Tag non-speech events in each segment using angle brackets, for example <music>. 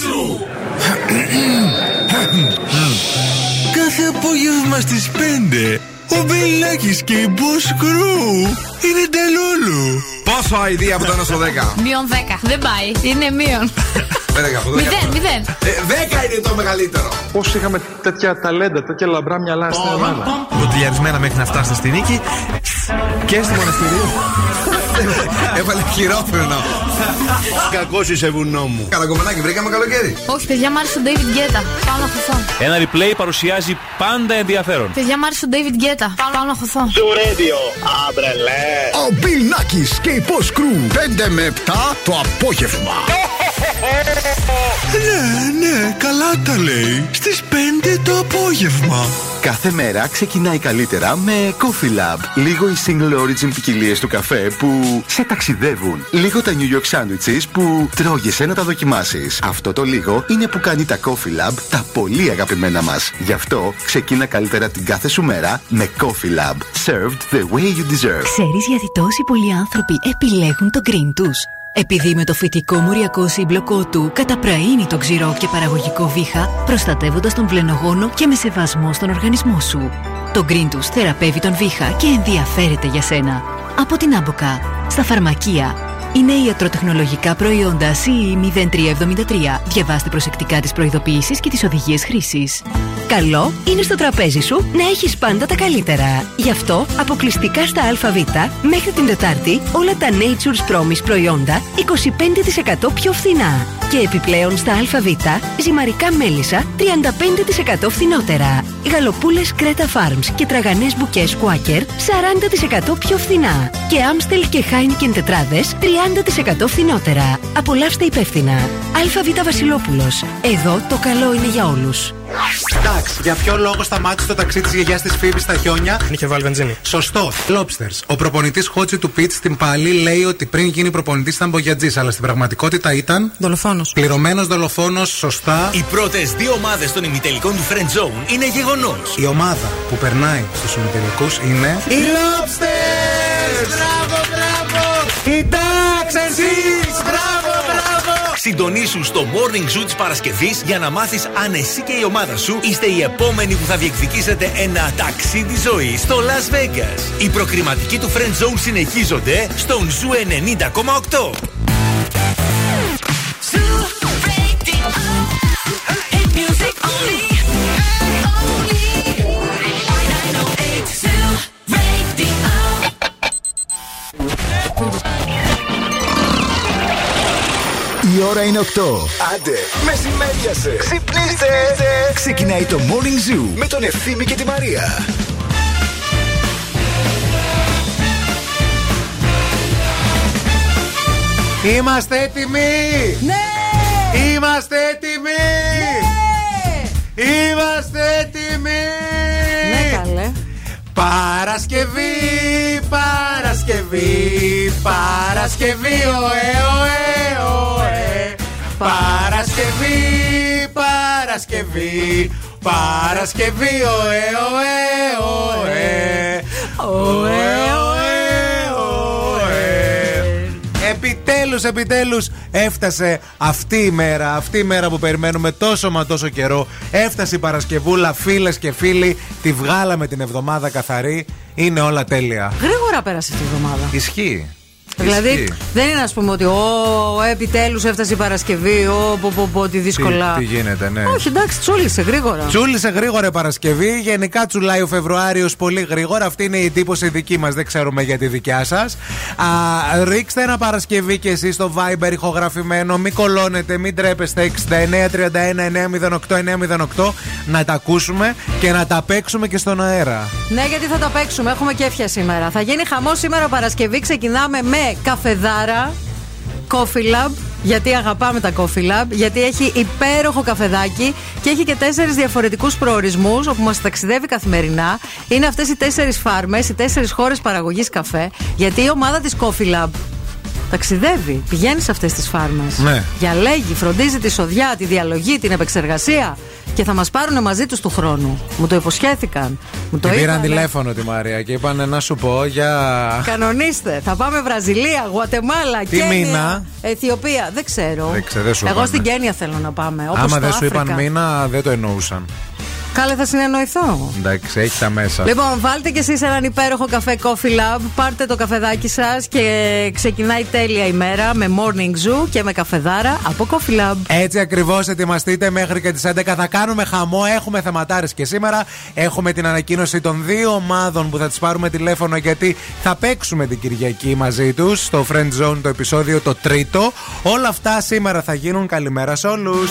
σου! Κάθε απόγευμα στις 5 ο Μπελάκης και η Boss Crew είναι τελούλου. Πόσο ID από το 1 στο 10. Μείον 10. Δεν πάει. Είναι μείον. Μηδέν, μηδέν. 10 Ε, είναι το μεγαλύτερο. Πώς είχαμε τέτοια ταλέντα, τέτοια λαμπρά μυαλά στην Ελλάδα. Μποτιλιαρισμένα μέχρι να φτάσετε στη νίκη και στη μοναστηρίου. <laughs> Έβαλε χειρόφρενο. Κακός είσαι βουνό μου. Καλακομενάκι, βρήκαμε καλοκαίρι. Όχι, παιδιά, μ' άρεσε ο David Guetta. Πάω να χωθώ. Ένα replay παρουσιάζει πάντα ενδιαφέρον. Παιδιά, μ' άρεσε ο David Guetta. Πάω να χωθώ. Ο Bill Nackis και η Boss Crew 5 με 7 το απόγευμα. Ναι, ναι, καλά τα λέει. Στις 5 το απόγευμα. Κάθε μέρα ξεκινάει καλύτερα με Coffee Lab. Λίγο οι single origin ποικιλίες του καφέ που σε ταξιδεύουν. Λίγο τα New York sandwiches που τρώγεσαι να τα δοκιμάσεις. Αυτό το λίγο είναι που κάνει τα Coffee Lab τα πολύ αγαπημένα μας. Γι' αυτό ξεκίνα καλύτερα την κάθε σου μέρα με Coffee Lab. Served the way you deserve. Ξέρεις γιατί τόσοι πολλοί άνθρωποι επιλέγουν το green τους; Επειδή με το φυτικό μοριακό σύμπλοκό του καταπραίνει το ξηρό και παραγωγικό βήχα, προστατεύοντας τον βλενογόνο και με σεβασμό στον οργανισμό σου. Το Green Tooth θεραπεύει τον βήχα και ενδιαφέρεται για σένα. Από την Άμποκα, στα φαρμακεία. Είναι ιατροτεχνολογικά προϊόντα CE 0373. Διαβάστε προσεκτικά τις προειδοποιήσεις και τις οδηγίες χρήσης. Καλό είναι στο τραπέζι σου να έχεις πάντα τα καλύτερα. Γι' αυτό αποκλειστικά στα ΑΒ μέχρι την Τετάρτη όλα τα Nature's Promise προϊόντα 25% πιο φθηνά. Και επιπλέον στα ΑΒ ζυμαρικά μέλισσα 35% φθηνότερα. Γαλοπούλες Κρέτα Farms και τραγανές μπουκές Quaker 40% πιο φθηνά. Και Amstel και Heineken τετράδες 30% φθηνότερα. Απολαύστε υπεύθυνα. ΑΒ Βασιλόπουλος. Εδώ το καλό είναι για όλους. Εντάξει, για ποιο λόγο σταμάτησε το ταξί της γιαγιάς της Φίβης στα χιόνια; Είχε βάλει βενζίνη. Σωστό. Lobsters. Ο προπονητής Χότσι του Πιτς στην Πάλι λέει ότι πριν γίνει προπονητής ήταν μπογιατζής, αλλά στην πραγματικότητα ήταν. Δολοφόνος. Πληρωμένος δολοφόνος, σωστά. Οι πρώτες δύο ομάδες των ημιτελικών του Friend Zone είναι γεγονός. Η ομάδα που περνάει στους ημιτελικούς είναι. Οι Lobsters! Μπράβο, μπράβο! Η Τάξενσις! Μπράβο, μπράβο! Συντονίσου στο Morning Zoo της Παρασκευής για να μάθεις αν εσύ και η ομάδα σου είστε οι επόμενοι που θα διεκδικήσετε ένα ταξίδι ζωής στο Las Vegas. Οι προκριματικοί του Friend Zone συνεχίζονται στον Zoo 90,8. Η ώρα είναι 8. Άντε, μεσημέριασε. Ξυπνήστε. Ξεκινάει το Morning Zoo με τον Ευθύμη και τη Μαρία. Είμαστε έτοιμοι! Ναι! Είμαστε έτοιμοι! Είμαστε έτοιμοι! Ναι, καλέ. Παρασκευή, Παρασκευή, Παρασκευή, ωε, ωε, ωε. Παρασκευή, Παρασκευή, Παρασκευή, ωε, ωε, ωε. Ωε, ωε, ωε. Επιτέλους, επιτέλους έφτασε αυτή η μέρα, αυτή η μέρα που περιμένουμε τόσο μα τόσο καιρό. Έφτασε η Παρασκευούλα, φίλες και φίλοι, τη βγάλαμε την εβδομάδα καθαρή. Είναι όλα τέλεια. Γρήγορα πέρασε αυτή η εβδομάδα. Ισχύει. Δηλαδή Ισχύει. δεν είναι α πούμε ότι ο επιτέλους έφτασε η Παρασκευή, ο πω, πω, πω, τι δύσκολα. Τι, τι γίνεται, ναι. Όχι, εντάξει, τσούλησε γρήγορα. Τσούλησε γρήγορα η Παρασκευή. Γενικά τσουλάει ο Φεβρουάριος πολύ γρήγορα. Αυτή είναι η εντύπωση δική μας. Δεν ξέρουμε για τη δικιά σας. Ρίξτε ένα Παρασκευή και εσείς στο Viber ηχογραφημένο. Μην κολώνετε, μην τρέπεστε. 6931-908-908 να τα ακούσουμε και να τα παίξουμε και στον αέρα. Ναι, γιατί θα τα παίξουμε. Έχουμε κέφια σήμερα. Θα γίνει χαμό σήμερα Παρασκευή. Ξεκινάμε με καφεδάρα. Coffee Lab, γιατί αγαπάμε τα Coffee Lab, γιατί έχει υπέροχο καφεδάκι και έχει και τέσσερις διαφορετικούς προορισμούς όπου μας ταξιδεύει καθημερινά. Είναι αυτές οι τέσσερις φάρμες, οι τέσσερις χώρες παραγωγής καφέ, γιατί η ομάδα της Coffee Lab ταξιδεύει, πηγαίνει σε αυτές τις φάρμες. Ναι. Διαλέγει, φροντίζει τη σοδιά, τη διαλογή, την επεξεργασία. Και θα μας πάρουν μαζί τους του χρόνου. Μου το υποσχέθηκαν. Μου το Την πήραν είπανε. τηλέφωνο τη Μαρία και είπαν να σου πω για. Κανονίστε. Θα πάμε Βραζιλία, Γουατεμάλα, Τι Κένια, μήνα; Αιθιοπία. Δεν ξέρω. Δεν ξέρω, δεν σου Εγώ είπανε. στην Κένια θέλω να πάμε. Όπως Άμα στο δεν σου είπαν Αφρικα. μήνα, δεν το εννοούσαν. Κάλε θα συνεννοηθώ. Εντάξει, έχεις τα μέσα. Λοιπόν, βάλτε κι εσείς έναν υπέροχο καφέ Coffee Lab. Πάρτε το καφεδάκι σας και ξεκινάει τέλεια ημέρα με morning zoo και με καφεδάρα από Coffee Lab. Έτσι ακριβώς ετοιμαστείτε μέχρι και τις 11. Θα κάνουμε χαμό. Έχουμε θεματάρες και σήμερα. Έχουμε την ανακοίνωση των δύο ομάδων που θα τις πάρουμε τηλέφωνο γιατί θα παίξουμε την Κυριακή μαζί τους στο Friend Zone το επεισόδιο το τρίτο. Όλα αυτά σήμερα θα γίνουν. Καλημέρα σε όλους.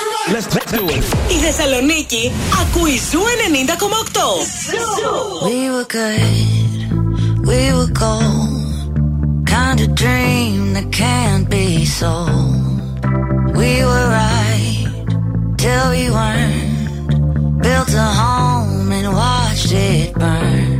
Η Θεσσαλονίκη ακούει Ζου 90,8. We were good, we were gold. Kind of dream that can't be sold. We were right till we weren't. Built a home and watched it burn.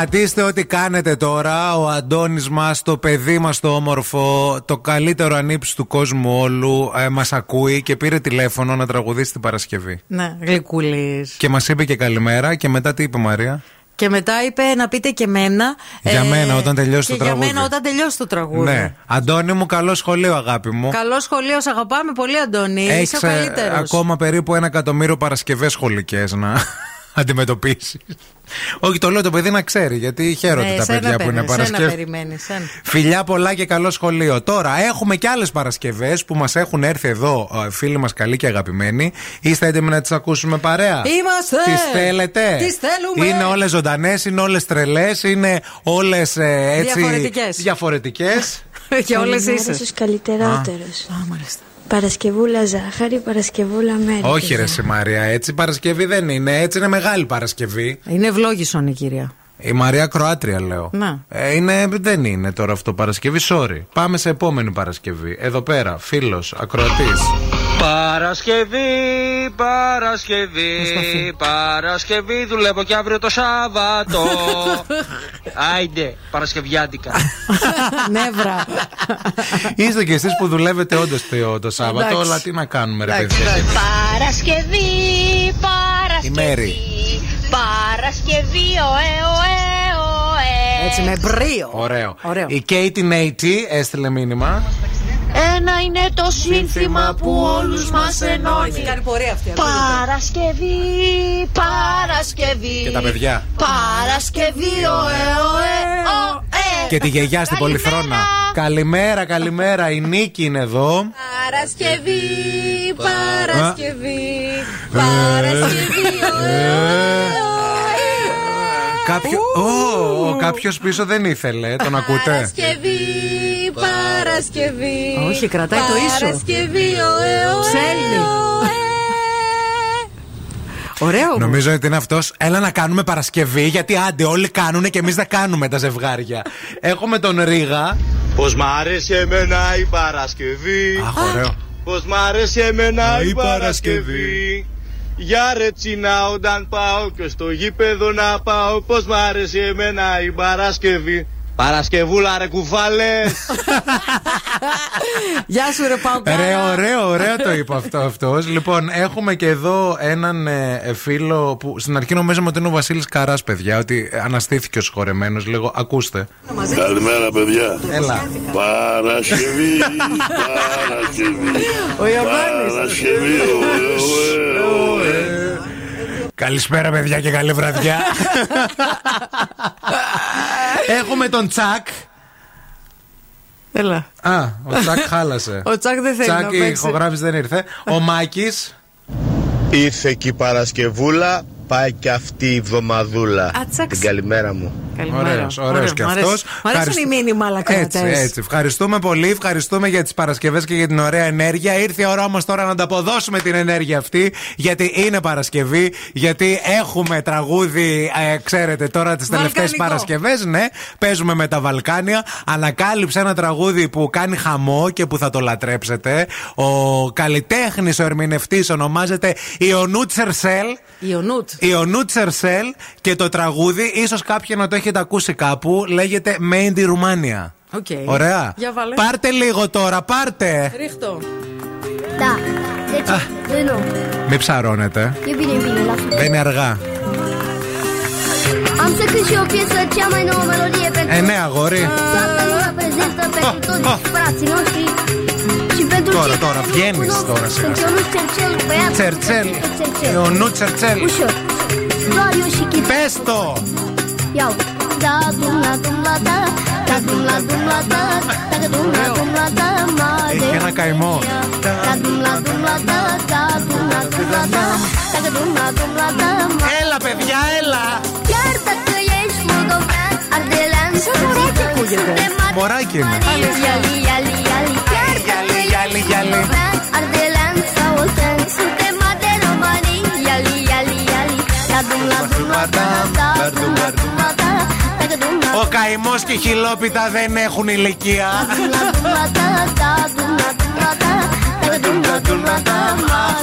Σταματήστε ό,τι κάνετε τώρα. Ο Αντώνης μας, το παιδί μας το όμορφο, το καλύτερο ανήψη του κόσμου όλου, ε, μας ακούει και πήρε τηλέφωνο να τραγουδήσει την Παρασκευή. Ναι, γλυκούλης. Και μας είπε και καλημέρα και μετά τι είπε η Μαρία; Και μετά είπε να πείτε και μένα. Για μένα, όταν τελειώσει και το τραγούδι. Για μένα όταν τελειώσει το τραγούδι. Ναι. Αντώνη μου, καλό σχολείο αγάπη μου. Καλό σχολείο, σε αγαπάμε πολύ, Αντώνη. Είσαι Έχεις ο ε, καλύτερος. ακόμα περίπου ένα εκατομμύριο Παρασκευές σχολικές να αντιμετωπίσεις. Όχι, το λέω το παιδί να ξέρει, γιατί χαίρονται τα παιδιά που είναι Παρασκευή. περιμένεις. Φιλιά πολλά και καλό σχολείο. Τώρα έχουμε και άλλες Παρασκευές που μας έχουν έρθει εδώ ε, φίλοι μας καλοί και αγαπημένοι. Είστε έτοιμοι να τις ακούσουμε παρέα; Είμαστε! Τις θέλετε; Τις θέλουμε! Είναι όλες ζωντανές, είναι όλες τρελές, είναι όλες έτσι. Διαφορετικές. διαφορετικές. <laughs> και όλες Καλημέρα είσαι. στους καλυτερότερους. Παρασκευούλα Ζάχαρη, Παρασκευούλα Μέρη. Όχι, ρε σε Μαρία, έτσι Παρασκευή δεν είναι. Έτσι είναι μεγάλη Παρασκευή. Είναι ευλόγησον η κυρία. Η Μαρία Κροάτρια λέω. Να. Ε, είναι, δεν είναι τώρα αυτό Παρασκευή, sorry. Πάμε σε επόμενη Παρασκευή. Εδώ πέρα, φίλος, ακροατής. Παρασκευή, Παρασκευή, Παρασκευή, δουλεύω και αύριο το Σάββατο. <laughs> Άιντε, Παρασκευιάτικα. <laughs> Νεύρα. Είστε κι εσείς που δουλεύετε όντως το, το Σάββατο, Εντάξει. αλλά τι να κάνουμε, ρε Εντάξει, παιδιά. Παρασκευή, Η Παρασκευή. Μέρη. Παρασκευή, ωε, ωε, ωε. Έτσι με μπρίο. Ωραίο. Ωραίο. Η Katie Νέιτι έστειλε μήνυμα. Ένα είναι το σύνθημα που όλους μας ενώνει. κάνει πορεία αυτή. Παρασκευή, Παρασκευή. Και τα παιδιά. Παρασκευή, ωε, ωε, ωε. Και τη γιαγιά στην Πολυθρόνα. Καλημέρα, καλημέρα. Η Νίκη είναι εδώ. Παρασκευή, Παρασκευή, Παρασκευή, ωε, ωε, Κάποιο... Ω, ο κάποιος πίσω δεν ήθελε. Τον ακούτε. Παρασκευή, Παρασκευή. Όχι, κρατάει το ίσο. Παρασκευή, ωε, ωε, Ψέλνει. Ωραίο. Νομίζω ότι είναι αυτός. Έλα να κάνουμε Παρασκευή, γιατί άντε όλοι κάνουν και εμείς δεν κάνουμε τα ζευγάρια. Έχουμε τον Ρίγα. Πώς μ' αρέσει εμένα η Παρασκευή. Αχ, ωραίο. Πώς μ' αρέσει εμένα η η Παρασκευή. Για ρετσίνα όταν πάω και στο γήπεδο να πάω. Πώς μ' αρέσει εμένα η Παρασκευή. Παρασκευούλα ρε κουφάλες <laughs> Γεια σου, ρε Παουκάρα. Ρε, ωραίο, ωραίο το είπε αυτό αυτός. Λοιπόν, έχουμε και εδώ έναν ε, ε, φίλο που στην αρχή νομίζαμε ότι είναι ο Βασίλης Καράς, παιδιά, ότι αναστήθηκε ο συγχωρεμένος. Λίγο, ακούστε. Καλημέρα, παιδιά. Έλα. Παρασκευή, <laughs> Παρασκευή. Ο Ιωάννης. Παρασκευή, ωε, ωε, ωε. Καλησπέρα, παιδιά, και καλή βραδιά. <laughs> έχουμε τον Τσακ. Έλα. Α, ο Τσακ χάλασε. <laughs> Ο Τσακ δεν θέλει να Τσακ, η παίξει. ηχογράφηση δεν ήρθε. Ο Μάκης. Ήρθε και η Παρασκευούλα Πάει και αυτή η εβδομαδούλα Ατσαξ. Την καλημέρα μου Καλημέρα. Ωραίος, ωραίος Ωραίος. και Μ' αρέσει. αυτός. Μ' αρέσουν Ευχαριστώ- οι μήνυμα αλλά Έτσι, έτσι. Ευχαριστούμε πολύ. Ευχαριστούμε για τις Παρασκευές και για την ωραία ενέργεια. Ήρθε η ώρα όμως τώρα να ανταποδώσουμε την ενέργεια αυτή. Γιατί είναι Παρασκευή. Γιατί έχουμε τραγούδι, ε, ξέρετε, τώρα τις τελευταίες Βαλκανικό. Παρασκευές. Ναι, παίζουμε με τα Βαλκάνια. Ανακάλυψε ένα τραγούδι που κάνει χαμό και που θα το λατρέψετε. Ο καλλιτέχνης, ο ερμηνευτής ονομάζεται Ιωνούτ Σερσέλ. Ionuț. Ionuț Cercel και το τραγούδι, ίσως κάποιοι να το έχετε ακούσει κάπου, λέγεται Made in Romania. OK. Ωραία. Για βάλε. Πάρτε λίγο τώρα, πάρτε. Ρίχ' το. Da, deci, de nou. Μην ψαρώνετε. E bine, e bine, lasă. Μπαίνει αργά. Am să cânt și o piesă, cea mai nouă melodie pentru Ε, ναι, αγόρι. toată lumea prezentă, pentru toți frații noștri și Τώρα, τώρα, βγαίνεις τώρα σιγά. Τσερτσέλ, Ιωνού Τσερτσέλ. Πες το! Έχει ένα καημό. Έλα, παιδιά, έλα! Μωράκι είναι γυαλί, γυαλί. Ο καημός και η χιλόπιτα δεν έχουν ηλικία.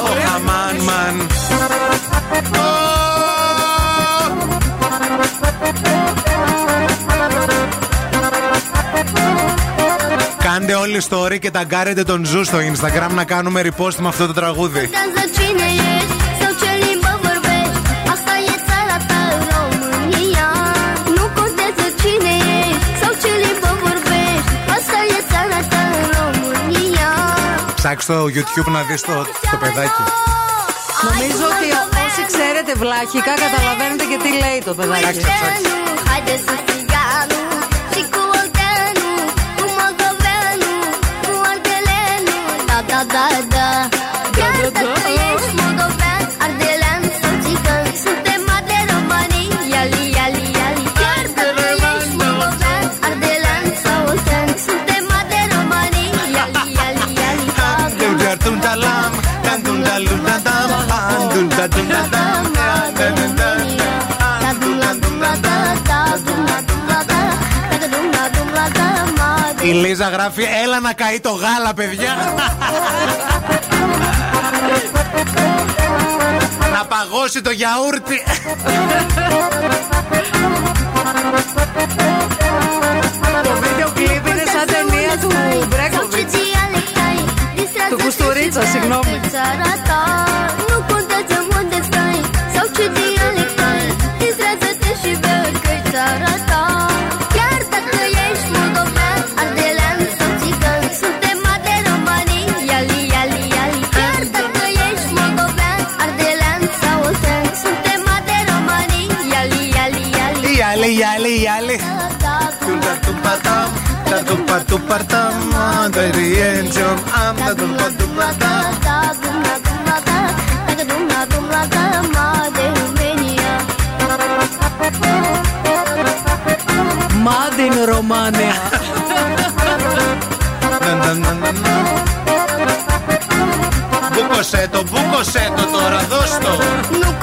Ο χαμάν μαν. Μπαίνετε όλοι στο και ταγκάρετε τον Zoo στο Instagram να κάνουμε repost με αυτό το τραγούδι. Ψάξτε στο YouTube να δεις το, το παιδάκι. Νομίζω ότι όσοι ξέρετε βλάχικα καταλαβαίνετε και τι λέει το παιδάκι. Ψάξτε, ψάξτε. da da Η Λίζα γράφει έλα να καεί το γάλα παιδιά Να παγώσει το γιαούρτι Το βίντεο κλιπ είναι σαν ταινία του Μπρέκοβιτς Του Κουστουρίτσα συγγνώμη Parto partamo dai rienzion Amda dumba dumba da Dumba dumba da Daga dumba dumba da Made Romania Made in Romania Μπούκοσέ το, μπούκοσέ το τώρα, δώσ' το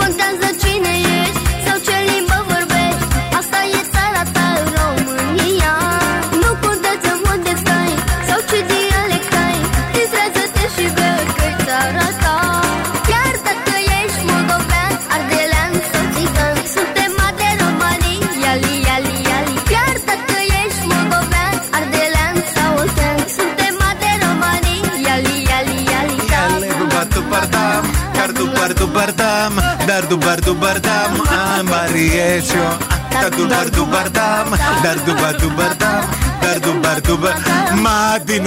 bardam, Mariesio. Dardubar dubardam, dardubar dubardam, dardubar dubar. Μα την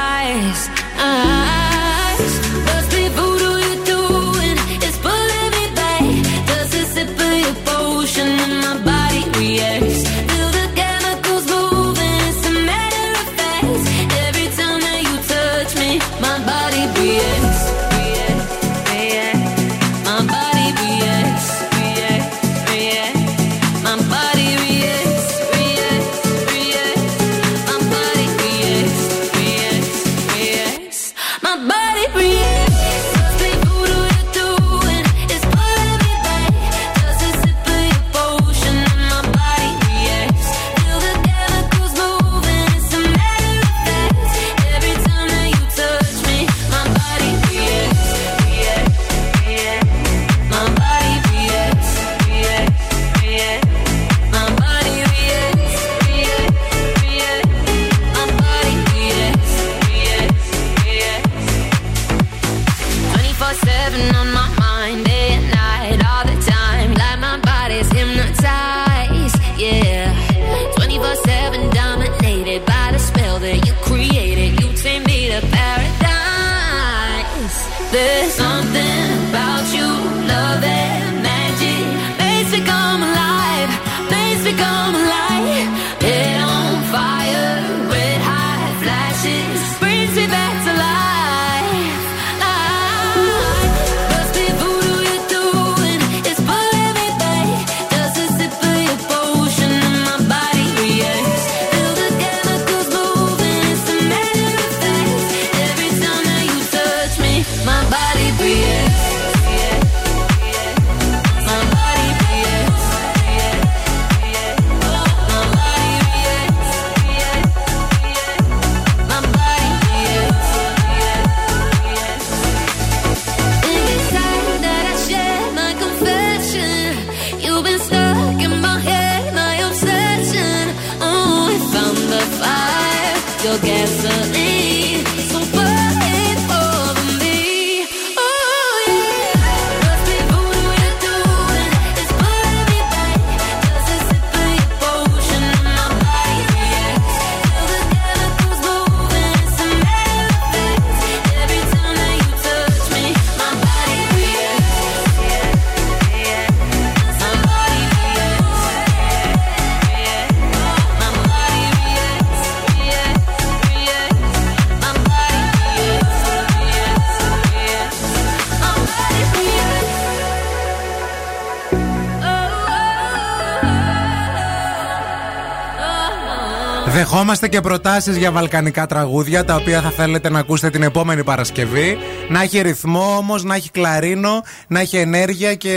Δεχόμαστε και προτάσεις για βαλκανικά τραγούδια τα οποία θα θέλετε να ακούσετε την επόμενη Παρασκευή. Να έχει ρυθμό όμως, να έχει κλαρίνο, να έχει ενέργεια και.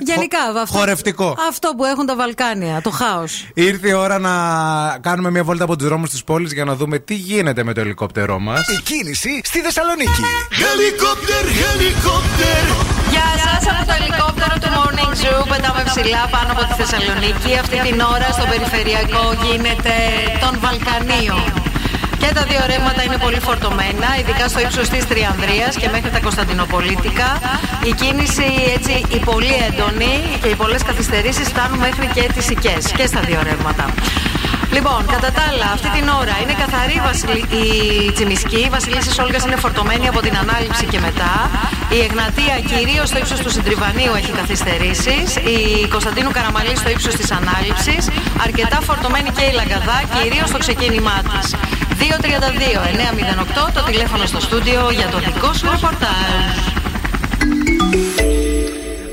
Γενικά, χο- αυτό, Χορευτικό. αυτό που έχουν τα Βαλκάνια, το χάος. Ήρθε η ώρα να κάνουμε μια βόλτα από τους δρόμους της πόλης για να δούμε τι γίνεται με το ελικόπτερό μας. Η κίνηση στη Θεσσαλονίκη. Helicopter, helicopter. Γεια σα από το ελικόπτερο του Morning Zoo. Πετάμε ψηλά πάνω από τη Θεσσαλονίκη. Αυτή την ώρα στο περιφερειακό γίνεται των Βαλκανίων. Και τα δύο ρεύματα είναι πολύ φορτωμένα, ειδικά στο ύψος της Τριανδρίας και μέχρι τα Κωνσταντινοπολίτικα. Η κίνηση έτσι η πολύ έντονη και οι πολλές καθυστερήσεις φτάνουν μέχρι και τις οικέ και στα δύο ρεύματα. Λοιπόν, κατά τα άλλα, αυτή την ώρα είναι καθαρή η, Βασιλ... η Τσιμισκή. Η Βασιλίση Όλγας είναι φορτωμένη από την ανάληψη και μετά. Η Εγνατία, κυρίως στο ύψος του Συντριβανίου, έχει καθυστερήσεις. Η Κωνσταντίνου Καραμαλή στο ύψος της ανάληψης. Αρκετά φορτωμένη και η Λαγκαδά, κυρίως στο ξεκίνημά της. 232-908 το τηλέφωνο στο στούντιο για το δικό σου ρεπορτάζ.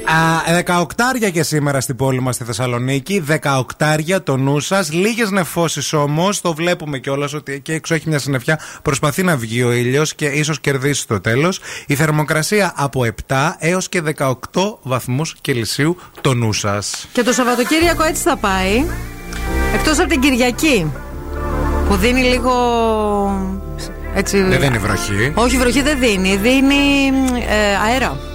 Α, 18 και σήμερα στην πόλη μας στη Θεσσαλονίκη. 18 το νου σας. Λίγες νεφώσεις όμως. Το βλέπουμε κιόλας ότι εκεί έξω έχει μια συννεφιά. Προσπαθεί να βγει ο ήλιος και ίσως κερδίσει στο τέλος. Η θερμοκρασία από 7 έως και 18 βαθμούς Κελσίου το νου σας. Και το Σαββατοκύριακο έτσι θα πάει. Εκτός από την Κυριακή. Που δίνει λίγο. Έτσι, Δεν είναι βροχή. Όχι, βροχή δεν δίνει. Δίνει ε, αέρα.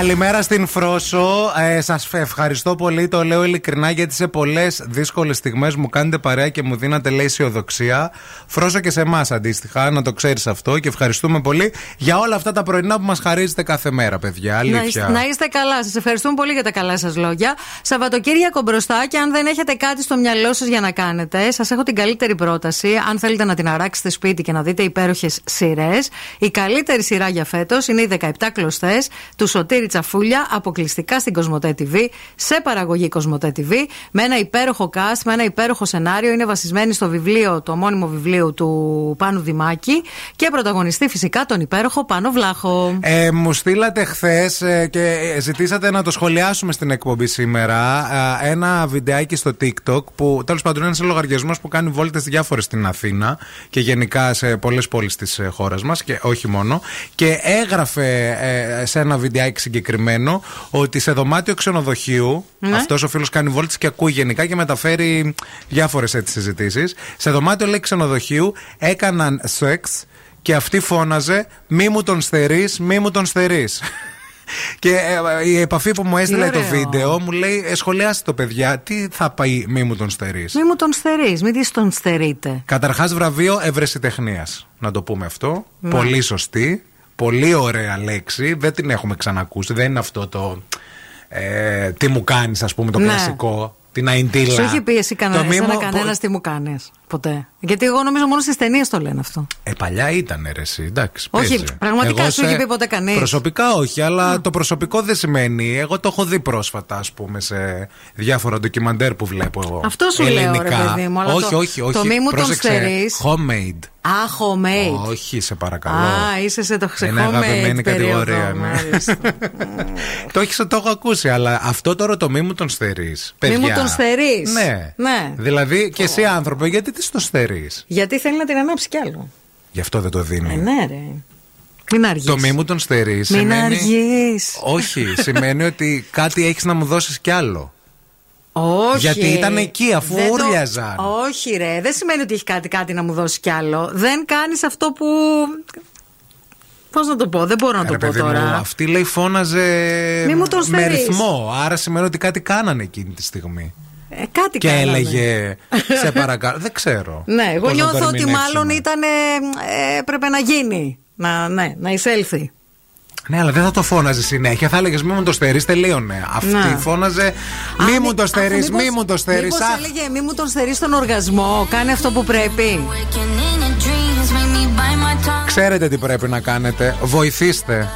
Καλημέρα στην Φρόσο. Ε, Σας ευχαριστώ πολύ. Το λέω ειλικρινά γιατί σε πολλές δύσκολες στιγμές μου κάνετε παρέα και μου δίνατε λέει αισιοδοξία. Φρόσο και σε εμάς αντίστοιχα, να το ξέρεις αυτό. Και ευχαριστούμε πολύ για όλα αυτά τα πρωινά που μας χαρίζετε κάθε μέρα, παιδιά. Να Αλήθεια. είστε, να είστε καλά. Σας ευχαριστούμε πολύ για τα καλά σας λόγια. Σαββατοκύριακο μπροστά και αν δεν έχετε κάτι στο μυαλό σας για να κάνετε, σας έχω την καλύτερη πρόταση. Αν θέλετε να την αράξετε σπίτι και να δείτε υπέροχες σειρές, η καλύτερη σειρά για φέτος είναι οι 17 κλωστές του Σωτήρη Τσαφούλια, αποκλειστικά στην Κοσμοτέ TV, σε παραγωγή Κοσμοτέ TV, με ένα υπέροχο cast, με ένα υπέροχο σενάριο. Είναι βασισμένη στο βιβλίο, το μόνιμο βιβλίο του Πάνου Δημάκη και πρωταγωνιστή φυσικά τον υπέροχο Πάνο Βλάχο. Ε, μου στείλατε χθες και ζητήσατε να το σχολιάσουμε στην εκπομπή σήμερα ε, ένα βιντεάκι στο TikTok που τέλος πάντων είναι ένα λογαριασμός που κάνει βόλτες διάφορες στην Αθήνα και γενικά σε πολλές πόλεις της χώρας μας και όχι μόνο. Και έγραφε ε, σε ένα βιντεάκι συγκεκριμένο ότι σε δωμάτιο ξενοδοχείου. Ναι. Αυτός ο φίλος κάνει βόλτες και ακούει γενικά και μεταφέρει διάφορες έτσι συζητήσεις. Σε δωμάτιο λέει ξενοδοχείου έκαναν σεξ και αυτή φώναζε Μη μου τον στερείς, μη μου τον στερείς <laughs> Και ε, η επαφή που μου έστειλε το ωραίο. βίντεο μου λέει ε, Σχολιάστε το παιδιά, τι θα πάει μη μου τον στερείς Μη μου τον στερείς, μην τι τον στερείτε. Καταρχάς βραβείο ευρεσιτεχνίας Να το πούμε αυτό Ναι. Πολύ σωστή Πολύ ωραία λέξη Δεν την έχουμε ξανακούσει Δεν είναι αυτό το ε, Τι μου κάνεις ας πούμε το Ναι. κλασικό Την αϊντήλα Σου έχει πει εσύ Το κανένα, μη εσένα μου- κανένας τι μου κάνεις. Ποτέ. Γιατί εγώ νομίζω μόνο στις ταινίες το λένε αυτό. Ε, παλιά ήταν ρε, εσύ, εντάξει. Όχι, παίζει. πραγματικά Εγώ σου έχει σε- πει ποτέ κανείς. Προσωπικά όχι, αλλά το προσωπικό δεν σημαίνει. Εγώ το έχω δει πρόσφατα, ας πούμε, σε διάφορα ντοκιμαντέρ που βλέπω εγώ. Αυτό σου λέω, ρε ελληνικά. παιδί μου, αλλά όχι, το- όχι, όχι. το μη μου τον Πρόσεξε, στερείς. Homemade. Α, homemade. Όχι, σε παρακαλώ. Α, είσαι σε το Είναι αγαπημένη homemade κατηγορία, περίοδο. ναι. μάλιστα. <laughs> το έχεις το έχω ακούσει, αλλά αυτό τώρα το μη μου τον στερεί. Μη μου τον στερείς. Ναι. Ναι. Δηλαδή και εσύ άνθρωπο, γιατί τι το στερείς; Γιατί θέλει να την ανάψει κι άλλο. Γι' αυτό δεν το δίνει. Ε, ναι, ρε. Μην αργείς. Το μη μου τον στερείς. Μην σημαίνει... αργείς. Όχι, σημαίνει ότι κάτι έχεις να μου δώσεις κι άλλο. Όχι. Γιατί ήταν εκεί, αφού Δεν το- ούρλιαζαν. Όχι, ρε. Δεν σημαίνει ότι έχει κάτι, κάτι να μου δώσει κι άλλο. Δεν κάνεις αυτό που. Πώς να το πω, δεν μπορώ να το Ρε πω παιδί μου, τώρα. αυτή λέει φώναζε Μη μου τον με στερείς. ρυθμό. Άρα σημαίνει ότι κάτι κάνανε εκείνη τη στιγμή. Ε, κάτι και κάνανε. έλεγε σε <laughs> παρακαλώ. δεν ξέρω. Ναι, εγώ πώς να το νιώθω ότι ερμηνεύσουμε. μάλλον ήταν. Ε, έπρεπε να γίνει. Να, ναι, να εισέλθει. Ναι, αλλά δεν θα το φώναζε συνέχεια. Θα έλεγες μη μου το στερείς, τελείωνε. Αυτή Να. φώναζε μη μου το στερείς, Αχ, μη μήπως- μου το στερείς. μήπως έλεγε μη μου τον στερείς στον οργασμό. Κάνει αυτό που πρέπει. Ξέρετε τι πρέπει να κάνετε. Βοηθήστε.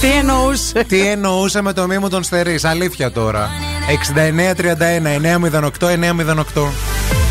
Τι εννοούσε; Τι εννοούσε με το μη μου τον στερείς. Αλήθεια τώρα. 6931 908 908.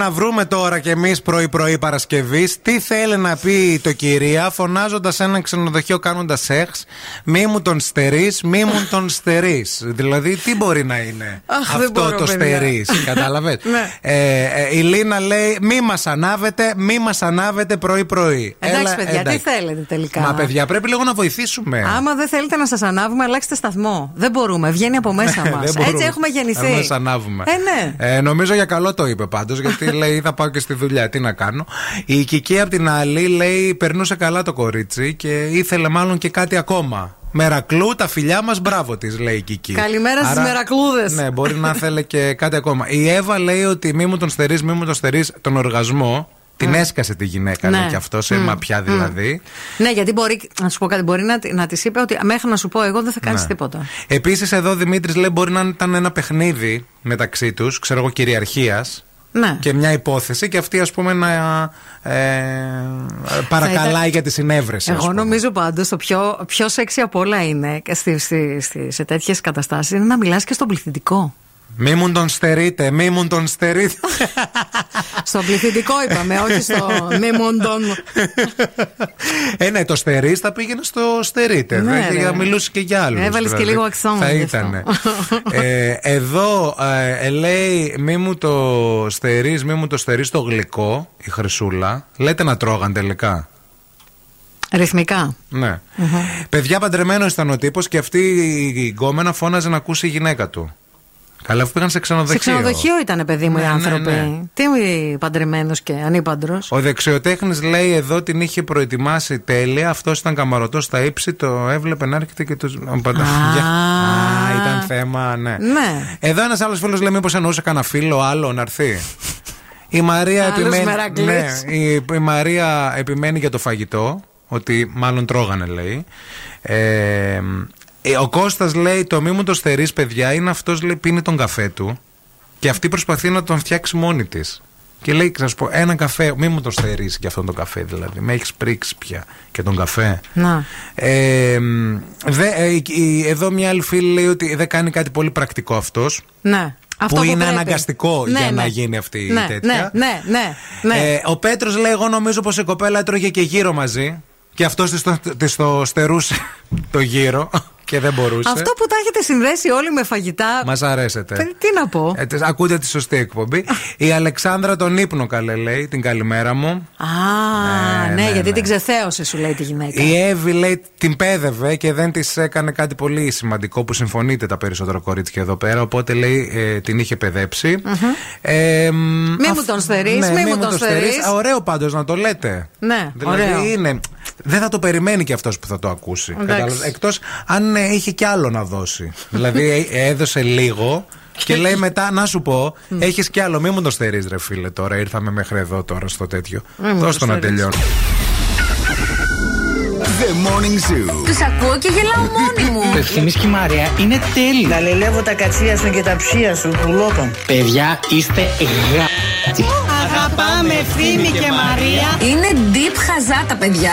Να βρούμε τώρα κι εμείς πρωί-πρωί Παρασκευή τι θέλει να πει το κυρία φωνάζοντας ένα ξενοδοχείο κάνοντας σεξ. Μη μου τον στερείς, μη μου τον στερείς. δηλαδή, τι μπορεί να είναι Αχ, δεν αυτό μπορώ, το παιδιά. στερείς. Κατάλαβες; <laughs> Ναι. ε, ε, η Λίνα λέει: Μη μας ανάβετε, μη μας ανάβετε πρωί-πρωί. Εντάξει, Έλα, παιδιά, τι εντάξει. θέλετε τελικά; Μα παιδιά, πρέπει λίγο να βοηθήσουμε. Άμα δεν θέλετε να σας ανάβουμε, αλλάξτε σταθμό. Δεν μπορούμε, βγαίνει από μέσα <laughs> μας. Ναι, Δεν μπορούμε. Έτσι έχουμε Να γεννηθεί. μας ανάβουμε. Ε, ναι. Ε, νομίζω για καλό το είπε πάντως, γιατί λέει θα πάω και στη δουλειά. Τι να κάνω. Η Κική απ' την άλλη λέει περνούσε καλά το κορίτσι και ήθελε μάλλον και κάτι ακόμα. Μερακλού, τα φιλιά μας, μπράβο της, λέει η Κική. Καλημέρα στις Άρα, μερακλούδες. Ναι, μπορεί να θέλει και κάτι ακόμα. Η Εύα λέει ότι μη μου τον στερείς, μη μου τον στερείς τον οργασμό. Την έσκασε τη γυναίκα, Ναι. λέει και αυτό, σε Μμ, μαπιά μμ. δηλαδή. Ναι, γιατί μπορεί, να σου πω κάτι, μπορεί να, να της είπε ότι μέχρι να σου πω εγώ δεν θα κάνεις Ναι. τίποτα. Επίσης, εδώ ο Δημήτρης λέει μπορεί να ήταν ένα παιχνίδι μεταξύ τους, ξέρω εγώ, κυριαρχίας. Ναι. Και μια υπόθεση και αυτή, ας πούμε, να ε, παρακαλάει ήταν- για τη συνέβρεσης. ας Εγώ πούμε. νομίζω πάντως το πιο, πιο σεξι από όλα είναι και στη, στη, στη- σε τέτοιες καταστάσεις είναι να μιλάς και στον πληθυντικό. Μη μου τον στερείτε, μη μου τον στερείτε. <laughs> στον πληθυντικό είπαμε, όχι στο μη μου τον. ε, ναι, το στερείς θα πήγαινε στο στερείτε. Ναι, βέβαια, ρε. μιλούσε και για άλλους. Έβαλες και λίγο accent Θα γι' ήταν. αυτό. <laughs> ε, εδώ ε, ε, λέει μη μου το στερείς, μη μου το στερείς το γλυκό, η Χρυσούλα. Λέτε να τρώγαν τελικά. Ρυθμικά. Ναι. Παιδιά παντρεμένος ήταν ο τύπος και αυτή η γκόμενα φώναζε να ακούσει η γυναίκα του. Καλά, αφού πήγαν σε ξενοδοχείο. Σε ξενοδοχείο ήταν, παιδί μου, οι Ναι, ναι, άνθρωποι. ναι. Τι παντρεμένος και ανήπαντρος. Ο δεξιοτέχνης λέει εδώ την είχε προετοιμάσει τέλεια. Αυτός ήταν καμαρωτός στα ύψη, το έβλεπε να έρχεται και του. <laughs> Α, ήταν θέμα, ναι. Ναι. Εδώ ένας άλλος φίλος λέει: Μήπως εννοούσε κανένα φίλο άλλο να έρθει; Η Μαρία, Άλλος επιμένει, Μερακλής. ναι, η, η Μαρία επιμένει για το φαγητό. Ότι μάλλον τρώγανε, λέει. Ε, ε, ο Κώστας λέει: Το μη μου το στερείς, παιδιά, είναι αυτός λέει πίνει τον καφέ του και αυτή προσπαθεί να τον φτιάξει μόνη της. Και λέει: Θα σου πω, ένα καφέ, μη μου το στερήσει και αυτόν τον καφέ, δηλαδή. Με έχεις πρίξει πια και τον καφέ. Να. Ε, δε, ε, η- η- εδώ μια άλλη φίλη λέει ότι δεν κάνει κάτι πολύ πρακτικό αυτός. Ναι. Αυτό που είναι πρέπει. αναγκαστικό Ναι, για ναι. να γίνει αυτή η ναι, τέτοια. Ναι, ναι, ναι. ναι. Ε, ο Πέτρος λέει: Εγώ νομίζω πως η κοπέλα έτρωγε και γύρω μαζί. Και αυτός της το, της το στερούσε <laughs> το γύρο και δεν μπορούσε. Αυτό που τα έχετε συνδέσει όλοι με φαγητά. Μας αρέσετε. Παι- Τι να πω. Ε, τε- ακούτε τη σωστή εκπομπή. <laughs> η Αλεξάνδρα τον ύπνο καλέ λέει, την καλημέρα μου. Α, Ναι, ναι, ναι, γιατί ναι. την ξεθέωσε, σου λέει τη γυναίκα. Η Εύη λέει την πέδευε και δεν της έκανε κάτι πολύ σημαντικό που συμφωνείτε τα περισσότερα κορίτσια εδώ πέρα. Οπότε λέει ε, την είχε παιδέψει. Ε, Μη μου τον στερείς, μη μου τον στερείς. Α, Ωραίο πάντως να το λέτε. Ναι, Δηλαδή ωραίο. είναι. Δεν θα το περιμένει και αυτός που θα το ακούσει. Εντάξει. Εκτός αν ε, είχε κι άλλο να δώσει. δηλαδή ε, έδωσε λίγο. Και λέει μετά, να σου πω, έχεις κι άλλο. Μη μου το στερείς, ρε φίλε, τώρα. Ήρθαμε μέχρι εδώ τώρα στο τέτοιο. Μη μου Δώσ' το το να στερείς. τελειώνει. The Morning Zoo. Τους ακούω και γελάω μόνη μου. Το ευθύμης και η Μαρία είναι τέλειο. Γαλελεύω τα κατσία σου και τα ψία σου, πουλότων. Παιδιά, είστε γα... Αγαπάμε ευθύμη και Μαρία. Είναι deep χαζά τα παιδιά.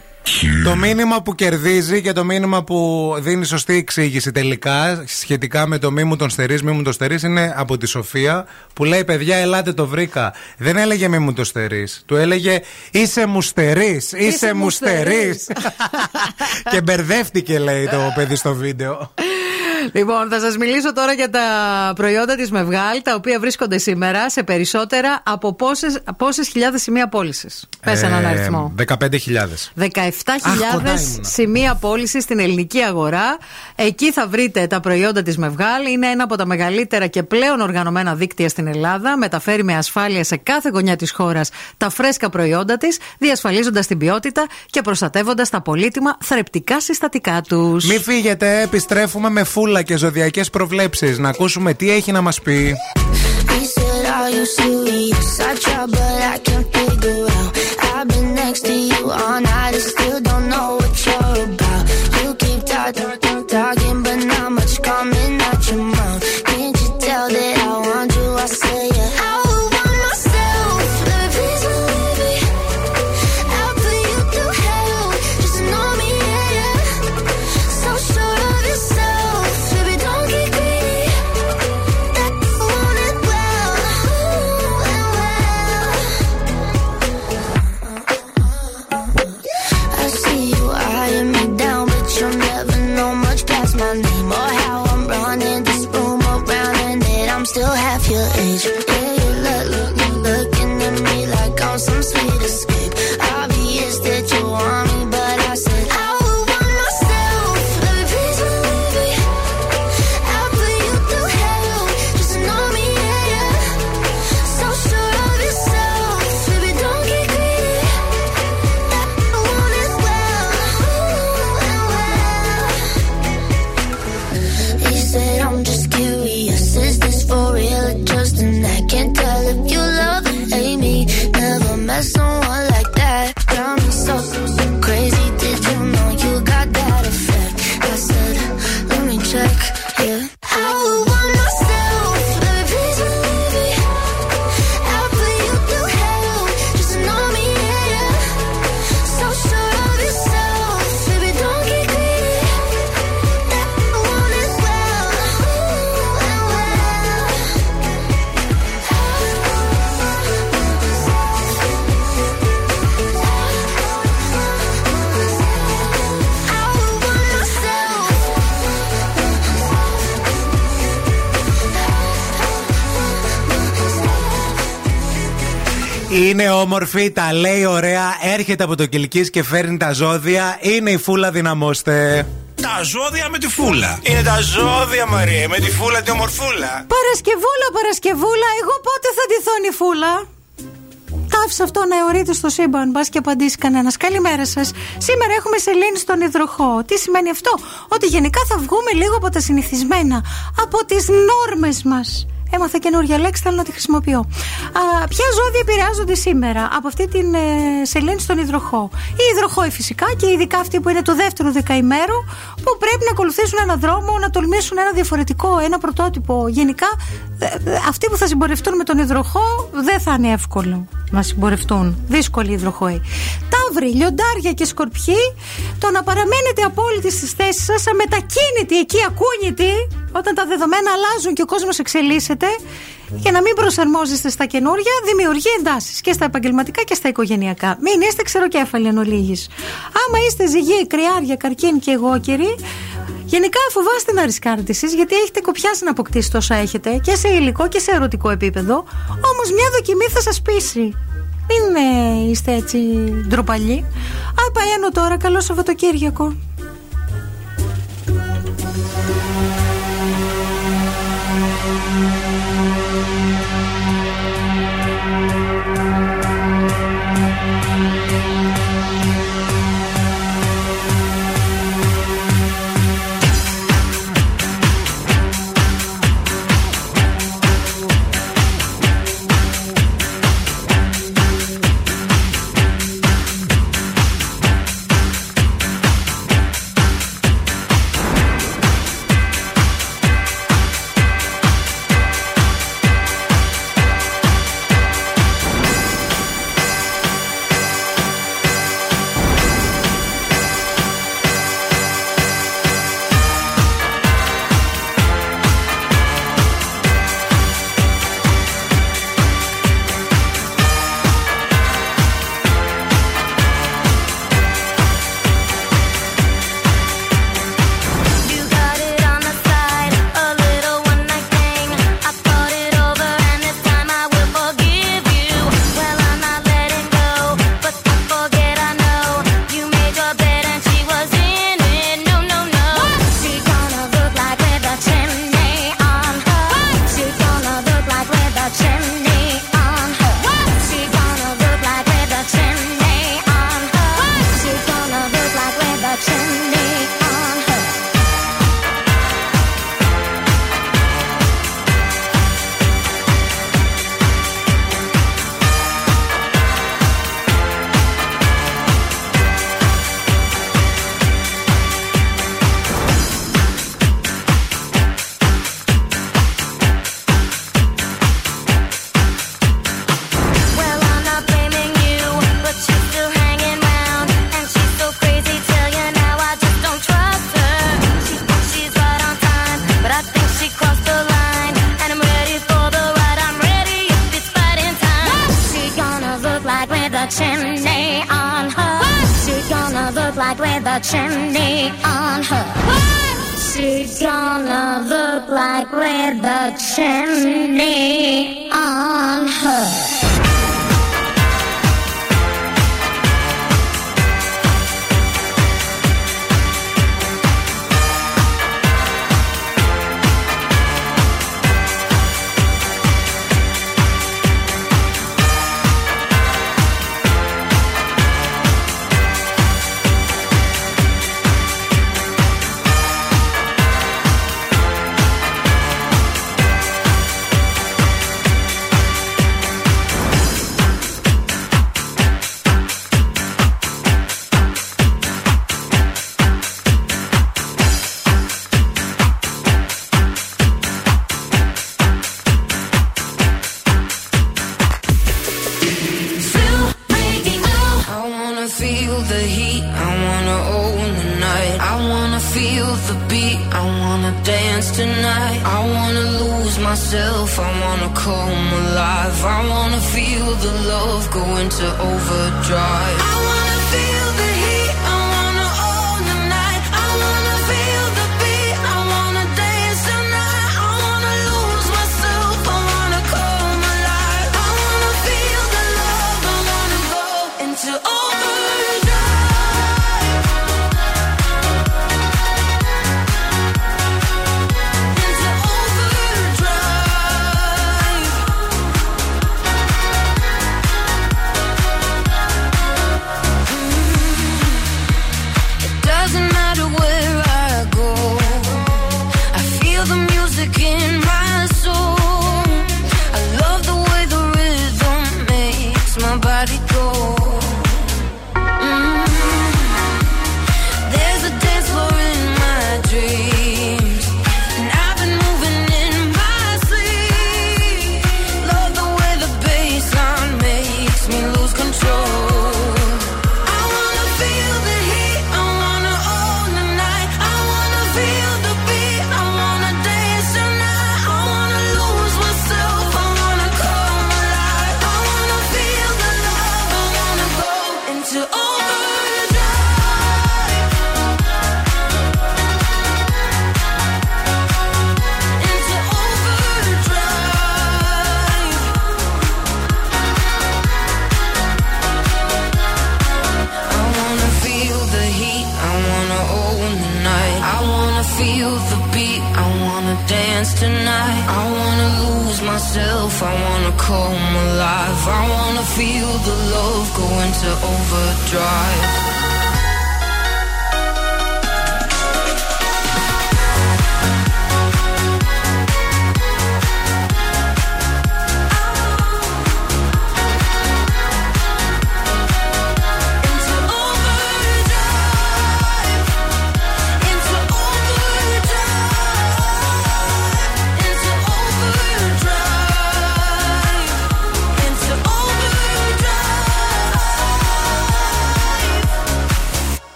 Το μήνυμα που κερδίζει και το μήνυμα που δίνει σωστή εξήγηση τελικά σχετικά με το μη μου τον στερείς, μη μου τον στερείς είναι από τη Σοφία που λέει: Παιδιά, ελάτε το βρήκα. Δεν έλεγε μη μου το στερείς. Του έλεγε Είσαι μου στερείς, είσαι μου στερείς. <laughs> και μπερδεύτηκε, λέει το παιδί στο βίντεο. Λοιπόν, θα σας μιλήσω τώρα για τα προϊόντα της Μευγάλ, τα οποία βρίσκονται σήμερα σε περισσότερα από πόσες χιλιάδες σημεία πώλησης. Πες έναν Ε, αριθμό. 15.000. 17.000 κοντά ήμουνα. Σημεία πώληση στην ελληνική αγορά. Εκεί θα βρείτε τα προϊόντα τη Μευγάλ. Είναι ένα από τα μεγαλύτερα και πλέον οργανωμένα δίκτυα στην Ελλάδα. Μεταφέρει με ασφάλεια σε κάθε γωνιά τη χώρα τα φρέσκα προϊόντα τη, διασφαλίζοντα την ποιότητα και προστατεύοντα τα πολύτιμα θρεπτικά συστατικά του. Μη φύγετε, επιστρέφουμε με φούλα και ζωδιακές προβλέψεις Να ακούσουμε τι έχει να μας πει I've been next to you all night. I still don't know what you're about. You keep talking. Όμορφη, τα λέει ωραία, έρχεται από το Κιλκής και φέρνει τα ζώδια. Είναι η φούλα δυναμώστε. Τα ζώδια με τη φούλα. Είναι τα ζώδια, Μαρία, με τη φούλα τη ομορφούλα. Παρασκευούλα, Παρασκευούλα, εγώ πότε θα ντυθώ η φούλα; Τα άφησα αυτό να αιωρείται στο σύμπαν. Μπας και απαντήσει κανένας. Καλημέρα σας. Σήμερα έχουμε σελήνη στον υδροχό. Τι σημαίνει αυτό, Ότι γενικά θα βγούμε λίγο από τα συνηθισμένα. Από τις νόρμες μας. Έμαθα καινούργια λέξη, θέλω να τη χρησιμοποιώ. Α, ποια ζώδια επηρεάζονται σήμερα από αυτή την ε, σελήνη στον υδροχό; Οι υδροχόοι φυσικά και ειδικά αυτοί που είναι του δεύτερου δεκαημέρου που πρέπει να ακολουθήσουν έναν δρόμο, να τολμήσουν ένα διαφορετικό, ένα πρωτότυπο. Γενικά, ε, ε, αυτοί που θα συμπορευτούν με τον υδροχό δεν θα είναι εύκολο να συμπορευτούν. Δύσκολοι υδροχόοι. Ταύροι, λιοντάρια και σκορπιοί, το να παραμένετε απόλυτοι στις θέσεις σας, αμετακίνητοι εκεί, ακούνητοι, όταν τα δεδομένα αλλάζουν και ο κόσμος εξελίσσεται, και να μην προσαρμόζεστε στα καινούργια, δημιουργεί εντάσεις και στα επαγγελματικά και στα οικογενειακά. Μην είστε ξεροκέφαλοι εν ολίγης. Άμα είστε ζυγοί, κρυάρια, καρκίνοι και εγώκεροι, γενικά φοβάστε να ρισκάρετε εσείς γιατί έχετε κοπιάσει να αποκτήσετε όσα έχετε και σε υλικό και σε ερωτικό επίπεδο. Όμως μια δοκιμή θα σας πείσει. Μην ε, είστε έτσι ντροπαλοί. Α, Παένω τώρα. Καλό Σαββατοκύριακο. You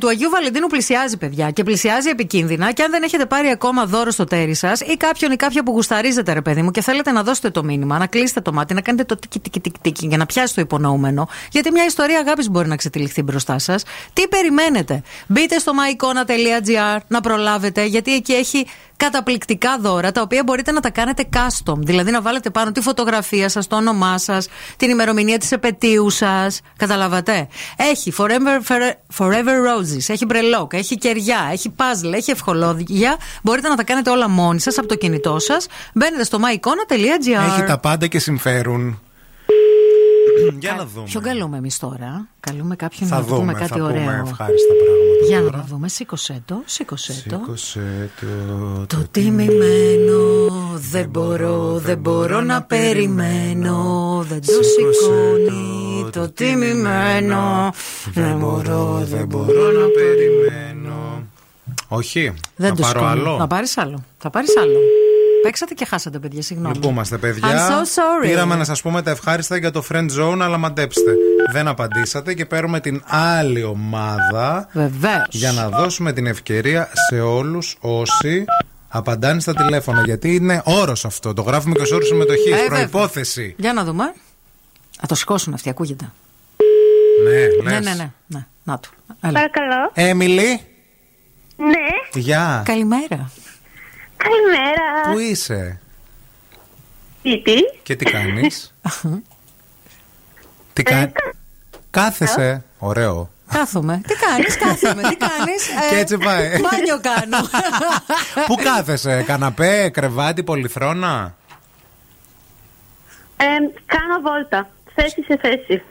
του Αγίου Βαλεντίνου πλησιάζει, παιδιά, και πλησιάζει επικίνδυνα. Και αν δεν έχετε πάρει ακόμα δώρο στο τέρι σας ή κάποιον ή κάποια που γουσταρίζετε, ρε παιδί μου, και θέλετε να δώσετε το μήνυμα, να κλείσετε το μάτι, να κάνετε το τίκι τίκι τίκι τίκι για να πιάσει το υπονοούμενο. Γιατί μια ιστορία αγάπης μπορεί να ξετυλιχθεί μπροστά σας. Τι περιμένετε; Μπείτε στο myicona.gr να προλάβετε, γιατί εκεί έχει καταπληκτικά δώρα τα οποία μπορείτε να τα κάνετε custom. Δηλαδή να βάλετε πάνω τη φωτογραφία σας, το όνομά σας, την ημερομηνία της επαιτίου σας. Καταλάβατε; Έχει forever, forever Roses, έχει μπρελόκ, έχει κεριά, έχει puzzle, έχει ευχολόγια. Μπορείτε να τα κάνετε όλα μόνοι σας από το κινητό σας. Μπαίνετε στο myicona.gr. Έχει τα πάντα και συμφέρουν. Για να δούμε. Ποιον καλούμε εμείς τώρα; Καλούμε κάποιον Θα να δούμε, πούμε θα κάτι πούμε ωραίο. ευχάριστα πράγματα Για τώρα. να το δούμε. Σήκωσέ το. Σήκωσέ το. Σήκωσε το. Το τιμημένο δεν μπορώ, δεν μπορώ να περιμένω. Δεν το σηκώνει το τιμημένο. Δεν μπορώ, δεν μπορώ να περιμένω. Όχι. Δεν θα το πάρω σηκώνει. άλλο. Θα πάρεις άλλο. Θα πάρεις άλλο. Παίξατε και χάσατε, παιδιά, συγγνώμη. Λυπούμαστε, παιδιά. I'm so sorry. Πήραμε να σας πούμε τα ευχάριστα για το friend zone, αλλά μαντέψτε. Δεν απαντήσατε και παίρνουμε την άλλη ομάδα. Βεβαίως. Για να δώσουμε την ευκαιρία σε όλους όσοι απαντάνε στα τηλέφωνα. Γιατί είναι όρος αυτό. Το γράφουμε και ως όρος συμμετοχής. Ε, βέβαια. Προπόθεση. Για να δούμε. Α το σηκώσουν αυτοί, ακούγεται. Ναι, Ναι, λες. ναι, ναι. ναι. Να του. Έλα. Παρακαλώ. Έμιλι, Ναι, γεια. Καλημέρα. Καλημέρα. Πού είσαι; Σπίτι. και τι κάνεις; <laughs> τι κάνει. Κάθεσαι. Ωραίο. Κάθομαι. Τι κάνεις, κάθομαι. Τι κάνεις; <laughs> Και έτσι πάει. Μπάνιο κάνω. <laughs> Πού κάθεσαι, καναπέ, κρεβάτι, πολυθρόνα; Ε, κάνω βόλτα. Θέση σε θέση.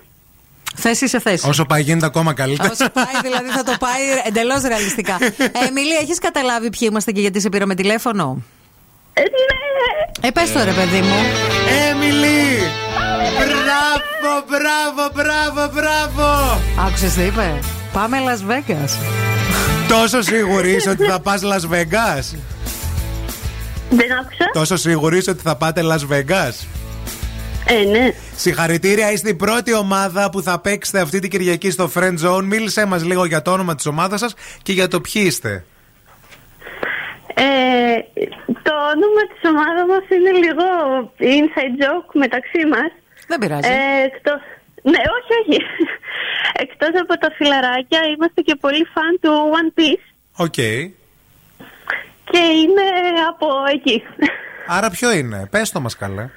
Θέση σε θέση. Όσο πάει γίνεται ακόμα καλύτερα. Όσο πάει, δηλαδή θα το πάει εντελώς ρεαλιστικά. Ε, Εμιλή, έχεις καταλάβει ποιοι είμαστε και γιατί σε πήραμε τηλέφωνο; Ε, ναι. Ε, πες το ρε παιδί μου. Έμιλι! Μπράβο, μπράβο, μπράβο, μπράβο! Άκουσες τι είπε. Πάμε Las Vegas. Τόσο σίγουρη είσαι ότι θα πας Las Vegas; Δεν άκουσα. Τόσο σίγουρη είσαι ότι θα πάτε Las Vegas; Ε, ναι. Συγχαρητήρια, είστε η πρώτη ομάδα που θα παίξετε αυτή την Κυριακή στο Friend Zone. Μίλησέ μας λίγο για το όνομα της ομάδας σας και για το ποιοι είστε. Ε, το όνομα της ομάδας μας είναι λίγο inside joke μεταξύ μας. Δεν πειράζει. Ε, εκτός... Ναι, όχι, όχι. Εκτός από τα φιλαράκια, είμαστε και πολύ φαν του One Piece OK. και είναι από εκεί. Άρα ποιο είναι, πες το μας καλέ.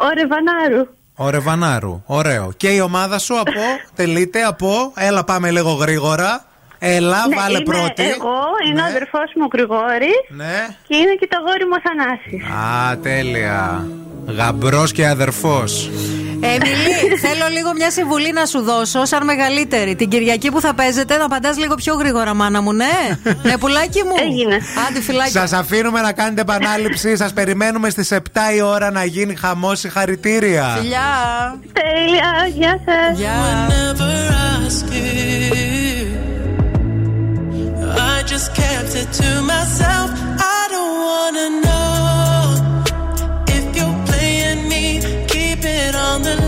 Ο, ο Ρεβανάρου. Ο Ρεβανάρου. Ωραίο. Και η ομάδα σου αποτελείται <laughs> από. Έλα, πάμε λίγο γρήγορα. Έλα, ναι, βάλε είμαι πρώτη. εγώ, είναι ο αδερφός μου ο Γρηγόρης Ναι. και είναι και τ' αγόρι μου ο Θανάσης. Α, τέλεια. Γαμπρός και αδερφός. Εμιλή, θέλω λίγο μια συμβουλή να σου δώσω, σαν μεγαλύτερη. Την Κυριακή που θα παίζετε, να απαντάς λίγο πιο γρήγορα, μάνα μου, ναι; ναι, πουλάκι μου. Έγινε. Άντε, φυλάκι. Σας αφήνουμε να κάνετε επανάληψη. Σας περιμένουμε στις 7 η ώρα να γίνει χαμός συγχαρητήρια. Φιλιά. Τέλεια, γεια σας. Γεια. Whenever I speak, I just kept it to myself. I don't wanna know coming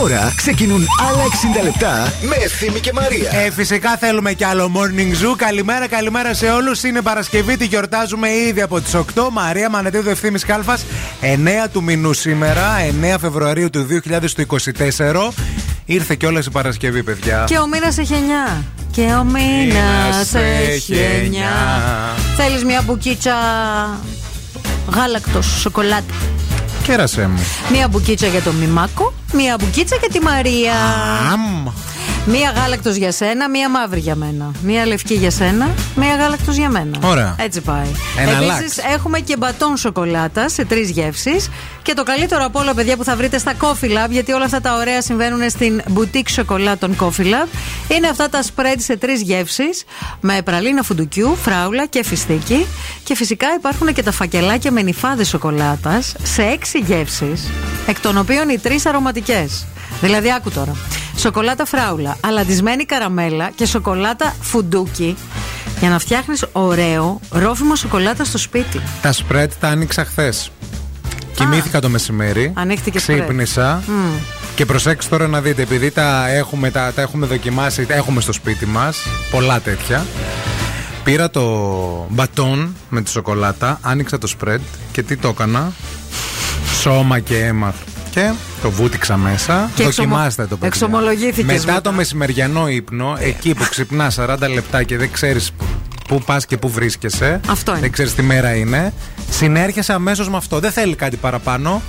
Τώρα ξεκινούν άλλα 60 λεπτά με Ευθύμη και Μαρία. Ε, φυσικά θέλουμε κι άλλο morning zoo. Καλημέρα, καλημέρα σε όλους. Είναι Παρασκευή, τη γιορτάζουμε ήδη από τις 8. Μαρία Μανετίδου Ευθύνη Κάλφας. 9 του μηνού σήμερα, 9 Φεβρουαρίου του 2024. Ήρθε κιόλας η Παρασκευή, παιδιά. Και ο μήνας έχει 9. Και ο μήνας έχει 9. Θέλεις μια μπουκίτσα γάλακτος, σοκολάτα. Κέρασέ μου. Μία μπουκίτσα για τον Μιμάκο, μία μπουκίτσα για τη Μαρία. Αμ. Μία γάλακτος για σένα, μία μαύρη για μένα. Μία λευκή για σένα, μία γάλακτος για μένα. Ωραία. Έτσι πάει. Εναλλάξ. Επίσης έχουμε και μπατόν σοκολάτα σε τρεις γεύσεις. Και το καλύτερο από όλα, παιδιά, που θα βρείτε στα Coffee Lab, γιατί όλα αυτά τα ωραία συμβαίνουν στην boutique σοκολάτων Coffee Lab, είναι αυτά τα spread σε τρεις γεύσεις με πραλίνα φουντουκιού, φράουλα και φιστίκι. Και φυσικά υπάρχουν και τα φακελάκια με νυφάδες σοκολάτας σε έξι γεύσεις, εκ των οποίων οι τρεις αρωματικές. Δηλαδή, άκου τώρα. Σοκολάτα φράουλα, αλαντισμένη καραμέλα και σοκολάτα φουντούκι για να φτιάχνεις ωραίο ρόφημα σοκολάτα στο σπίτι. Τα spread τα άνοιξα χθες. Κοιμήθηκα το μεσημέρι. Ανοίχτηκε spread. Ξύπνησα. Μμ. Και προσέξτε τώρα να δείτε, επειδή τα έχουμε, τα, τα έχουμε δοκιμάσει, τα έχουμε στο σπίτι μας, πολλά τέτοια. Πήρα το μπατόν με τη σοκολάτα, άνοιξα το spread και τι το έκανα; Σώμα και αίμα. Και το βούτυξα μέσα. Και Δοκιμάστε εξομο- το παιδί. εξομολογήθηκες Μετά, μετά. το μεσημεριανό ύπνο, εκεί που ξυπνά 40 λεπτά και δεν ξέρεις πού πας και πού βρίσκεσαι. Αυτό είναι. Δεν ξέρεις τι μέρα είναι. Συνέρχεσαι αμέσως με αυτό. Δεν θέλει κάτι παραπάνω.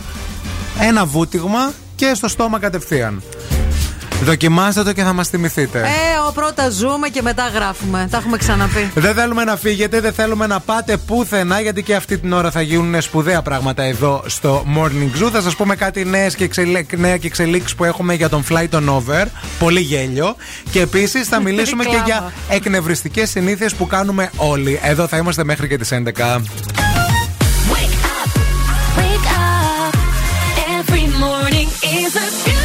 Ένα βούτυγμα και στο στόμα κατευθείαν. Δοκιμάστε το και θα μας θυμηθείτε. Ε, ο πρώτα ζούμε και μετά γράφουμε. Τα έχουμε ξαναπεί. Δεν θέλουμε να φύγετε, δεν θέλουμε να πάτε πουθενά, γιατί και αυτή την ώρα θα γίνουν σπουδαία πράγματα εδώ στο Morning Zoo. Θα σας πούμε κάτι νέες και εξελι... νέα και εξελίξεις που έχουμε για τον Flight on Over. Πολύ γέλιο. Και επίσης θα <laughs> μιλήσουμε και Κλάμα. για εκνευριστικές συνήθειες που κάνουμε όλοι. Εδώ θα είμαστε μέχρι και τις 11. Wake up. Every morning is a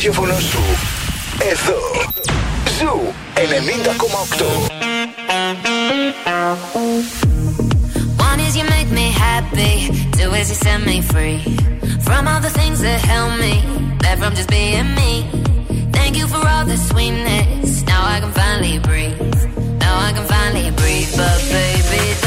ραδιόφωνο σου. Εδώ. Ζου 90,8. One is you make me happy, two is you set me free from all the things that held me back from just being me. Thank you for all the sweetness. Now I can finally breathe. Now I can finally breathe. But baby,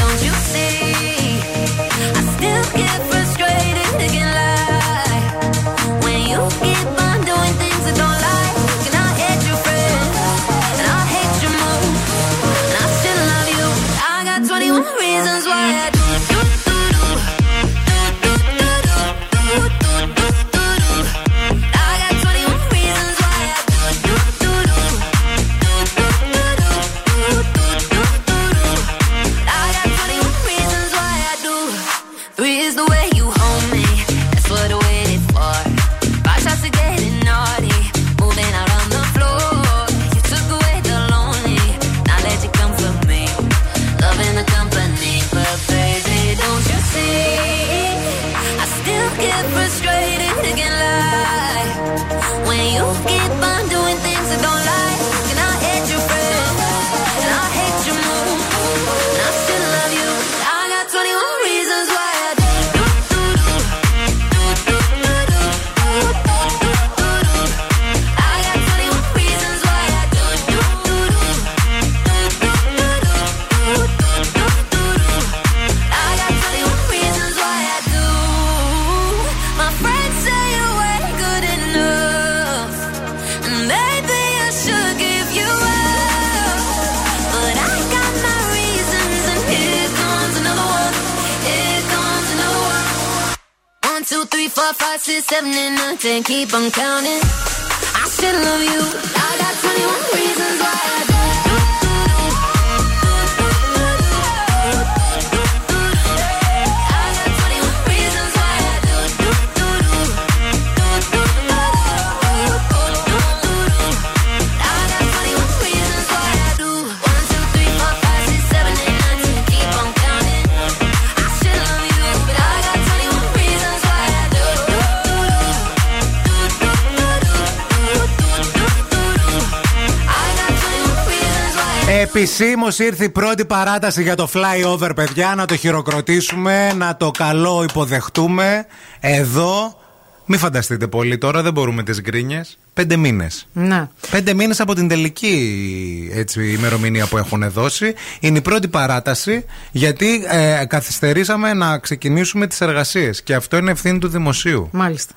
Επισήμω ήρθε η πρώτη παράταση για το flyover, παιδιά. Να το χειροκροτήσουμε, να το καλό υποδεχτούμε. Εδώ, μην φανταστείτε πολύ τώρα, δεν μπορούμε τις γκρίνιες. Πέντε μήνες. Να. Πέντε μήνες από την τελική έτσι, ημερομηνία που έχουν δώσει. Είναι η πρώτη παράταση γιατί ε, καθυστερήσαμε να ξεκινήσουμε τις εργασίες. Και αυτό είναι ευθύνη του δημοσίου. Μάλιστα.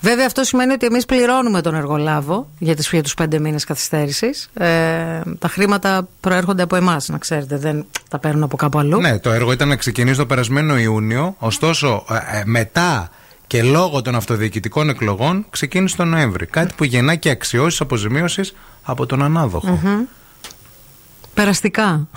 Βέβαια, αυτό σημαίνει ότι εμείς πληρώνουμε τον εργολάβο για, τις, για τους πέντε μήνες καθυστέρησης. Ε, τα χρήματα προέρχονται από εμάς, να ξέρετε. Δεν τα παίρνουν από κάπου αλλού. Ναι, το έργο ήταν να ξεκινήσει το περασμένο Ιούνιο. Ωστόσο, ε, ε, μετά και λόγω των αυτοδιοικητικών εκλογών ξεκίνησε τον Νοέμβρη. Κάτι που γεννά και αξιώσεις αποζημίωσης από τον ανάδοχο. Μμμ. Περαστικά.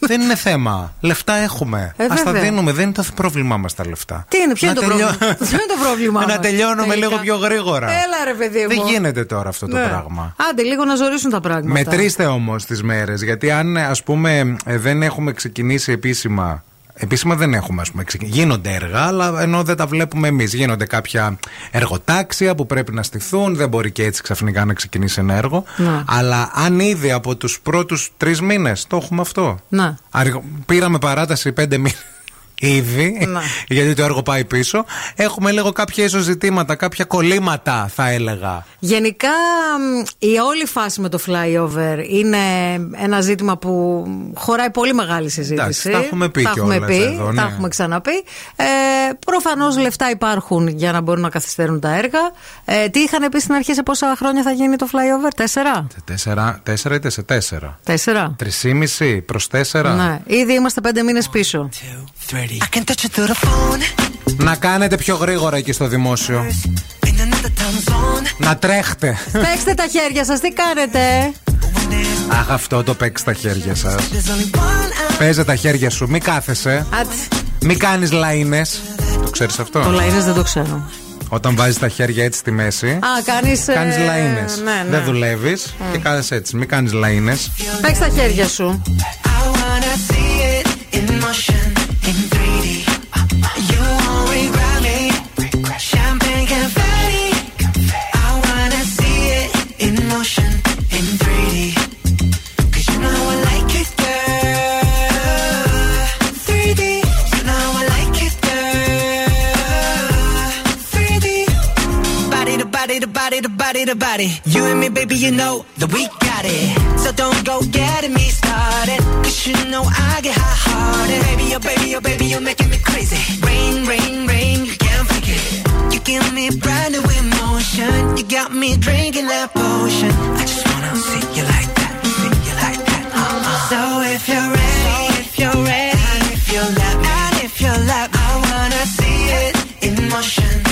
δεν είναι θέμα. Λεφτά έχουμε. Ε, Α τα βέβαια. δίνουμε. Δεν είναι το πρόβλημά μας τα λεφτά. Τι είναι, ποιο είναι Να το τελειώ- πρόβλημα; ποιο είναι το πρόβλημά Να μας, τελειώνουμε τελικά. λίγο πιο γρήγορα. Έλα, ρε παιδί μου. Δεν γίνεται τώρα αυτό το Ναι. πράγμα. Άντε, λίγο να ζορίσουν τα πράγματα. Μετρήστε όμως τις μέρες. Γιατί αν ας πούμε ε, δεν έχουμε ξεκινήσει επίσημα. Επίσημα δεν έχουμε, ας πούμε. ξεκι- Γίνονται έργα, αλλά ενώ δεν τα βλέπουμε εμείς. Γίνονται κάποια εργοτάξια που πρέπει να στηθούν. Δεν μπορεί και έτσι ξαφνικά να ξεκινήσει ένα έργο. Ναι. Αλλά αν ήδη από τους πρώτους τρεις μήνες το έχουμε αυτό. Να. Αργο- Πήραμε παράταση πέντε μήνες. Ήδη, Ναι. <laughs> γιατί το έργο πάει πίσω. Έχουμε λίγο κάποια ίσω ζητήματα, κάποια κολλήματα, θα έλεγα. Γενικά μ, η όλη φάση με το flyover είναι ένα ζήτημα που χωράει πολύ μεγάλη συζήτηση. Εντάξει, τα έχουμε πει Τα έχουμε κιόλας πει, εδώ, ναι. τα έχουμε ξαναπεί. Ε, Προφανώς λεφτά υπάρχουν για να μπορούν να καθυστερούν τα έργα. Ε, τι είχαν πει στην αρχή σε πόσα χρόνια θα γίνει το flyover, Τέσσερα; Τέσσερα, τέσσερα είτε σε τέσσερα. Τέσσερα. Τρισήμιση προς τέσσερα. Ναι, ήδη είμαστε πέντε μήνες πίσω. I can touch you through the phone Να κάνετε πιο γρήγορα εκεί στο δημόσιο. in another time zone. Να τρέχτε. Παίξτε τα χέρια σας, τι κάνετε; Αχ, αυτό το παίξει στα χέρια σας. There's only one Παίζε τα χέρια σου, μην κάθεσαι. Άτσι. Μην κάνεις λαΐνε. Το ξέρεις αυτό; Το λαϊνέ δεν το ξέρω. Όταν βάζεις τα χέρια έτσι στη μέση. Α, κάνεις. Κάνεις λαΐνε. Ναι, ναι. Δεν δουλεύεις και κάθεσαι έτσι. Μην κάνεις λαΐνε. Παίξτε τα χέρια σου. To body. You and me, baby, you know that we got it. So don't go getting me started. Cause you know I get hot hearted. Baby, oh baby, oh baby, you're making me crazy. Rain, rain, rain, you can't fake it. You give me brand new emotion. You got me drinking that potion. I just wanna see you like that, see you like that. Uh-uh. So if you're ready, if you're ready, and if you love and if you love I wanna see it in motion,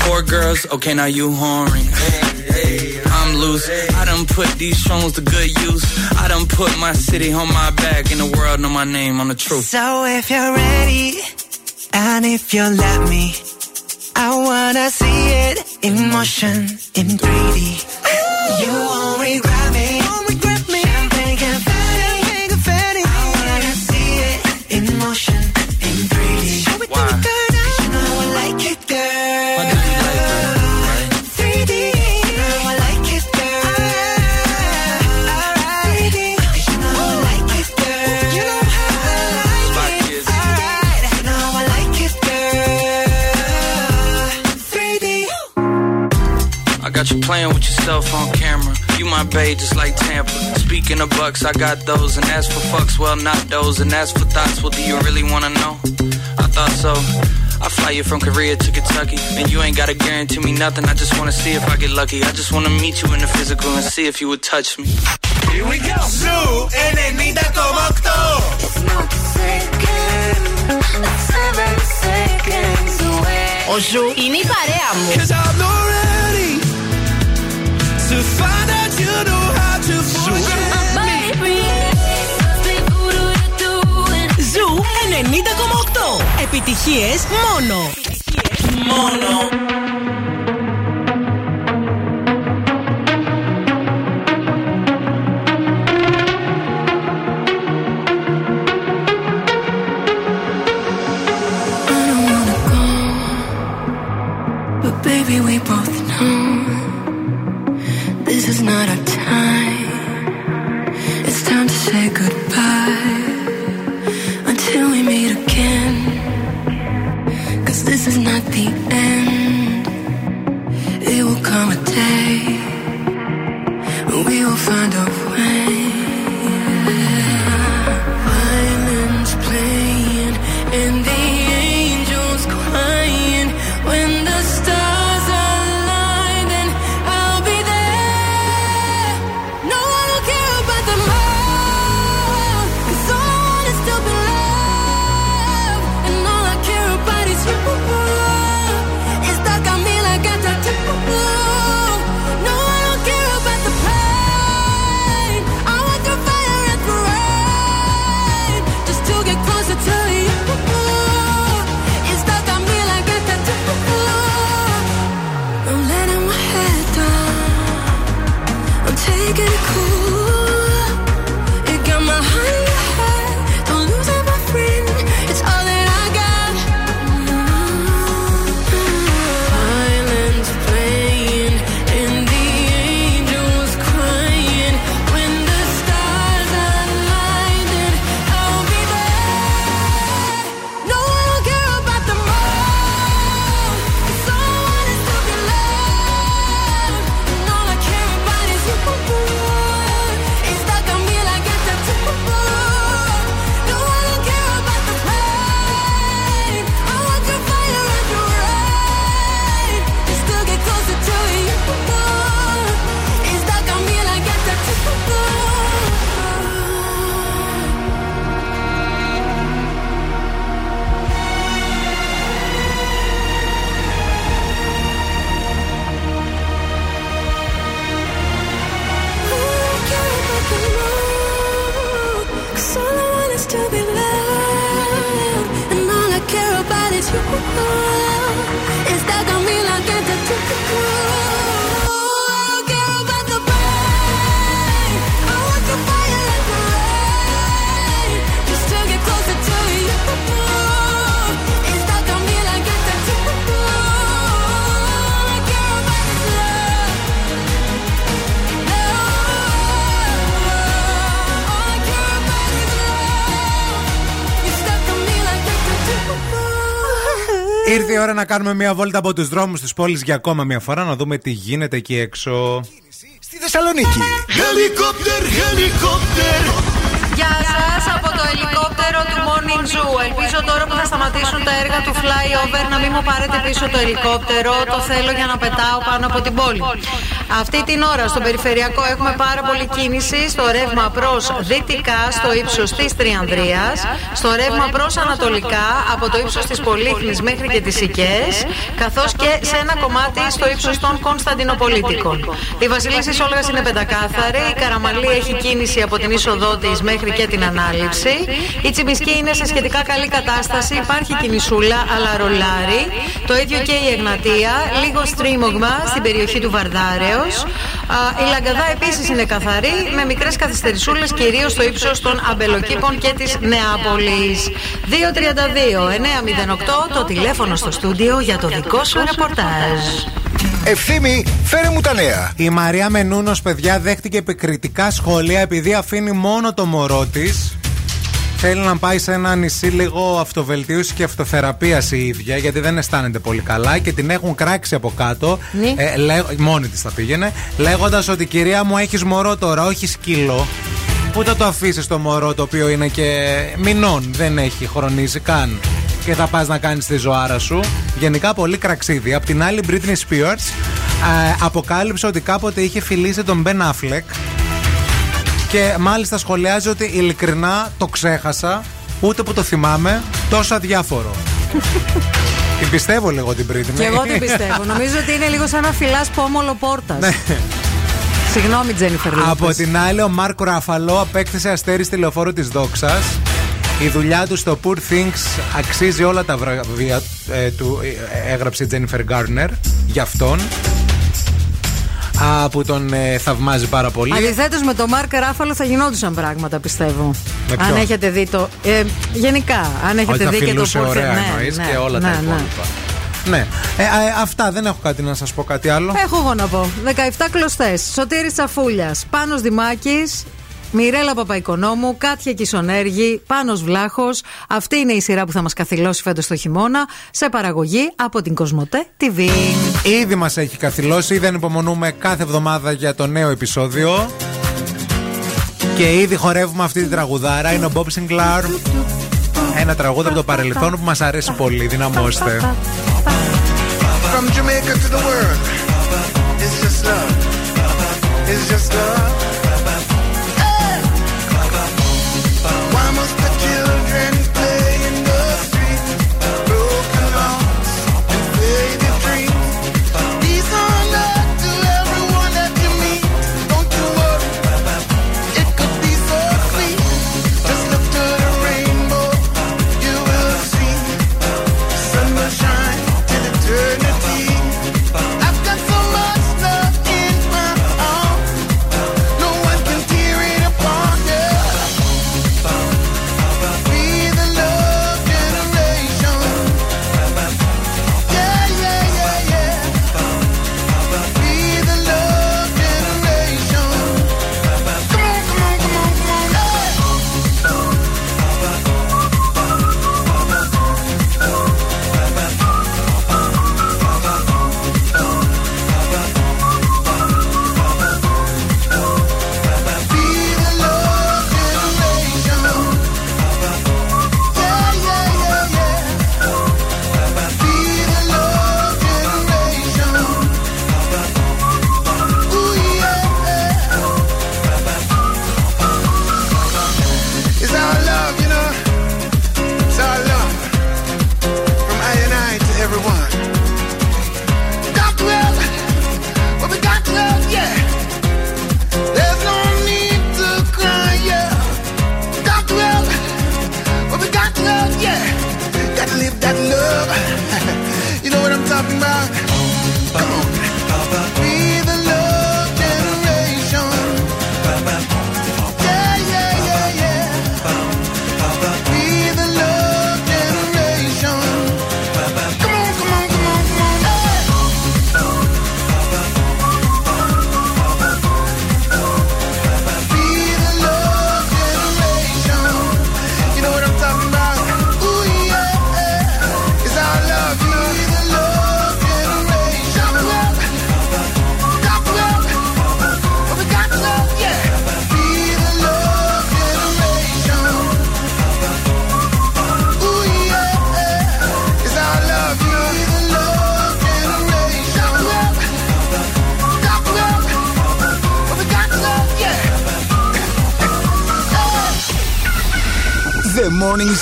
Four girls, okay, now you horny. I'm loose. I done put these songs to good use. I done put my city on my back, and the world know my name on the truth. So if you're ready, and if you let me, I wanna see it in motion, in 3D. You won't regret me. myself on camera. You my babe, just like Tampa. Speaking of bucks, I got those. And as for fucks, well, not those. And as for thoughts, well, do you really wanna know? I thought so. I fly you from Korea to Kentucky, and you ain't gotta guarantee me nothing. I just wanna see if I get lucky. I just wanna meet you in the physical and see if you would touch me. Here we go. Zoo Seven seconds away. Επιτυχίες μόνο. Μόνο. But baby, we both know this is not our time. It's time to say goodbye until we meet again. Cause this is not the end. It will come a day ώρα να κάνουμε μια βόλτα από τους δρόμους της πόλης για ακόμα μια φορά να δούμε τι γίνεται εκεί έξω. Στη Θεσσαλονίκη. Helicopter, helicopter. Γεια σας από το ελικόπτερο του Morning Zoo. Ελπίζω τώρα που θα σταματήσουν τα έργα του flyover να μην μου πάρετε πίσω το ελικόπτερο. Το θέλω για να πετάω πάνω από την πόλη. Αυτή την ώρα στο περιφερειακό έχουμε πάρα πολύ κίνηση στο ρεύμα προς δυτικά στο ύψος της Τριανδρίας, στο ρεύμα προς ανατολικά από το ύψος της Πολύχνης μέχρι και τις Οικές, καθώς και σε ένα κομμάτι στο ύψος των Κωνσταντινοπολίτικων. Η Βασιλίση Όλγας είναι πεντακάθαρη, η Καραμαλή έχει κίνηση από την είσοδό της μέχρι και την ανάληψη. Η Τσιμισκή είναι σε σχετικά καλή κατάσταση, υπάρχει κινησούλα αλλά ρολάρι. Το ίδιο και η Εγνατία, λίγο στρίμωγμα στην περιοχή του Βαρδάρεως. Η Λαγκαδά επίσης είναι καθαρή, με μικρές καθυστερησούλες κυρίως στο ύψος των Αμπελοκήπων και της Νεάπολης. 232-908 το τηλέφωνο στο στούντιο για το δικό σου ρεπορτάζ. Ευθύμη, φέρε μου τα νέα. Η Μαρία Μενούνος, παιδιά, δέχτηκε επικριτικά σχόλια επειδή αφήνει μόνο το μωρό της. Θέλει να πάει σε ένα νησί λίγο αυτοβελτίωση και αυτοθεραπείας η ίδια, γιατί δεν αισθάνεται πολύ καλά και την έχουν κράξει από κάτω. Ναι. Ε, λέ- μόνη της θα πήγαινε, λέγοντας ότι κυρία μου έχεις μωρό τώρα, όχι σκύλο. Πού θα το αφήσεις το μωρό το οποίο είναι και μηνών, δεν έχει χρονίσει καν. Και θα πας να κάνεις τη ζωάρα σου. Γενικά πολύ κραξίδι. Απ' την άλλη, η Britney Spears ε, αποκάλυψε ότι κάποτε είχε φιλήσει τον Ben Affleck. Και μάλιστα σχολιάζει ότι ειλικρινά το ξέχασα, ούτε που το θυμάμαι, τόσο αδιάφορο. <laughs> την πιστεύω λίγο την Britney. Και εγώ την πιστεύω. Νομίζω ότι είναι λίγο σαν να φυλάς πόμολο πόρτας. Ναι. Συγγνώμη, Τζένιφερ Από την άλλη, ο Μάρκο Ραφαλό απέκτησε αστέρι στη λεωφόρο της Δόξας. Η δουλειά του στο Poor Things αξίζει όλα τα βραβεία ε, του, ε, έγραψε η Jennifer Garner για αυτόν. Α, που τον ε, θαυμάζει πάρα πολύ. Αντιθέτως με τον Μάρκ Ράφαλο θα γινόντουσαν πράγματα, πιστεύω. Με αν ποιον; έχετε δει το. Ε, γενικά, αν έχετε Ότι θα δει και το φιλούσε Poor ωραία Things. Ναι, εννοείς ναι, και όλα τα ναι, ναι. υπόλοιπα. Ναι. Ε, α, ε, αυτά δεν έχω κάτι να σας πω κάτι άλλο. Έχω εγώ να πω. 17 κλωστές. Σωτήρης Τσαφούλιας. Πάνος Δημάκης. Μιρέλα Παπαϊκονόμου, Κάτια Κισονέργη, Πάνος Βλάχος. Αυτή είναι η σειρά που θα μας καθυλώσει φέτος το χειμώνα σε παραγωγή από την Κοσμοτέ TV. Ήδη μας έχει καθυλώσει, δεν υπομονούμε κάθε εβδομάδα για το νέο επεισόδιο. Και ήδη χορεύουμε αυτή την τραγουδάρα. Είναι ο Bob Sinclair. Ένα τραγούδι από το παρελθόν που μας αρέσει πολύ. Δυναμώστε. From Jamaica to the world, it's just love. It's just love.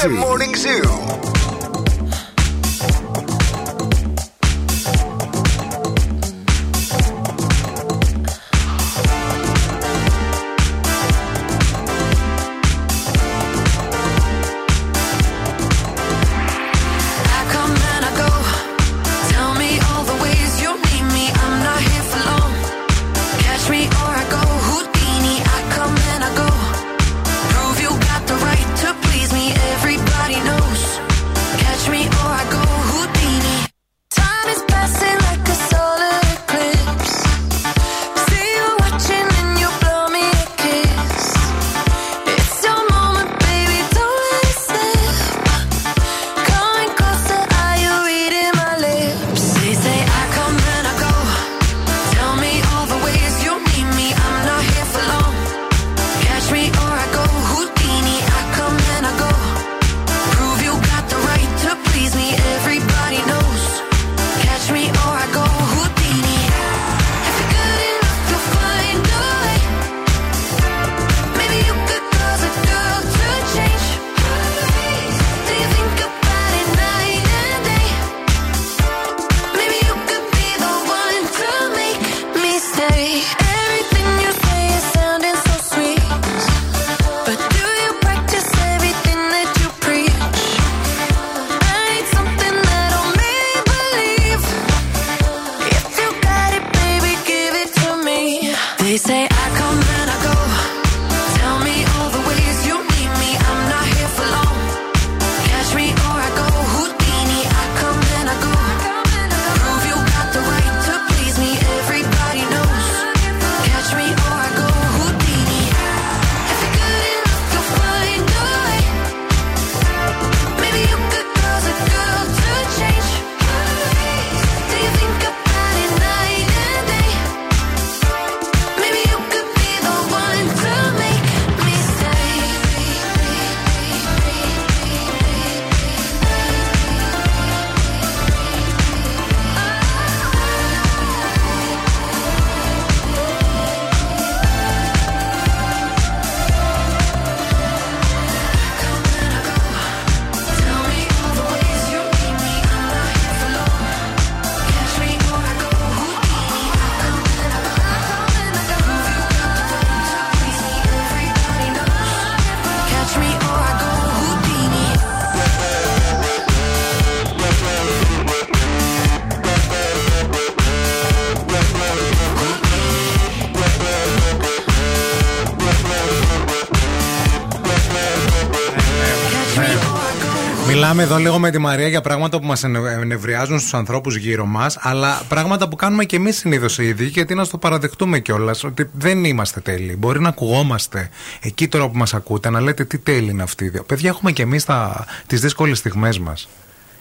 This Συζητάμε εδώ λίγο με τη Μαρία για πράγματα που μας ενευριάζουν στους ανθρώπους γύρω μας, αλλά πράγματα που κάνουμε και εμείς συνήθως ήδη, γιατί να στο παραδεχτούμε κιόλας ότι δεν είμαστε τέλειοι. Μπορεί να ακουγόμαστε εκεί τώρα που μας ακούτε, να λέτε τι τέλειοι είναι αυτοί. Παιδιά, έχουμε κι εμείς τα... τις δύσκολες στιγμές μας.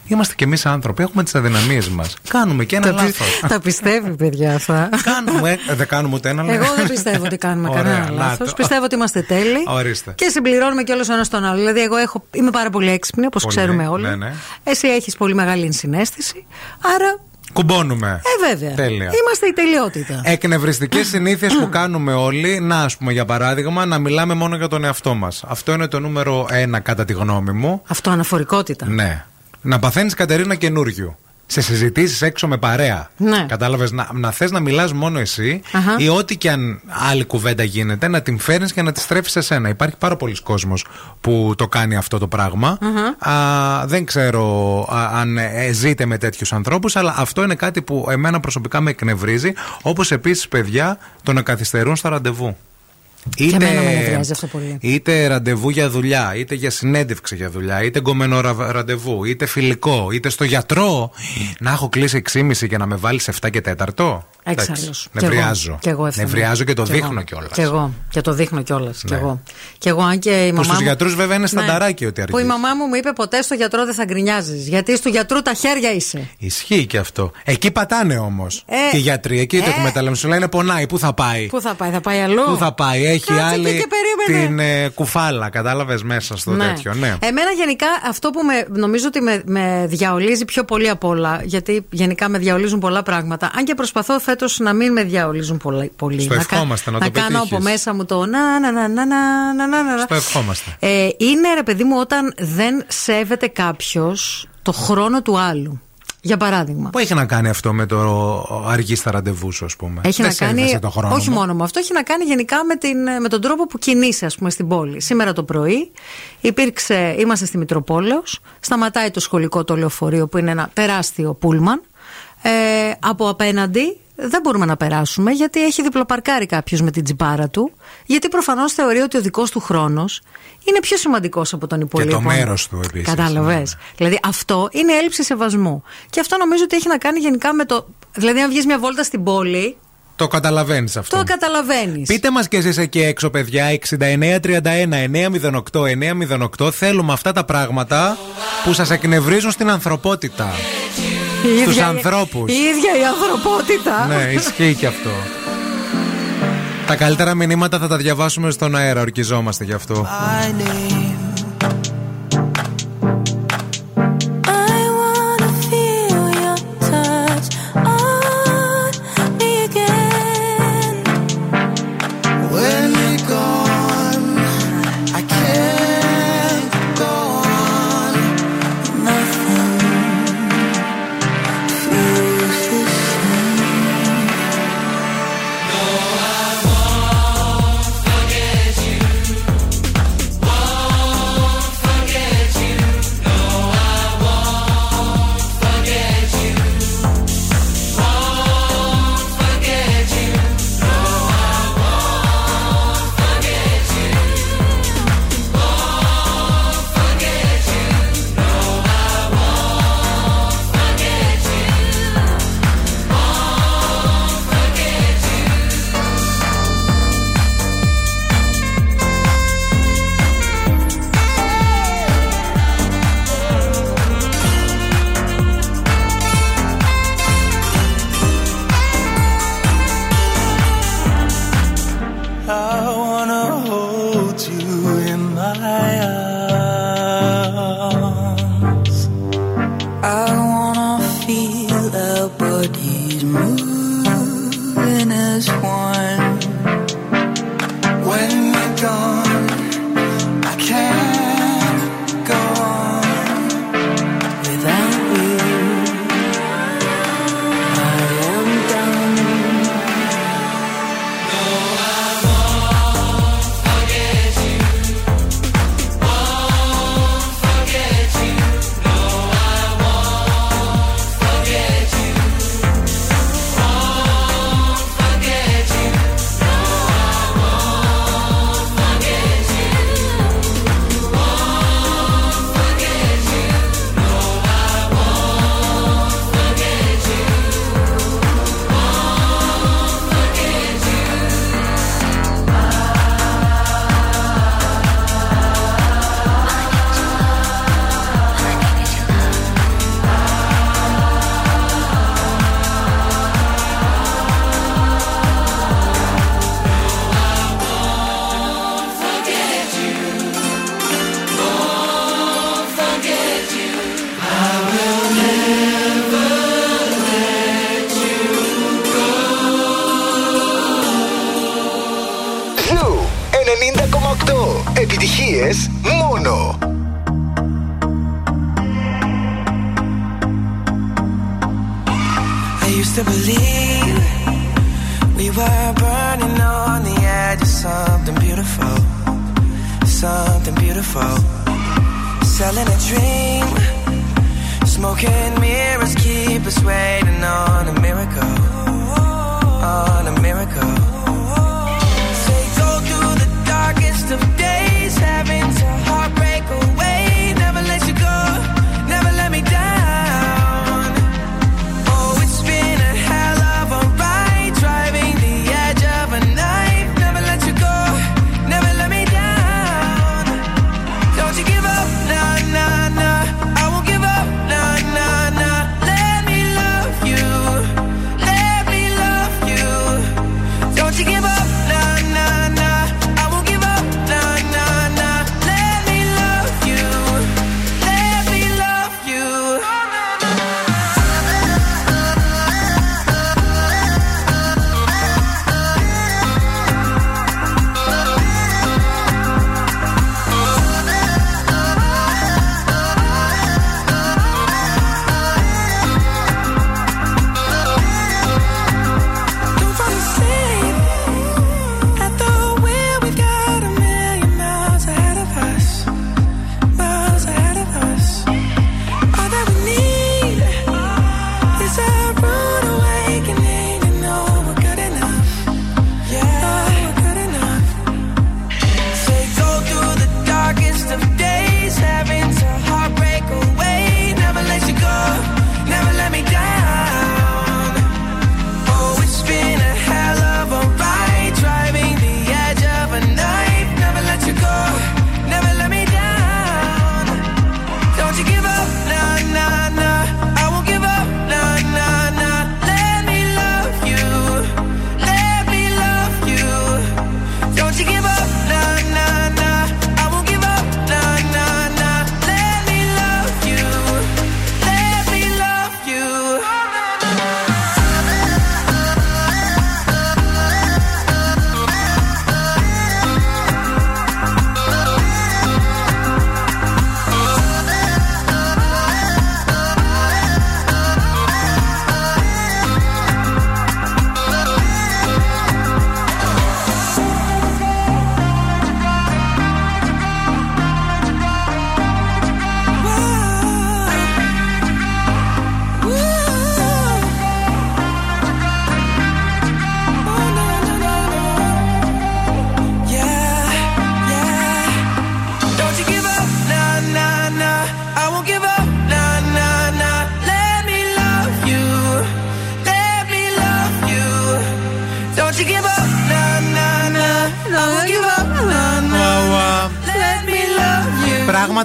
Είμαστε κι εμείς άνθρωποι, έχουμε τις αδυναμίες μας. Κάνουμε και ένα λάθος. Τα πιστεύει, παιδιά αυτά. κάνουμε, ε, δεν κάνουμε ούτε ένα λάθο. Εγώ δεν πιστεύω ότι κάνουμε κανένα λάθο. Πιστεύω ότι είμαστε τέλειοι. Ορίστε. Και συμπληρώνουμε κιόλα ένας τον άλλο. Δηλαδή, εγώ έχω, είμαι πάρα πολύ έξυπνη, όπως ξέρουμε όλοι. Ναι, ναι. Εσύ έχεις πολύ μεγάλη συνέστηση. Άρα Κουμπώνουμε. Ε, βέβαια. Τέλεια. Είμαστε η τελειότητα. Εκνευριστικές συνήθειες που κάνουμε όλοι, να ας πούμε για παράδειγμα, να μιλάμε μόνο για τον εαυτό μας. Αυτό είναι το νούμερο ένα, κατά τη γνώμη μου. Αυτό αναφορικότητα. Ναι να παθαίνεις Κατερίνα καινούριο. Σε συζητήσεις έξω με παρέα. Ναι. Κατάλαβες να, να θες να μιλάς μόνο εσύ ή ό,τι και αν άλλη κουβέντα γίνεται, να την φέρνεις και να τη στρέφεις σε σένα. Υπάρχει πάρα πολλοί κόσμος που το κάνει αυτό το πράγμα. Δεν ξέρω αν ε, ζείτε με τέτοιους ανθρώπους, αλλά αυτό είναι κάτι που εμένα προσωπικά με εκνευρίζει. Όπως επίσης, παιδιά, το να καθυστερούν στα ραντεβού. Και εμένα με νευριάζει αυτό πολύ. είτε ραντεβού για δουλειά, είτε για συνέντευξη για δουλειά, είτε γκομενό ρα- ραντεβού, είτε φιλικό, είτε στο γιατρό. Να έχω κλείσει 6,5 και να με βάλεις 7 και 4. Έξαλλο. Νευριάζω. Και εγώ ευθυνό. Νευριάζω και το Κι δείχνω εγώ. κιόλας. Κι εγώ. Και το δείχνω κιόλας. Κι Ναι. εγώ. Κι εγώ, αν και η Που μαμά. στους μου- γιατρούς βέβαια είναι Ναι. στανταράκι ότι Που η αργείς. μαμά μου μου είπε ποτέ στο γιατρό δεν θα γκρινιάζεις. Γιατί στο γιατρού τα χέρια είσαι. Ισχύει και αυτό. Εκεί πατάνε όμως. Ε, και οι γιατροί, εκεί το ε. εκμεταλλεύουν. Σου λένε πονάει, πού θα πάει; Πού θα πάει, θα πάει αλλού. Πού θα πάει, έχει Κάτσε άλλη εκεί και περίμενε. την ε, κουφάλα, κατάλαβες μέσα στο τέτοιο. Ναι. Εμένα γενικά αυτό που με, νομίζω ότι με, με διαολίζει πιο πολύ απ' όλα, γιατί γενικά με διαολίζουν πολλά πράγματα, αν και προσπαθώ φέτος να μην με διαολίζουν πολύ. πολύ. Στο να, κα- ευχόμαστε, να το κάνω πετύχεις. από μέσα μου το να να να να να να να, να. Στο ευχόμαστε. Ε, είναι ρε παιδί μου όταν δεν σέβεται κάποιος το χρόνο του άλλου. Για παράδειγμα. Πού έχει να κάνει αυτό με το αργή στα ραντεβού σου, ας πούμε; Έχει Δεν να κάνει. σέβεσαι το χρόνο όχι μου; μόνο με αυτό, έχει να κάνει γενικά με, την, με τον τρόπο που κινείσαι, ας πούμε, στην πόλη. Σήμερα το πρωί υπήρξε, είμαστε στη Μητροπόλεως, σταματάει το σχολικό το λεωφορείο που είναι ένα τεράστιο πούλμαν. Ε, από απέναντι δεν μπορούμε να περάσουμε γιατί έχει διπλοπαρκάρει κάποιος με την τσιπάρα του. Γιατί προφανώς θεωρεί ότι ο δικός του χρόνος είναι πιο σημαντικός από τον Και υπόλοιπο. το μέρος του επίσης. Κατάλαβες. Δηλαδή αυτό είναι έλλειψη σεβασμού. Και αυτό νομίζω ότι έχει να κάνει γενικά με το. Δηλαδή, αν βγεις μια βόλτα στην πόλη, Το καταλαβαίνεις αυτό. το καταλαβαίνεις. Πείτε μας κι εσείς εκεί έξω, παιδιά, 6931-908-908. Θέλουμε αυτά τα πράγματα που σας εκνευρίζουν στην ανθρωπότητα. Στους ανθρώπους. Η ίδια η ανθρωπότητα. ναι, ισχύει και αυτό. Τα καλύτερα μηνύματα θα τα διαβάσουμε στον αέρα, ορκιζόμαστε γι' αυτό. I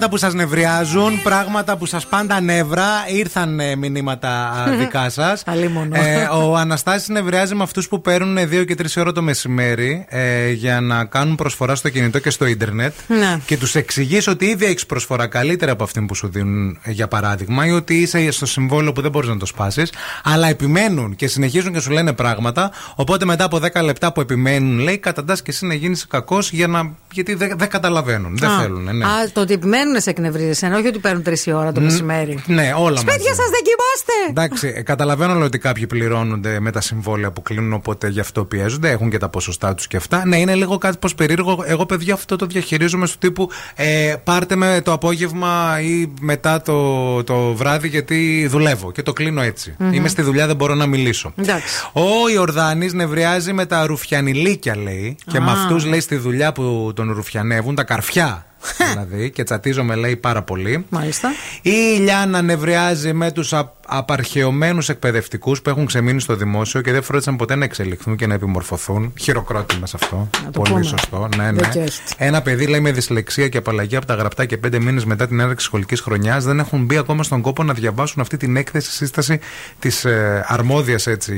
Πράγματα που σας νευριάζουν, πράγματα που σας πάντα νεύρα. Ήρθαν ε, μηνύματα α, δικά σας. Ε, ο Αναστάσης νευριάζει με αυτούς που παίρνουν 2 και 3 ώρα το μεσημέρι ε, για να κάνουν προσφορά στο κινητό και στο ίντερνετ. Ναι. Και τους εξηγείς ότι ήδη έχεις προσφορά καλύτερα από αυτή που σου δίνουν, ε, για παράδειγμα, ή ότι είσαι στο συμβόλαιο που δεν μπορείς να το σπάσεις. Αλλά επιμένουν και συνεχίζουν και σου λένε πράγματα. Οπότε μετά από 10 λεπτά που επιμένουν, λέει, καταντάς και εσύ να γίνεις κακός για να... γιατί δεν δεν καταλαβαίνουν. Δεν Α, θέλουν. Ναι. Α, το ότι επιμένουν σε εκνευρίζει, ενώ όχι ότι παίρνουν τρεις ώρα το Μ, μεσημέρι. Ναι, όλα Σπίτια μαζί. σας δεν κοιμάστε! Εντάξει, ε, καταλαβαίνω λέει, ότι κάποιοι πληρώνονται με τα συμβόλαια που κλείνουν, οπότε γι' αυτό πιέζονται. Έχουν και τα ποσοστά τους και αυτά. Ναι, είναι λίγο κάτι πως περίεργο. Εγώ, παιδιά, αυτό το διαχειρίζομαι στο τύπου ε, πάρτε με το απόγευμα ή μετά το, το βράδυ, γιατί δουλεύω και το κλείνω έτσι. Μμμ. Είμαι στη δουλειά, δεν μπορώ να μιλήσω. Εντάξει. Ο Ιορδάνης νευριάζει με τα ρουφιανιλίκια, λέει. Και Α. με αυτούς, λέει, στη δουλειά που τον ρουφιανεύουν, τα καρφιά. <laughs> δηλαδή, και τσατίζομαι, λέει, πάρα πολύ. Μάλιστα. Η Ιλιάνα νευριάζει με τους απαρχαιωμένους εκπαιδευτικούς που έχουν ξεμείνει στο δημόσιο και δεν φρόντισαν ποτέ να εξελιχθούν και να επιμορφωθούν. Χειροκρότημα σε αυτό. το Πολύ πούμε. σωστό. Ναι, ναι. Δίκιο έχετε. Ένα παιδί λέει με δυσλεξία και απαλλαγή από τα γραπτά και πέντε μήνες μετά την έναρξη σχολικής χρονιάς δεν έχουν μπει ακόμα στον κόπο να διαβάσουν αυτή την έκθεση σύσταση της ε, αρμόδιας έτσι.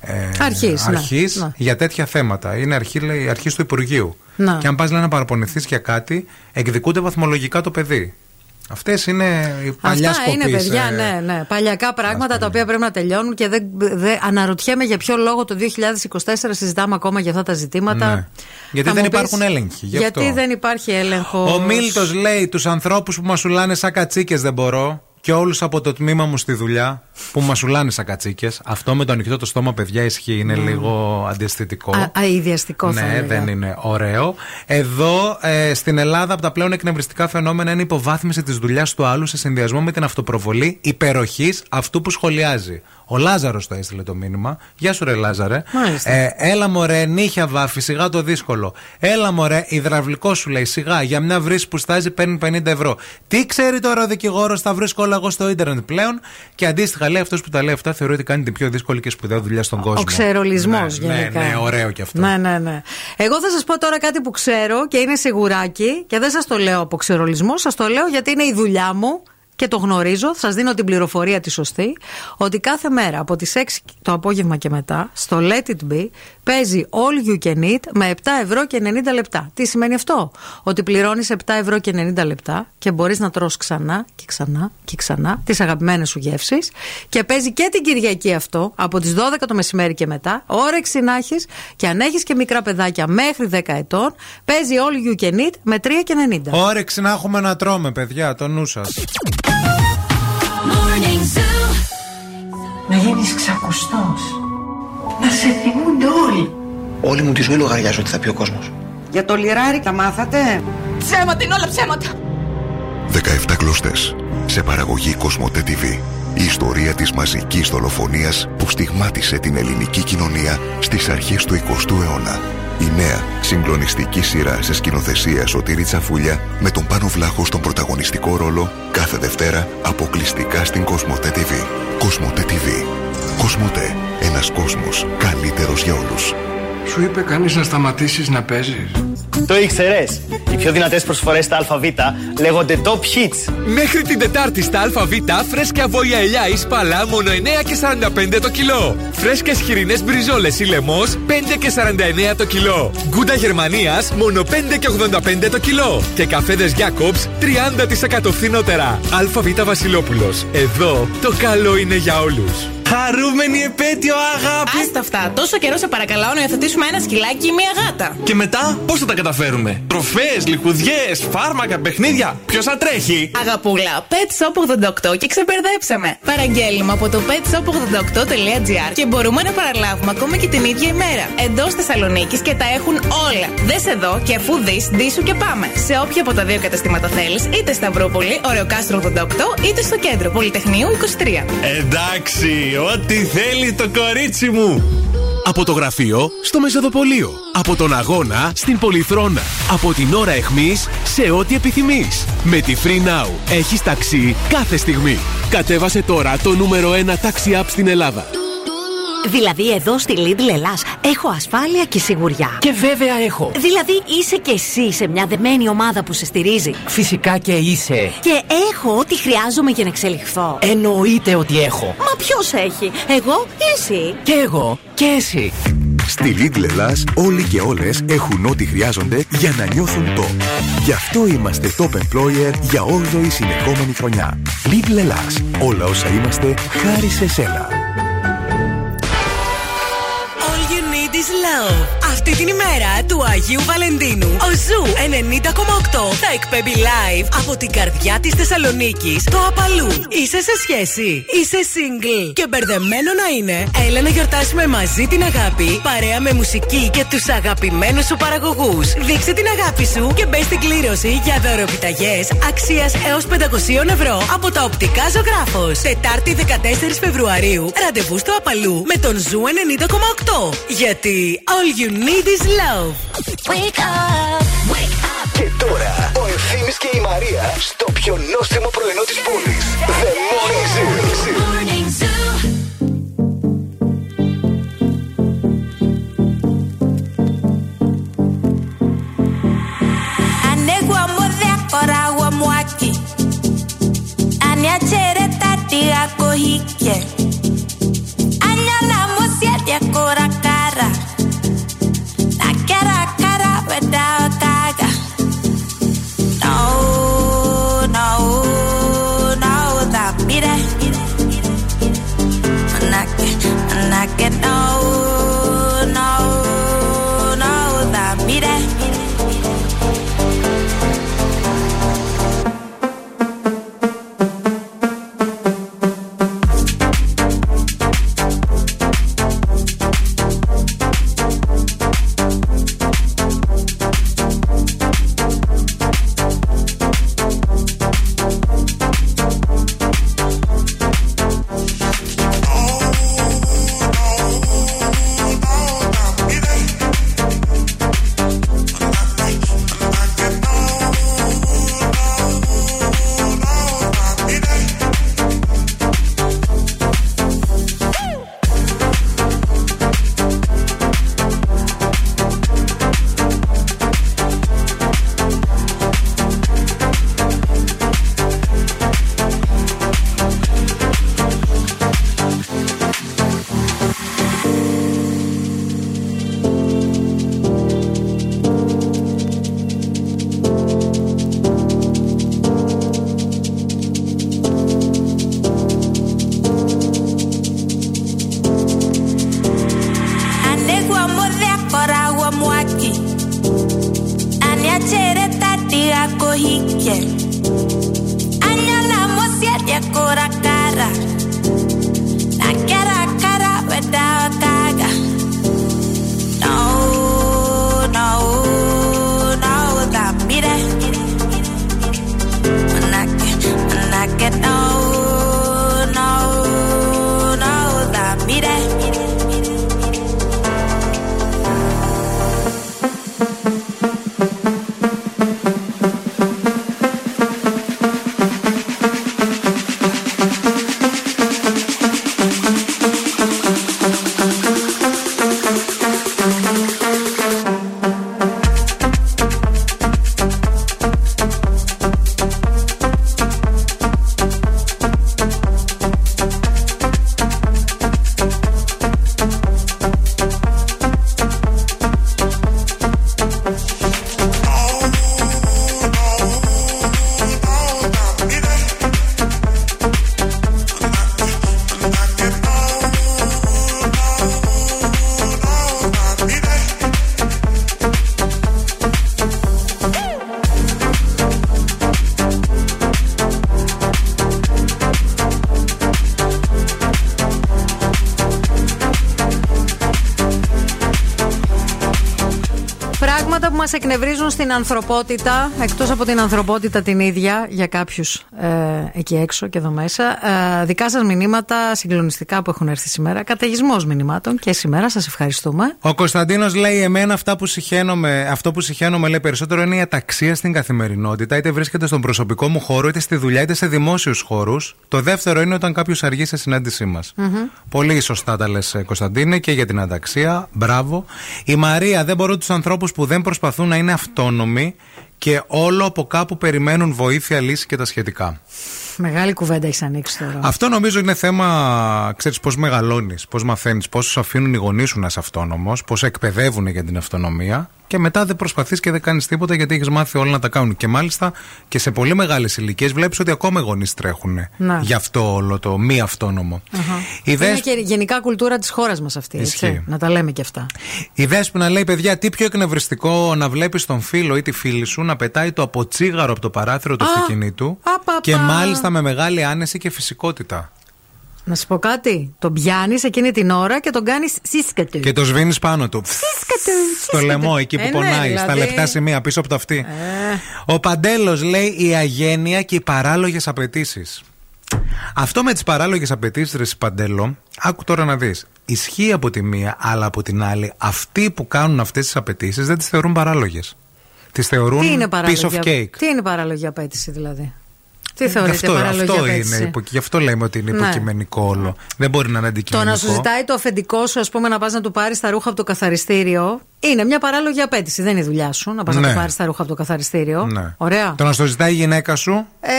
Ε, Αρχής, ναι. αρχής Ναι. για τέτοια θέματα. Είναι αρχή, λέει, αρχής του Υπουργείου. Να. Και αν πας να παραπονηθείς για κάτι, εκδικούνται βαθμολογικά το παιδί. Αυτές είναι οι παλιάς Αυτά είναι σκοπής, παιδιά, ε, ναι, ναι. Παλιακά πράγματα τα οποία πρέπει να τελειώνουν και δεν, δεν αναρωτιέμαι για ποιο λόγο το 2024 συζητάμε ακόμα για αυτά τα ζητήματα. Ναι. Γιατί Θα δεν μου πεις, υπάρχουν έλεγχοι. γι' Γιατί αυτό. δεν υπάρχει έλεγχος. Ο Μίλτος λέει: Τους ανθρώπους που μας σουλάνε σαν κατσίκες δεν μπορώ. Και όλους από το τμήμα μου στη δουλειά που μασουλάνε σαν κατσίκες. Αυτό με το ανοιχτό το στόμα, παιδιά, ισχύει. Είναι λίγο αντιαισθητικό. Α, αειδιαστικό θα Ναι, έλεγα. δεν είναι ωραίο. Εδώ ε, στην Ελλάδα, από τα πλέον εκνευριστικά φαινόμενα είναι η υποβάθμιση της δουλειάς του άλλου σε συνδυασμό με την αυτοπροβολή υπεροχής αυτού που σχολιάζει. Ο Λάζαρος το έστειλε το μήνυμα. Γεια σου, ρε Λάζαρε. Μάλιστα. Ε, έλα μωρέ, νύχια βάφη, σιγά το δύσκολο. Έλα μωρέ, υδραυλικό σου λέει, σιγά, για μια βρύση που στάζει παίρνει 50 ευρώ. Τι ξέρει τώρα ο δικηγόρος, θα βρίσκω όλα εγώ στο ίντερνετ πλέον; Και αντίστοιχα λέει αυτός που τα λέει αυτά θεωρεί ότι κάνει την πιο δύσκολη και σπουδαία δουλειά στον κόσμο. Ο ξερολισμός ναι, γενικά. Ναι, ναι, ωραίο κι αυτό. Ναι, ναι, ναι. Εγώ θα σας πω τώρα κάτι που ξέρω και είναι σιγουράκι και δεν σας το λέω από ξερολισμό, σας το λέω γιατί είναι η δουλειά μου και το γνωρίζω. Σας δίνω την πληροφορία τη σωστή. Ότι κάθε μέρα από τις 6 το απόγευμα και μετά στο Let It Be παίζει All You Can Eat με 7 ευρώ και 90 λεπτά. Τι σημαίνει αυτό; Ότι πληρώνεις 7 ευρώ και 90 λεπτά και μπορείς να τρως ξανά και ξανά και ξανά τις αγαπημένες σου γεύσεις. Και παίζει και την Κυριακή αυτό από τις 12 το μεσημέρι και μετά. Όρεξη να έχεις και αν έχεις και μικρά παιδάκια μέχρι 10 ετών, παίζει All You Can Eat με 3 και 90. Όρεξη να έχουμε να τρώμε, παιδιά, το νου σας. Morning Zoo. Να γίνεις ξακουστός. Να σε θυμούνται όλοι. Όλη μου τη ζωή λογαριάζω ότι θα πει ο κόσμος. Για το λιράρι τα μάθατε; Ψέματα είναι όλα ψέματα. 17 κλωστές σε παραγωγή Κοσμοτέ TV. Η ιστορία της μαζικής δολοφονίας που στιγμάτισε την ελληνική κοινωνία στις αρχές του 20ου αιώνα. Η νέα συγκλονιστική σειρά σε σκηνοθεσία Σωτήρη Τσαφούλια με τον Πάνο Βλάχο στον πρωταγωνιστικό ρόλο κάθε Δευτέρα αποκλειστικά στην Κοσμοτέ TV. Κοσμοτέ TV. Κοσμοτέ. Ένας κόσμος καλύτερος για όλους. Σου είπε κανείς να σταματήσεις να παίζεις; Το ήξερες. Οι πιο δυνατές προσφορές στα ΑΒ λέγονται Top Hits. Μέχρι την Τετάρτη στα ΑΒ φρέσκια βόλια ελιά ή σπαλά μόνο 9 και 45 το κιλό. Φρέσκες χοιρινές μπριζόλες ή λαιμό 5 και 49 το κιλό. Γκούντα Γερμανίας μόνο 5 και 85 το κιλό. Και καφέδες Jacobs 30% φθηνότερα. ΑΒ Βασιλόπουλος. Εδώ το καλό είναι για όλους. Χαρούμενη επέτειο, αγάπη! Άστα αυτά. Τόσο καιρό σε παρακαλάω να υιοθετήσουμε ένα σκυλάκι ή μία γάτα. Και μετά, πώς θα τα καταφέρουμε; Τροφές, λιχουδιές, φάρμακα, παιχνίδια. Ποιος θα τρέχει; Αγαπούλα, Pet Shop 88 και ξεπερδέψαμε. Παραγγέλνουμε από το petshop88.gr και μπορούμε να παραλάβουμε ακόμα και την ίδια ημέρα. Εντός Θεσσαλονίκης και τα έχουν όλα. Δες εδώ και αφού δεις, ντύσου και πάμε. Σε όποια από τα δύο καταστήματα θέλεις, είτε Σταυρούπολη, Ωρεοκάστρο 88, είτε στο κέντρο Πολυτεχνείου 23. Εντάξει, ό,τι θέλει το κορίτσι μου. Από το γραφείο στο Μεσοδοπολείο. Από τον αγώνα στην Πολυθρόνα. Από την ώρα εχμής σε ό,τι επιθυμείς. Με τη Free Now έχεις ταξί κάθε στιγμή. Κατέβασε τώρα το νούμερο 1 ταξί app στην Ελλάδα. Δηλαδή εδώ στη Lidl Ελλάς έχω ασφάλεια και σιγουριά. Και βέβαια έχω. Δηλαδή είσαι και εσύ σε μια δεμένη ομάδα που σε στηρίζει. Φυσικά και είσαι. Και έχω ό,τι χρειάζομαι για να εξελιχθώ. Εννοείται ότι έχω. Μα ποιος έχει, εγώ ή εσύ; Και εγώ και εσύ. Στη Lidl Ελλάς όλοι και όλες έχουν ό,τι χρειάζονται για να νιώθουν top. Γι' αυτό είμαστε top employer για 8η συνεχόμενη χρονιά. Lidl Ελλάς. Όλα όσα είμαστε χάρη σε σένα. You need is love. Αυτή την ημέρα του Αγίου Βαλεντίνου, ο Zoo 90,8 θα εκπέμπει live από την καρδιά της Θεσσαλονίκης, το Απαλού. Είσαι σε σχέση, είσαι single και μπερδεμένο να είναι. Έλα να γιορτάσουμε μαζί την αγάπη, παρέα με μουσική και τους αγαπημένους σου παραγωγούς. Δείξε την αγάπη σου και μπες στην κλήρωση για δωροεπιταγές αξίας έως 500 ευρώ από τα οπτικά ζωγράφος. Τετάρτη 14 Φεβρουαρίου, ραντεβού στο Απαλού με τον Zoo 90,8. Γιατί all you need is love. Wake up, wake up. Και τώρα ο Ευθύμης και η Μαρία στο πιο νόστιμο πρωινό της πόλης. The Morning Zoo. Morning Zoo. Εκνευρίζουν στην ανθρωπότητα, εκτός από την ανθρωπότητα την ίδια, για κάποιους ε, εκεί έξω και εδώ μέσα. Ε, δικά σας μηνύματα συγκλονιστικά που έχουν έρθει σήμερα. Καταιγισμός μηνυμάτων και σήμερα. Σας ευχαριστούμε. Ο Κωνσταντίνος λέει: Εμένα αυτά που συχαίνομαι, αυτό που συχαίνομαι λέει περισσότερο είναι η αταξία στην καθημερινότητα. Είτε βρίσκεται στον προσωπικό μου χώρο, είτε στη δουλειά, είτε σε δημόσιους χώρους. Το δεύτερο είναι όταν κάποιος αργεί σε συνάντησή μας. Πολύ σωστά τα λες, Κωνσταντίνε, και για την αταξία. Μπράβο. Η Μαρία δεν μπορώ τους ανθρώπους που δεν προσπαθούν να είναι αυτόνομοι και όλο από κάπου περιμένουν βοήθεια, λύση και τα σχετικά. Μεγάλη κουβέντα έχεις ανοίξει τώρα. Αυτό νομίζω είναι θέμα, ξέρεις, πώς μεγαλώνεις, πώς μαθαίνεις, πώς σου αφήνουν οι γονείς σου να είσαι αυτόνομος, πώς εκπαιδεύουν για την αυτονομία και μετά δεν προσπαθείς και δεν κάνεις τίποτα γιατί έχεις μάθει όλα να τα κάνουν. Και μάλιστα και σε πολύ μεγάλες ηλικίες βλέπεις ότι ακόμα οι γονείς τρέχουν Να. γι' αυτό όλο το μη αυτόνομο. Είναι και γενικά κουλτούρα της χώρας μας αυτή. Έτσι, Ισχύει. να τα λέμε και αυτά. Η Δέσποινα λέει: Παιδιά, τι πιο εκνευριστικό να βλέπεις τον φίλο ή τη φίλη σου να πετάει το αποτσίγαρο από το παράθυρο του Α, αυτοκινήτου απαπα. και μάλιστα με μεγάλη άνεση και φυσικότητα. Να σου πω κάτι. Τον πιάνεις εκείνη την ώρα και τον κάνεις σύσκατο. Και το σβήνεις πάνω του. Σύσκατο. Στο λαιμό, εκεί που Ε, ναι, πονάει, στα δηλαδή. λεπτά σημεία πίσω από το αυτή. Ε. Ο Παντέλος λέει η αγένεια και οι παράλογες απαιτήσεις. Αυτό με τις παράλογες απαιτήσεις, Ρε Παντέλο, άκου τώρα να δεις. Ισχύει από τη μία, αλλά από την άλλη, αυτοί που κάνουν αυτές τις απαιτήσεις δεν τις θεωρούν παράλογες. Τις θεωρούν Τι είναι piece παράλογη, of cake. Τι είναι παράλογη απέτηση δηλαδή; Τι Γι' θεωρείτε αυτό, παράλογη αυτό απέτηση; είναι, υπο- γι' αυτό λέμε ότι είναι Ναι. υποκειμενικό όλο. Δεν μπορεί να είναι Το αντικειμενικό. να σου ζητάει το αφεντικό σου, ας πούμε, να πας να του πάρεις τα ρούχα από το καθαριστήριο, είναι μια παράλογη απέτηση. Δεν είναι η δουλειά σου να πας να Ναι. του πάρεις τα ρούχα από το καθαριστήριο. Ναι. Ωραία. Το να στο ζητάει η γυναίκα σου Ε,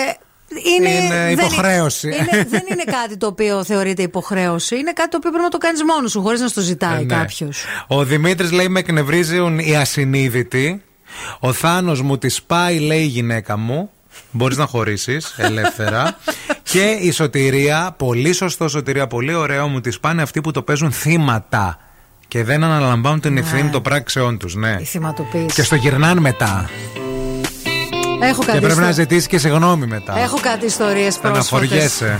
είναι, Είναι δεν υποχρέωση. Είναι, δεν είναι κάτι το οποίο θεωρείται υποχρέωση. Είναι κάτι το οποίο πρέπει να το κάνεις μόνος σου, χωρίς να στο ζητάει Ε, ναι. κάποιος. Ο Δημήτρης λέει: Με εκνευρίζουν οι ασυνείδητοι. Ο Θάνος μου τη σπάει, λέει η γυναίκα μου. Μπορείς να χωρίσεις ελεύθερα. και η σωτηρία, πολύ σωστό σωτηρία, πολύ ωραίο, μου τη σπάνε αυτοί που το παίζουν θύματα. Και δεν αναλαμβάνουν την ευθύνη των πράξεών τους. Ναι. Η θυματοποίηση. Και στο γυρνάνε μετά. Έχω Και κάτι, πρέπει να ιστο- ζητήσει και συγγνώμη μετά. Έχω κάτι ιστορίες πρόσφατες. Αναφοριέσαι.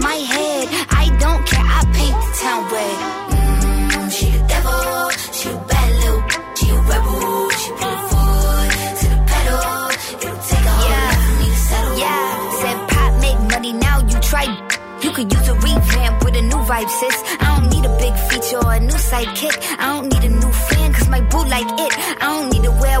My head. I don't care. I paint the town red. Mm, she the devil. She a bad little. She a rebel. She to the pedal. It'll take a for me to settle. Yeah, said pop make money now. You try. You could use a revamp with a new vibe, sis. I don't need a big feature or a new sidekick. I don't need a new fan, cause my boo like it. I don't need to wear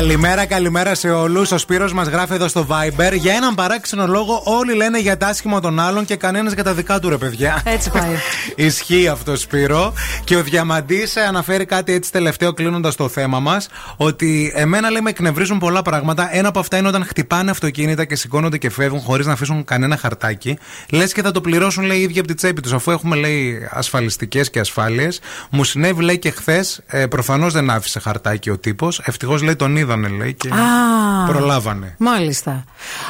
I don't Καλημέρα, καλημέρα σε όλους. Ο Σπύρος μας γράφει εδώ στο Viber. Για έναν παράξενο λόγο, όλοι λένε για τα άσχημα των άλλων και κανένας για τα δικά του, ρε παιδιά. Έτσι πάει. <laughs> Ισχύει αυτό, Σπύρο. Και ο Διαμαντής αναφέρει κάτι έτσι τελευταίο κλείνοντας το θέμα μας. Ότι εμένα λέει με εκνευρίζουν πολλά πράγματα. Ένα από αυτά είναι όταν χτυπάνε αυτοκίνητα και σηκώνονται και φεύγουν χωρίς να αφήσουν κανένα χαρτάκι. Λες και θα το πληρώσουν, λέει, οι ίδιοι από τη τσέπη τους. Αφού έχουμε, λέει, ασφαλιστικές και ασφάλειες. Μου συνέβη, λέει, και χθες. Ε, Προφανώς δεν άφησε χαρτάκι ο τύπος. Ευτυχώς, λέει, τον είδανε, λέει, και Α, προλάβανε. Μάλιστα.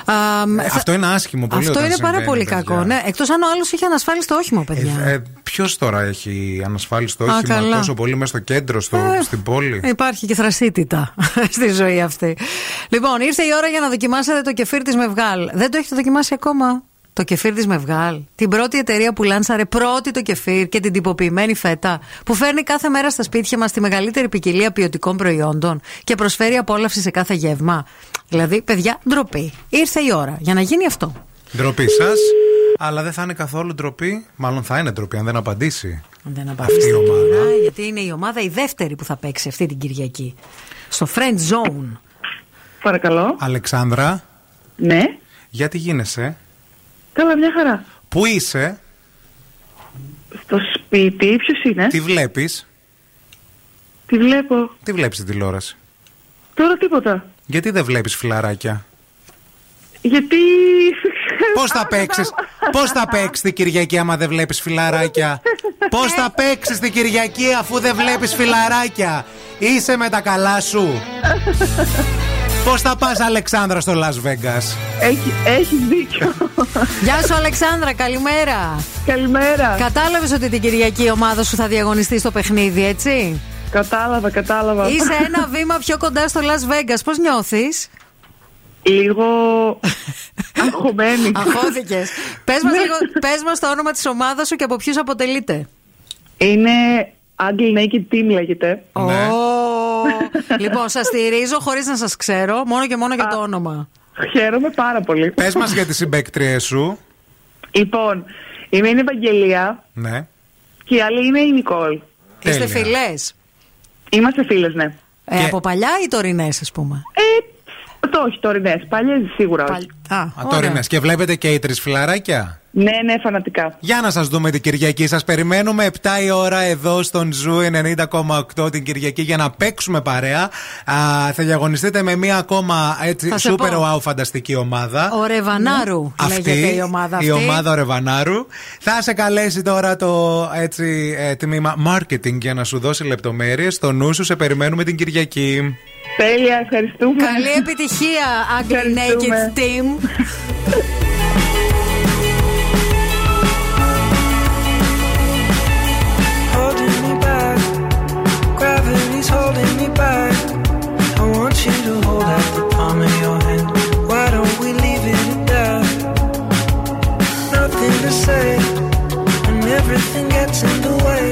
Α, Ε, αυτό είναι άσχημο πολύ Αυτό όταν είναι πάρα συμβαίνει, πολύ παιδιά. κακό. Ναι. Εκτός αν ο άλλος είχε ανασφάλιστο όχημα, παιδιά. Ε, Ποιος τώρα έχει ανασφάλιστο Α, όχημα καλά. τόσο πολύ μέσα στο κέντρο, στο, Ε, στην πόλη; Υπάρχει και θρασίτητα <laughs> στη ζωή αυτή. Λοιπόν, ήρθε η ώρα για να δοκιμάσετε το κεφίρ της Μευγάλ. Δεν το έχετε δοκιμάσει ακόμα; Το κεφίρ της Μευγάλ. Την πρώτη εταιρεία που λάνσαρε πρώτη το κεφίρ και την τυποποιημένη φέτα. Που φέρνει κάθε μέρα στα σπίτια μας τη μεγαλύτερη ποικιλία ποιοτικών προϊόντων και προσφέρει απόλαυση σε κάθε γεύμα. Δηλαδή, παιδιά, ντροπή. Ήρθε η ώρα για να γίνει αυτό. Ντροπή σας. Αλλά δεν θα είναι καθόλου ντροπή. Μάλλον θα είναι ντροπή αν δεν απαντήσει. Αν δεν Αυτή η απαντήσετε ομάδα. τώρα, γιατί είναι η ομάδα η δεύτερη που θα παίξει αυτή την Κυριακή. Στο Friend Zone. Παρακαλώ. Αλεξάνδρα. Ναι. Γιατί γίνεσαι; Καλά, μια χαρά. Πού είσαι; Στο σπίτι, ποιος είναι; Τι βλέπεις; Τι βλέπω. Τι βλέπεις στην τηλεόραση; Τώρα τίποτα. Γιατί δεν βλέπεις φιλαράκια; Γιατί. Πώς θα <laughs> παίξει. Πώς θα παίξεις την Κυριακή άμα δεν βλέπεις φιλαράκια; Πώς θα παίξεις την Κυριακή αφού δεν βλέπεις φιλαράκια; Είσαι με τα καλά σου. <laughs> Πώς θα πας, Αλεξάνδρα, στο Las Vegas; Έχει έχεις δίκιο. Γεια σου, Αλεξάνδρα, καλημέρα. Καλημέρα. Κατάλαβες ότι την Κυριακή η ομάδα σου θα διαγωνιστεί στο παιχνίδι, έτσι; Κατάλαβα, κατάλαβα. Είσαι <laughs> ένα βήμα πιο κοντά στο Las Vegas. Πώς νιώθεις; Λίγο. <laughs> αγχωμένη. Αγχώθηκες. Πες μας Ναι. λίγο, πες μας το όνομα της ομάδας σου και από ποιους αποτελείται. Είναι Ugly Naked Team λέγεται. Ναι. Ω, λοιπόν, σας στηρίζω χωρίς να σας ξέρω, μόνο και μόνο για το όνομα. Χαίρομαι πάρα πολύ. Πες μας για τι συμπέκτριέ σου. Λοιπόν, είμαι η Ευαγγελία Ναι. και η άλλη είναι η Νικόλ. Είστε Τέλεια. φιλές; Είμαστε φίλες, ναι. Ε, από παλιά ή τωρινές, ας πούμε; Ε, το όχι, τωρινές. Παλιές σίγουρα όχι. Α, Α, τώρα είναι. Και βλέπετε και οι τρεις φιλαράκια; Ναι, ναι, φανατικά. Για να σας δούμε την Κυριακή. Σας περιμένουμε 7 η ώρα εδώ στον Zoo 90,8 την Κυριακή για να παίξουμε παρέα. Α, θα διαγωνιστείτε με μία ακόμα έτσι Θα σε super πω. wow φανταστική ομάδα. Ο Ρεβανάρου λέγεται η ομάδα αυτή. η ομάδα Ρεβανάρου. Θα σε καλέσει τώρα το έτσι, ε, τμήμα marketing για να σου δώσει λεπτομέρειες. Στο νου σου σε περιμένουμε την Κυριακή. Τέλεια, ευχαριστούμε. Καλή επιτυχία, Ugly Ευχαριστούμε. Naked Team. holding me back. Gravity's holding me back. I want you to hold out the palm of your hand. Why don't we leave it at that? Nothing to say, and everything gets in the way.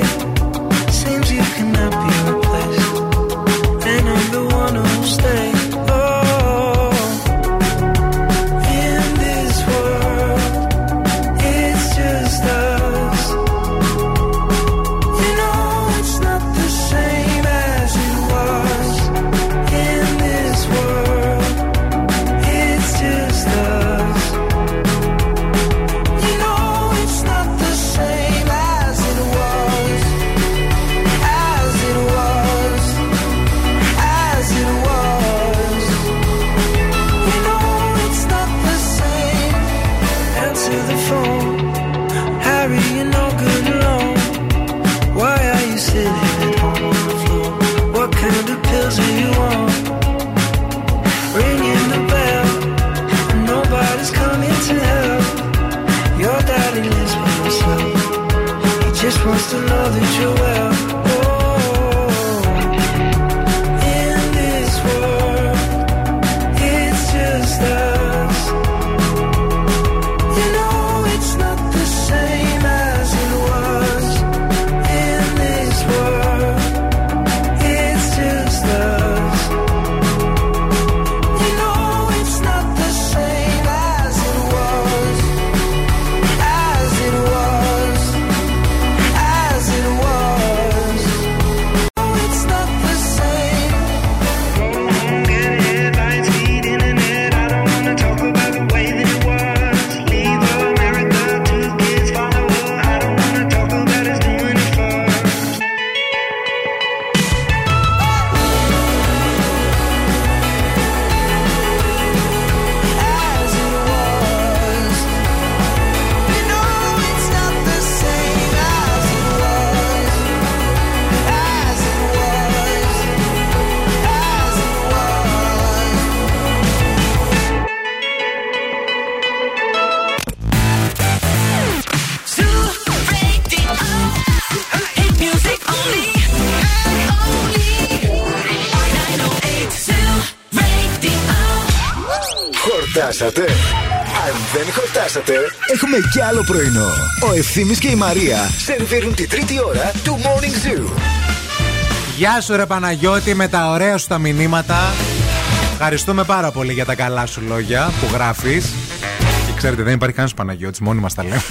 Έχουμε κι άλλο πρωινό. Ο Ευθύμης και η Μαρία σερβίρουν τη τρίτη ώρα του Morning Zoo. Γεια σου ρε Παναγιώτη με τα ωραία σου τα μηνύματα. Ευχαριστούμε πάρα πολύ για τα καλά σου λόγια που γράφεις. Και ξέρετε δεν υπάρχει κανένας Παναγιώτης, μόνοι μας τα λέμε.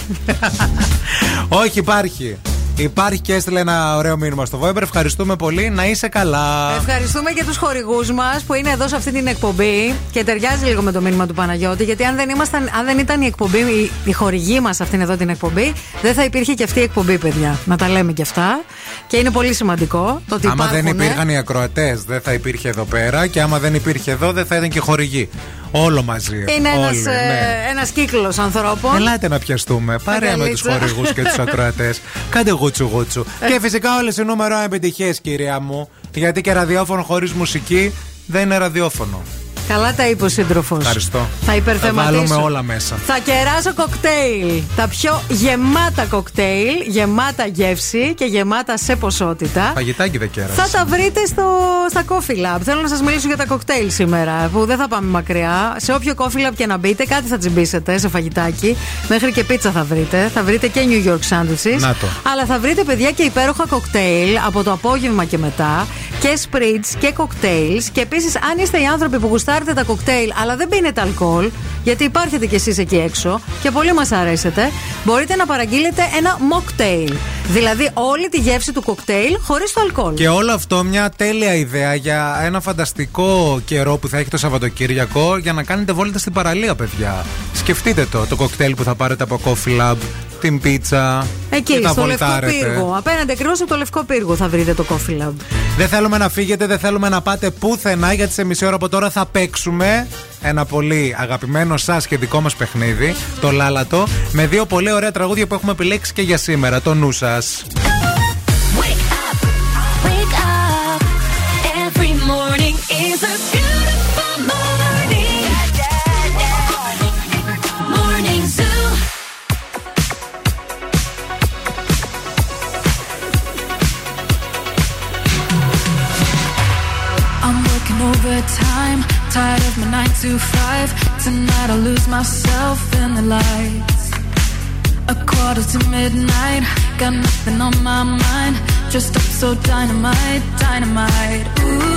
<laughs> Όχι υπάρχει. Υπάρχει και έστειλε ένα ωραίο μήνυμα στο Viber. Ευχαριστούμε πολύ. Να είσαι καλά. Ευχαριστούμε και τους χορηγούς μας που είναι εδώ σε αυτή την εκπομπή και ταιριάζει λίγο με το μήνυμα του Παναγιώτη. Γιατί αν δεν, ήμασταν, αν δεν ήταν η εκπομπή, η, η χορηγή μας αυτήν εδώ την εκπομπή, δεν θα υπήρχε και αυτή η εκπομπή, παιδιά. Να τα λέμε και αυτά. Και είναι πολύ σημαντικό το ότι άμα δεν υπάρχουνε. υπήρχαν οι ακροατές, δεν θα υπήρχε εδώ πέρα. Και άμα δεν υπήρχε εδώ, δεν θα ήταν και χορηγή. Όλο μαζί. Είναι ένας Όλοι, ναι. ένας κύκλος ανθρώπων. Ελάτε να πιαστούμε. Παρέα με τους Αγκαλίτσα. χορηγούς και τους ακροατές. <laughs> Κάντε γούτσου γούτσου. Ε. και φυσικά όλες οι νούμερο επιτυχίες, κυρία μου. Γιατί και ραδιόφωνο χωρίς μουσική δεν είναι ραδιόφωνο. Καλά τα είπε ο σύντροφος. Ευχαριστώ. Θα Θα υπερθεματίσω. βάλουμε όλα μέσα. Θα κεράσω κοκτέιλ. Τα πιο γεμάτα κοκτέιλ, γεμάτα γεύση και γεμάτα σε ποσότητα. Φαγητάκι δεν κέρασε. Θα τα βρείτε στο, στα Coffee Lab. Θέλω να σας μιλήσω για τα κοκτέιλ σήμερα, που δεν θα πάμε μακριά. Σε όποιο Coffee Lab και να μπείτε, κάτι θα τσιμπήσετε σε φαγητάκι. Μέχρι και πίτσα θα βρείτε. Θα βρείτε και New York sandwiches. Να το. Αλλά θα βρείτε, παιδιά, και υπέροχα κοκτέιλ από το απόγευμα και μετά. Και spritz και cocktails. Και επίσης, αν είστε οι άνθρωποι που γουστάρετε γουστάρετε τα κοκτέιλ, αλλά δεν πίνετε αλκοόλ, γιατί υπάρχετε κι εσείς εκεί έξω και πολύ μας αρέσετε, μπορείτε να παραγγείλετε ένα mocktail. Δηλαδή όλη τη γεύση του κοκτέιλ χωρίς το αλκοόλ. Και όλο αυτό μια τέλεια ιδέα για ένα φανταστικό καιρό που θα έχει το Σαββατοκύριακο για να κάνετε βόλτα στην παραλία, παιδιά. Σκεφτείτε το, το κοκτέιλ που θα πάρετε από Coffee Lab, την πίτσα. Εκεί, και τα στο Λευκό βολτάρετε. Πύργο. Απέναντι ακριβώς από το Λευκό Πύργο θα βρείτε το Coffee Lab. Δεν θέλουμε να φύγετε, δεν θέλουμε να πάτε πουθενά γιατί σε μισή ώρα από τώρα θα παίξουμε ένα πολύ αγαπημένο σας και δικό μας παιχνίδι, το Λάλατο, με δύο πολύ ωραία τραγούδια που έχουμε επιλέξει και για σήμερα. Το νου σας. To five. Tonight I'll lose myself in the lights. A quarter to midnight, got nothing on my mind. Just up so dynamite, dynamite. Ooh,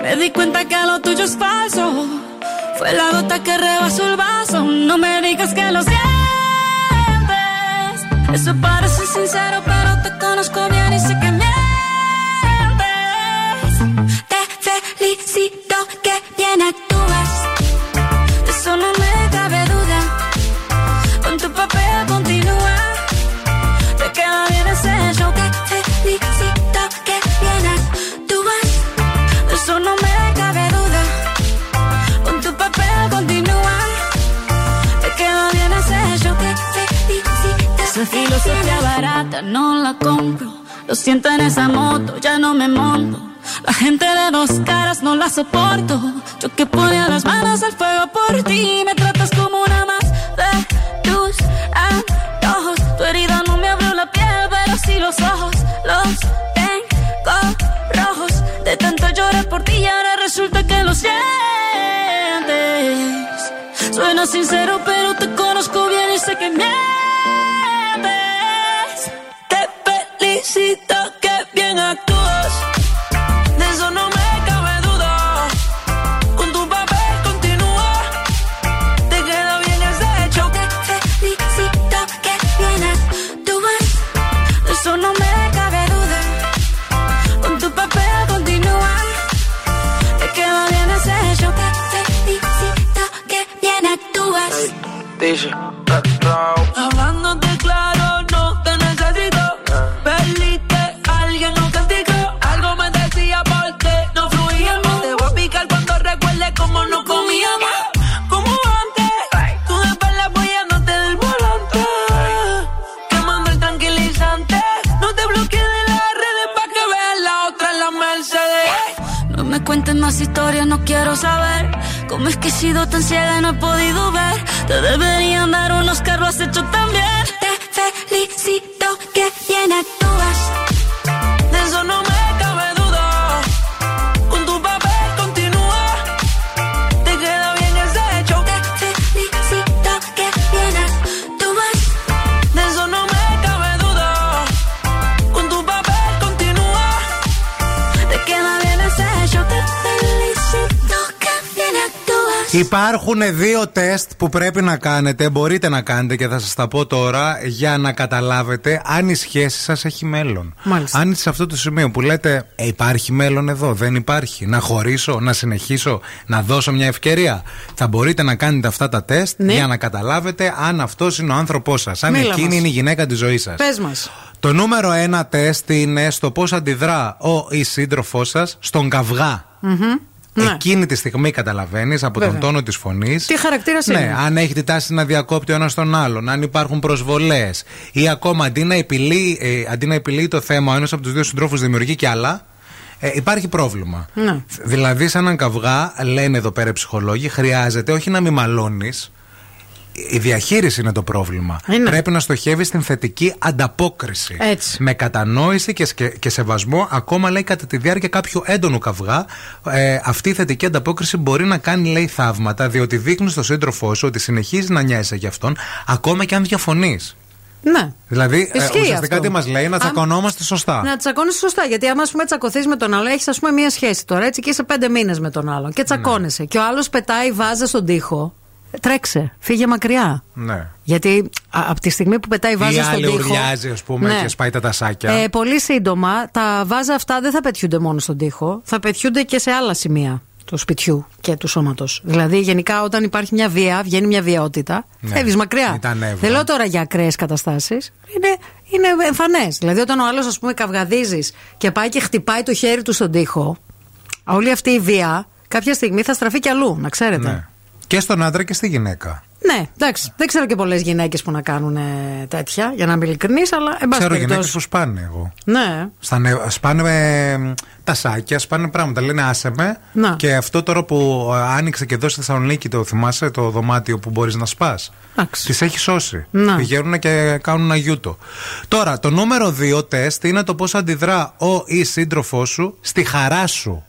Me di cuenta que lo tuyo es falso. Fue la gota que rebasó el vaso. No me digas que lo sientes. Eso parece sincero, siento en esa moto, ya no me monto. La gente de dos caras no la soporto. Más historias, no quiero saber. Cómo es que he sido tan ciega y no he podido ver. Te deberían dar unos carros has hecho también. Υπάρχουν δύο τεστ που πρέπει να κάνετε, μπορείτε να κάνετε και θα σας τα πω τώρα για να καταλάβετε αν η σχέση σας έχει μέλλον. Μάλιστα. Αν είστε σε αυτό το σημείο που λέτε «Ε, υπάρχει μέλλον εδώ, δεν υπάρχει, να χωρίσω, να συνεχίσω, να δώσω μια ευκαιρία. Θα μπορείτε να κάνετε αυτά τα τεστ Ναι. για να καταλάβετε αν αυτός είναι ο άνθρωπός σας, αν Μίλα εκείνη μας. είναι η γυναίκα της ζωής σας. Πες μας. Το νούμερο ένα τεστ είναι στο πώς αντιδρά ο ή σύντροφός σας στον καυγά. Εκείνη τη στιγμή καταλαβαίνεις από τον Βέβαια. τόνο της φωνής. Τι χαρακτήρας ναι, είναι. αν έχει τη τάση να διακόπτει ο ένας τον άλλον, αν υπάρχουν προσβολές ή ακόμα αντί να, επιλύει, ε, αντί να επιλύει το θέμα ο ένας από τους δύο συντρόφους δημιουργεί κι άλλα, ε, υπάρχει πρόβλημα. Ναι. Δηλαδή, σε έναν καυγά, λένε εδώ πέρα οι ψυχολόγοι, χρειάζεται όχι να μη μαλώνεις. Η διαχείριση είναι το πρόβλημα. Είναι. Πρέπει να στοχεύει στην θετική ανταπόκριση. Έτσι. Με κατανόηση και, σκε- και σεβασμό, ακόμα λέει κατά τη διάρκεια κάποιου έντονου καυγά, ε, αυτή η θετική ανταπόκριση μπορεί να κάνει, λέει, θαύματα, διότι δείχνει στον σύντροφό σου ότι συνεχίζεις να νοιάζεσαι για αυτόν, ακόμα και αν διαφωνείς. Ναι. Δηλαδή, ε, Ισχύει ουσιαστικά αυτό. τι μας λέει, να Αν- τσακωνόμαστε σωστά. Να τσακώνει σωστά. Γιατί άμα ας πούμε τσακωθείς με τον άλλο, έχεις ας πούμε μία σχέση τώρα έτσι και είσαι πέντε μήνες με τον άλλον και τσακώνεσαι. Και ο άλλος πετάει βάζα στον τοίχο. Τρέξε, φύγε μακριά. Ναι. Γιατί α, από τη στιγμή που πετάει Ή βάζα στον άλλη τοίχο. ουρλιάζει, ας πούμε, Ναι. και σπάει τα τασάκια. Ε, πολύ σύντομα, τα βάζα αυτά δεν θα πετιούνται μόνο στον τοίχο, θα πετιούνται και σε άλλα σημεία του σπιτιού και του σώματος. Δηλαδή, γενικά, όταν υπάρχει μια βία, βγαίνει μια βιαιότητα, Ναι. φεύγεις μακριά. Ή τα νεύρα. Δεν λέω τώρα για ακραίες καταστάσεις. Είναι, είναι εμφανές. Δηλαδή, όταν ο άλλος, ας πούμε, καυγαδίζεις και πάει και χτυπάει το χέρι του στον τοίχο, όλη αυτή η βία κάποια στιγμή θα στραφεί κι αλλού, να ξέρετε. Ναι. Και στον άντρα και στη γυναίκα. Ναι, εντάξει. Δεν ξέρω και πολλές γυναίκες που να κάνουν ε, τέτοια, για να είμαι ειλικρινής, αλλά εν πάση Ξέρω γυναίκες περιπτώσει. που σπάνε εγώ. Ναι. Στα νε- σπάνε με τα σάκια, σπάνε πράγματα. Λένε άσε με. Να. Και αυτό τώρα που ε, άνοιξε και εδώ στη Θεσσαλονίκη, το θυμάσαι το δωμάτιο που μπορείς να σπάς; Τις έχει σώσει. Να. Πηγαίνουν και κάνουν αγιούτο. Τώρα, το νούμερο 2 τεστ είναι το πώς αντιδρά ο ή σύντροφός σου στη χαρά σου.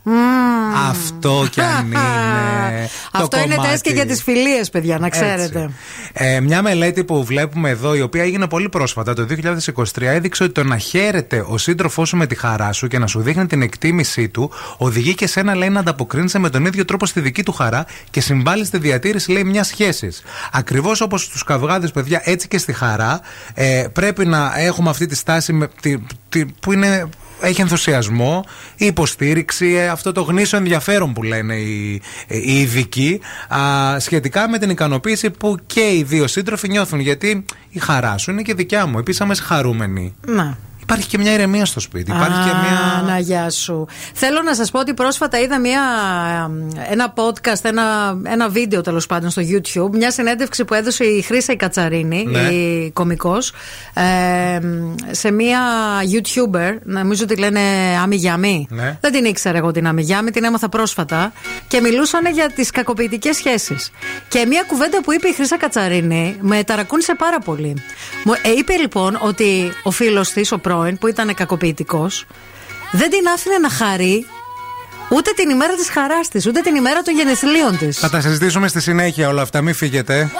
Αυτό κι αν <laughs> είναι. το Αυτό είναι κομμάτι. τεστ και για τις φιλίες, παιδιά, να ξέρετε. Ε, μια μελέτη που βλέπουμε εδώ, η οποία έγινε πολύ πρόσφατα, το 2023, έδειξε ότι το να χαίρεται ο σύντροφός σου με τη χαρά σου και να σου δείχνει την εκτίμησή του, οδηγεί και σένα, λέει, να ανταποκρίνεσαι με τον ίδιο τρόπο στη δική του χαρά και συμβάλλει στη διατήρηση, λέει, μιας σχέσης. Ακριβώς όπως στου καυγάδες, παιδιά, έτσι και στη χαρά, ε, πρέπει να έχουμε αυτή τη στάση με, τη, τη- που είναι έχει ενθουσιασμό, η υποστήριξη, ε, αυτό το γνήσιο ενδιαφέρον που λένε οι, οι ειδικοί α, σχετικά με την ικανοποίηση που και οι δύο σύντροφοι νιώθουν. Γιατί η χαρά σου είναι και δικιά μου. Επίσης, άμα είσαι χαρούμενη, Να υπάρχει και μια ηρεμία στο σπίτι. Υπάρχει Α, και μια. Να, γεια σου. Θέλω να σας πω ότι πρόσφατα είδα μια, ένα podcast, ένα, ένα βίντεο τέλος πάντων στο YouTube. Μια συνέντευξη που έδωσε η Χρύσα Κατσαρίνη, ναι. η κωμικός, ε, σε μια YouTuber. Νομίζω ότι λένε Αμιγιαμή. Ναι. Δεν την ήξερα εγώ την Αμιγιαμή, την έμαθα πρόσφατα. Και μιλούσαν για τις κακοποιητικές σχέσεις. Και μια κουβέντα που είπε η χρήσα Κατσαρίνη με ταρακούνησε πάρα πολύ. Ε, είπε λοιπόν ότι ο φίλος της, ο πρώην, που ήταν κακοποιητικός, δεν την άφηνε να χαρεί ούτε την ημέρα της χαράς της, ούτε την ημέρα των γενεθλίων της. Θα τα συζητήσουμε στη συνέχεια όλα αυτά, μην φύγετε.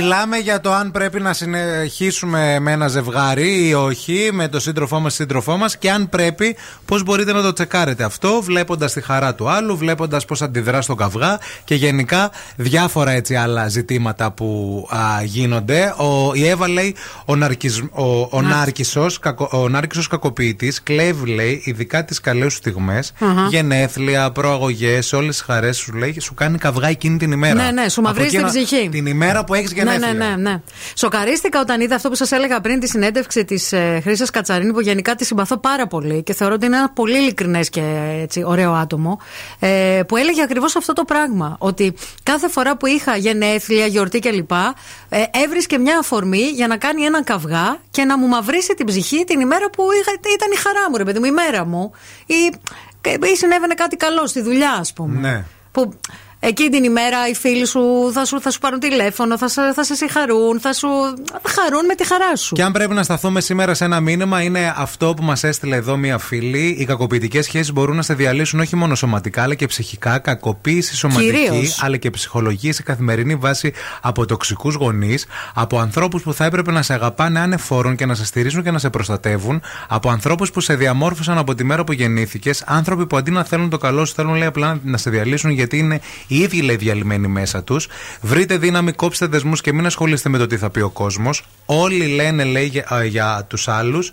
Μιλάμε για το αν πρέπει να συνεχίσουμε με ένα ζευγάρι ή όχι, με το σύντροφό μας ή σύντροφό μας και αν πρέπει, πώς μπορείτε να το τσεκάρετε αυτό, βλέποντας τη χαρά του άλλου, βλέποντας πώς αντιδρά στον καυγά και γενικά διάφορα έτσι άλλα ζητήματα που α, γίνονται. Ο, η Εύα λέει: Ο, ναρκισ, ο, ο, νάρκισσος, κακο, ο νάρκισσος κακοποιητής κλέβει, λέει, ειδικά τις καλές σου στιγμές, Αχα. γενέθλια, προαγωγές, όλες τις χαρές σου, λέει, σου κάνει καυγά εκείνη την ημέρα. Ναι, ναι, σου Από μαυρίζει την εκείνα- ψυχή. Την ημέρα που έχεις Ναι, γενέθλια. ναι, ναι, ναι. Σοκαρίστηκα όταν είδα αυτό που σας έλεγα πριν τη συνέντευξη της ε, Χρήσας Κατσαρίνη, που γενικά τη συμπαθώ πάρα πολύ και θεωρώ ότι είναι ένα πολύ ειλικρινές και έτσι, ωραίο άτομο. Ε, που έλεγε ακριβώς αυτό το πράγμα. Ότι κάθε φορά που είχα γενέθλια, γιορτή κλπ., ε, έβρισκε μια αφορμή για να κάνει έναν καυγά και να μου μαυρίσει την ψυχή την ημέρα που είχα, ήταν η χαρά μου, ρε παιδί μου, η μέρα μου. Ή, ή συνέβαινε κάτι καλό στη δουλειά, ας πούμε. Ναι. Που εκείνη την ημέρα οι φίλοι σου θα σου, θα σου πάρουν τηλέφωνο, θα, σε- θα σε συγχαρούν, θα σου θα χαρούν με τη χαρά σου. Και αν πρέπει να σταθούμε σήμερα σε ένα μήνυμα, είναι αυτό που μας έστειλε εδώ μία φίλη. Οι κακοποιητικές σχέσεις μπορούν να σε διαλύσουν όχι μόνο σωματικά, αλλά και ψυχικά. Κακοποίηση σωματική, Κυρίως. αλλά και ψυχολογική σε καθημερινή βάση από τοξικούς γονείς, από ανθρώπους που θα έπρεπε να σε αγαπάνε ανεφόρον και να σε στηρίζουν και να σε προστατεύουν, από ανθρώπους που σε διαμόρφωσαν από τη μέρα που γεννήθηκες, άνθρωποι που αντί να θέλουν το καλό σου, θέλουν λέει απλά να σε διαλύσουν γιατί είναι οι ίδιοι λέει διαλυμένοι μέσα τους. Βρείτε δύναμη, κόψτε δεσμούς και μην ασχολείστε με το τι θα πει ο κόσμος. Όλοι λένε, λέει, για, α, για τους άλλους,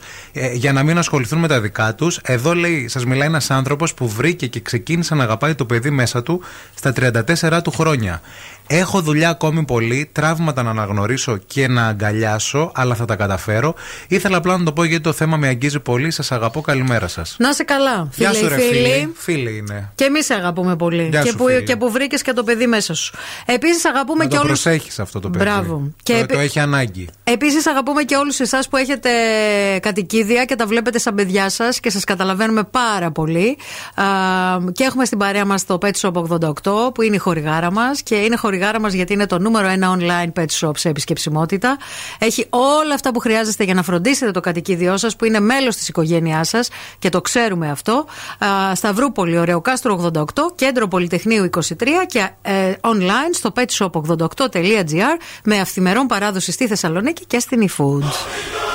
για να μην ασχοληθούν με τα δικά τους. Εδώ, λέει, σας μιλάει ένας άνθρωπος που βρήκε και ξεκίνησε να αγαπάει το παιδί μέσα του στα 34 του χρόνια. Έχω δουλειά ακόμη πολύ, τραύματα να αναγνωρίσω και να αγκαλιάσω, αλλά θα τα καταφέρω. Ήθελα απλά να το πω γιατί το θέμα με αγγίζει πολύ. Σας αγαπώ, καλημέρα σας. Να είσαι καλά, φίλε Γεια σου, ή ρε φίλοι. φίλοι. Φίλοι είναι. Και εμείς αγαπούμε πολύ. Γεια και, σου, που, φίλε. και που βρήκες και το παιδί μέσα σου. Επίσης αγαπούμε Να και το όλου. προσέχεις αυτό το παιδί. Μπράβο. Το, Και επί- το έχει ανάγκη. Επίσης, αγαπούμε και όλους εσάς που έχετε κατοικίδια και τα βλέπετε σαν παιδιά σας και σας καταλαβαίνουμε πάρα πολύ. Α, και έχουμε στην παρέα μας το Pet Shop 88, που είναι η χορηγάρα μας. Και είναι χορηγάρα μας γιατί είναι το νούμερο ένα online pet shop σε επισκεψιμότητα. Έχει όλα αυτά που χρειάζεστε για να φροντίσετε το κατοικίδιό σας, που είναι μέλος της οικογένειάς σας και το ξέρουμε αυτό. Α, Σταυρούπολη, Ωρεοκάστρο 88, Κέντρο Πολυτεχνείου 23 και ε, online στο petshop88.gr με αυθημερών παράδοση στη Θεσσαλονίκη και στην eFoods.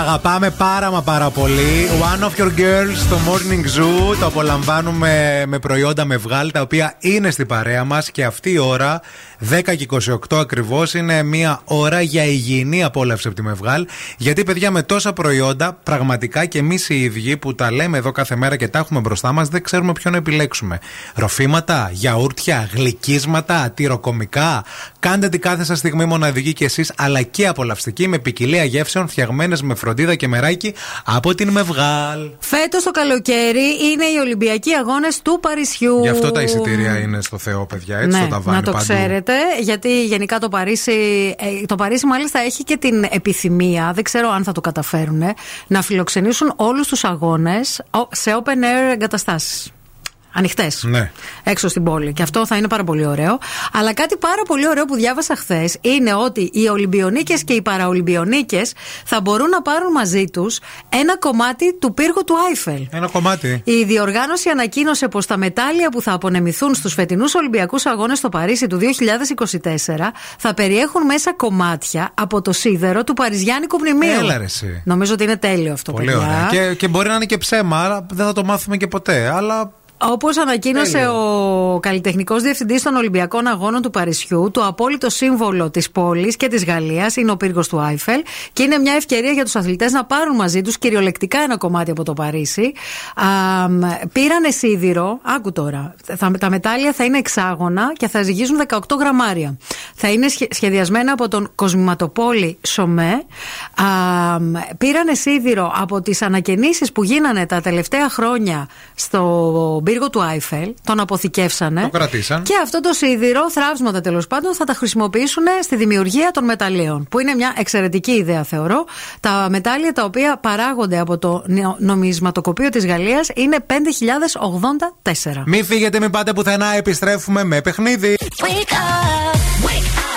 Αγαπάμε πάρα μα πάρα πολύ. One of your girls στο Morning Zoo. Το απολαμβάνουμε με προϊόντα με βγάλ τα οποία είναι στην παρέα μας και αυτή η ώρα 10 και 28 ακριβώς είναι μια ώρα για υγιεινή απόλαυση από τη Μευγάλ. Γιατί παιδιά με τόσα προϊόντα, πραγματικά και εμείς οι ίδιοι που τα λέμε εδώ κάθε μέρα και τα έχουμε μπροστά μας, δεν ξέρουμε ποιο να επιλέξουμε. Ροφήματα, γιαούρτια, γλυκίσματα, τυροκομικά. Κάντε την κάθε σας στιγμή μοναδική κι εσείς, αλλά και απολαυστική με ποικιλία γεύσεων φτιαγμένες με φροντίδα και μεράκι από την Μευγάλ. Φέτος το καλοκαίρι είναι οι Ολυμπιακοί Αγώνες του Παρισιού. Γι' αυτό τα εισιτήρια είναι στο Θεό, παιδιά. Έτσι ναι, το ταβάνι να το παντού. ξέρετε, γιατί γενικά το Παρίσι, ε, το Παρίσι μάλιστα έχει και την επιθυμία, δεν ξέρω αν θα το καταφέρουν, να φιλοξενήσουν όλους τους αγώνες ο- σε open air εγκαταστάσεις. Ανοιχτές. Ναι. Έξω στην πόλη. Και αυτό θα είναι πάρα πολύ ωραίο. Αλλά κάτι πάρα πολύ ωραίο που διάβασα χθες είναι ότι οι Ολυμπιονίκες και οι Παραολυμπιονίκες θα μπορούν να πάρουν μαζί τους ένα κομμάτι του πύργου του Άιφελ. Ένα κομμάτι. Η διοργάνωση ανακοίνωσε πως τα μετάλλια που θα απονεμηθούν στους φετινούς Ολυμπιακούς Αγώνες στο Παρίσι του 2024 θα περιέχουν μέσα κομμάτια από το σίδερο του Παριζιάνικου μνημείου. Έλα ρε εσύ. Νομίζω ότι είναι τέλειο αυτό, Πολύ παιδιά. ωραία. Και, και μπορεί να είναι και ψέμα, άρα δεν θα το μάθουμε και ποτέ. Αλλά Όπως ανακοίνωσε Τέλειο. ο καλλιτεχνικός διευθυντής των Ολυμπιακών Αγώνων του Παρισιού, το απόλυτο σύμβολο της πόλης και της Γαλλίας είναι ο πύργος του Άιφελ και είναι μια ευκαιρία για τους αθλητές να πάρουν μαζί τους κυριολεκτικά ένα κομμάτι από το Παρίσι. Α, μ, πήρανε σίδηρο, άκου τώρα. Θα, τα μετάλλια θα είναι εξάγωνα και θα ζυγίζουν 18 γραμμάρια. Θα είναι σχε- σχεδιασμένα από τον κοσμηματοπόλη Σομέ. Α, μ, πήρανε σίδηρο από τις ανακαινήσεις που γίνανε τα τελευταία χρόνια στο πύργο του Άιφελ. Τον αποθηκεύσανε. Το κρατήσαν. Και αυτό το σίδηρο, θράψματα τέλος πάντων, θα τα χρησιμοποιήσουν στη δημιουργία των μεταλλίων. Που είναι μια εξαιρετική ιδέα, θεωρώ. Τα μετάλλια τα οποία παράγονται από το νο- νομισματοκοπείο της Γαλλίας είναι 5.084. μην φύγετε, μην πάτε πουθενά. Επιστρέφουμε με παιχνίδι.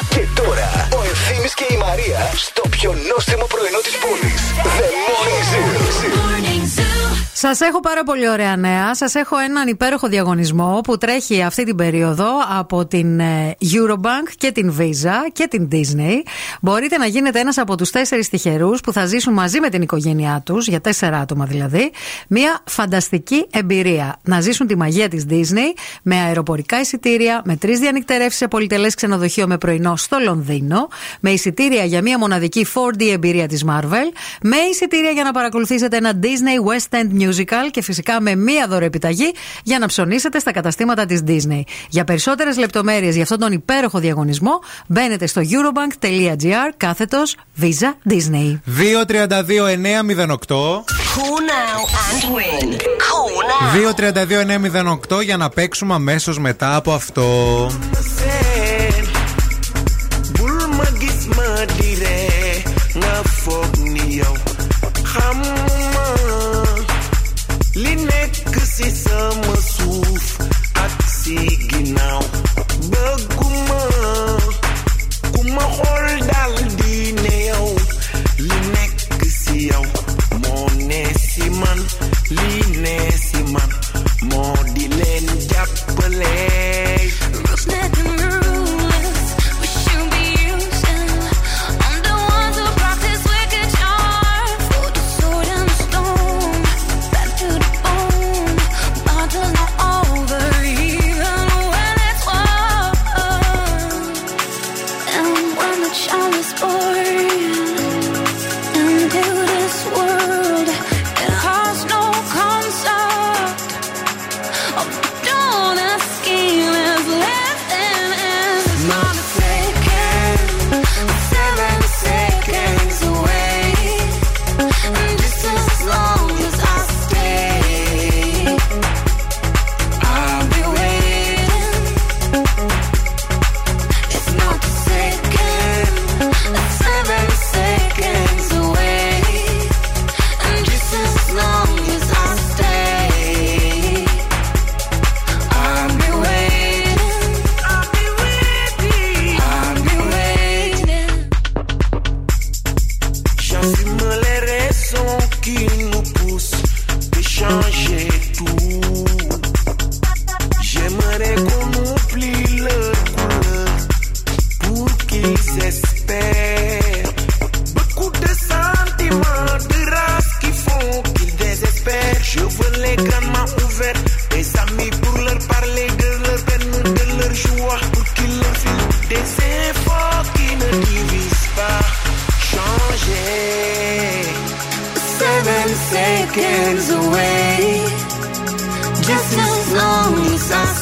Και τώρα ο Ευθύνη και η Μαρία στο πιο νόστιμο πρωινό της πόλης. The Morning Zoo. Σας έχω πάρα πολύ ωραία νέα. Σας έχω έναν υπέροχο διαγωνισμό που τρέχει αυτή την περίοδο από την ε, Eurobank και την Visa και την Disney. Μπορείτε να γίνετε ένας από τους τέσσερις τυχερούς που θα ζήσουν μαζί με την οικογένειά τους, για τέσσερα άτομα δηλαδή, μια φανταστική εμπειρία. Να ζήσουν τη μαγεία της Disney με αεροπορικά εισιτήρια, με τρεις διανυκτερεύσεις σε πολυτελές ξενοδοχείο με πρωινό στο Λονδίνο, με εισιτήρια για μια μοναδική 4D εμπειρία της Marvel, με εισιτήρια για να παρακολουθήσετε ένα Disney West End Musical και φυσικά με μία δωροεπιταγή για να ψωνίσετε στα καταστήματα της Disney. Για περισσότερες λεπτομέρειες για αυτόν τον υπέροχο διαγωνισμό, μπαίνετε στο eurobank.gr κάθετος Visa Disney. 2-32-908. Cool now and win. Cool now. 2-32-908 για να παίξουμε αμέσως μετά από αυτό. bul ma gis ma di ree nga li nekk si sama suuf ak si ginnaaw bëgguma ku ma xool dal di ne yow li nekk si yow moo di leen jàppale des efforts qui ne divisent pas. Changer. Seven seconds away. Just as long as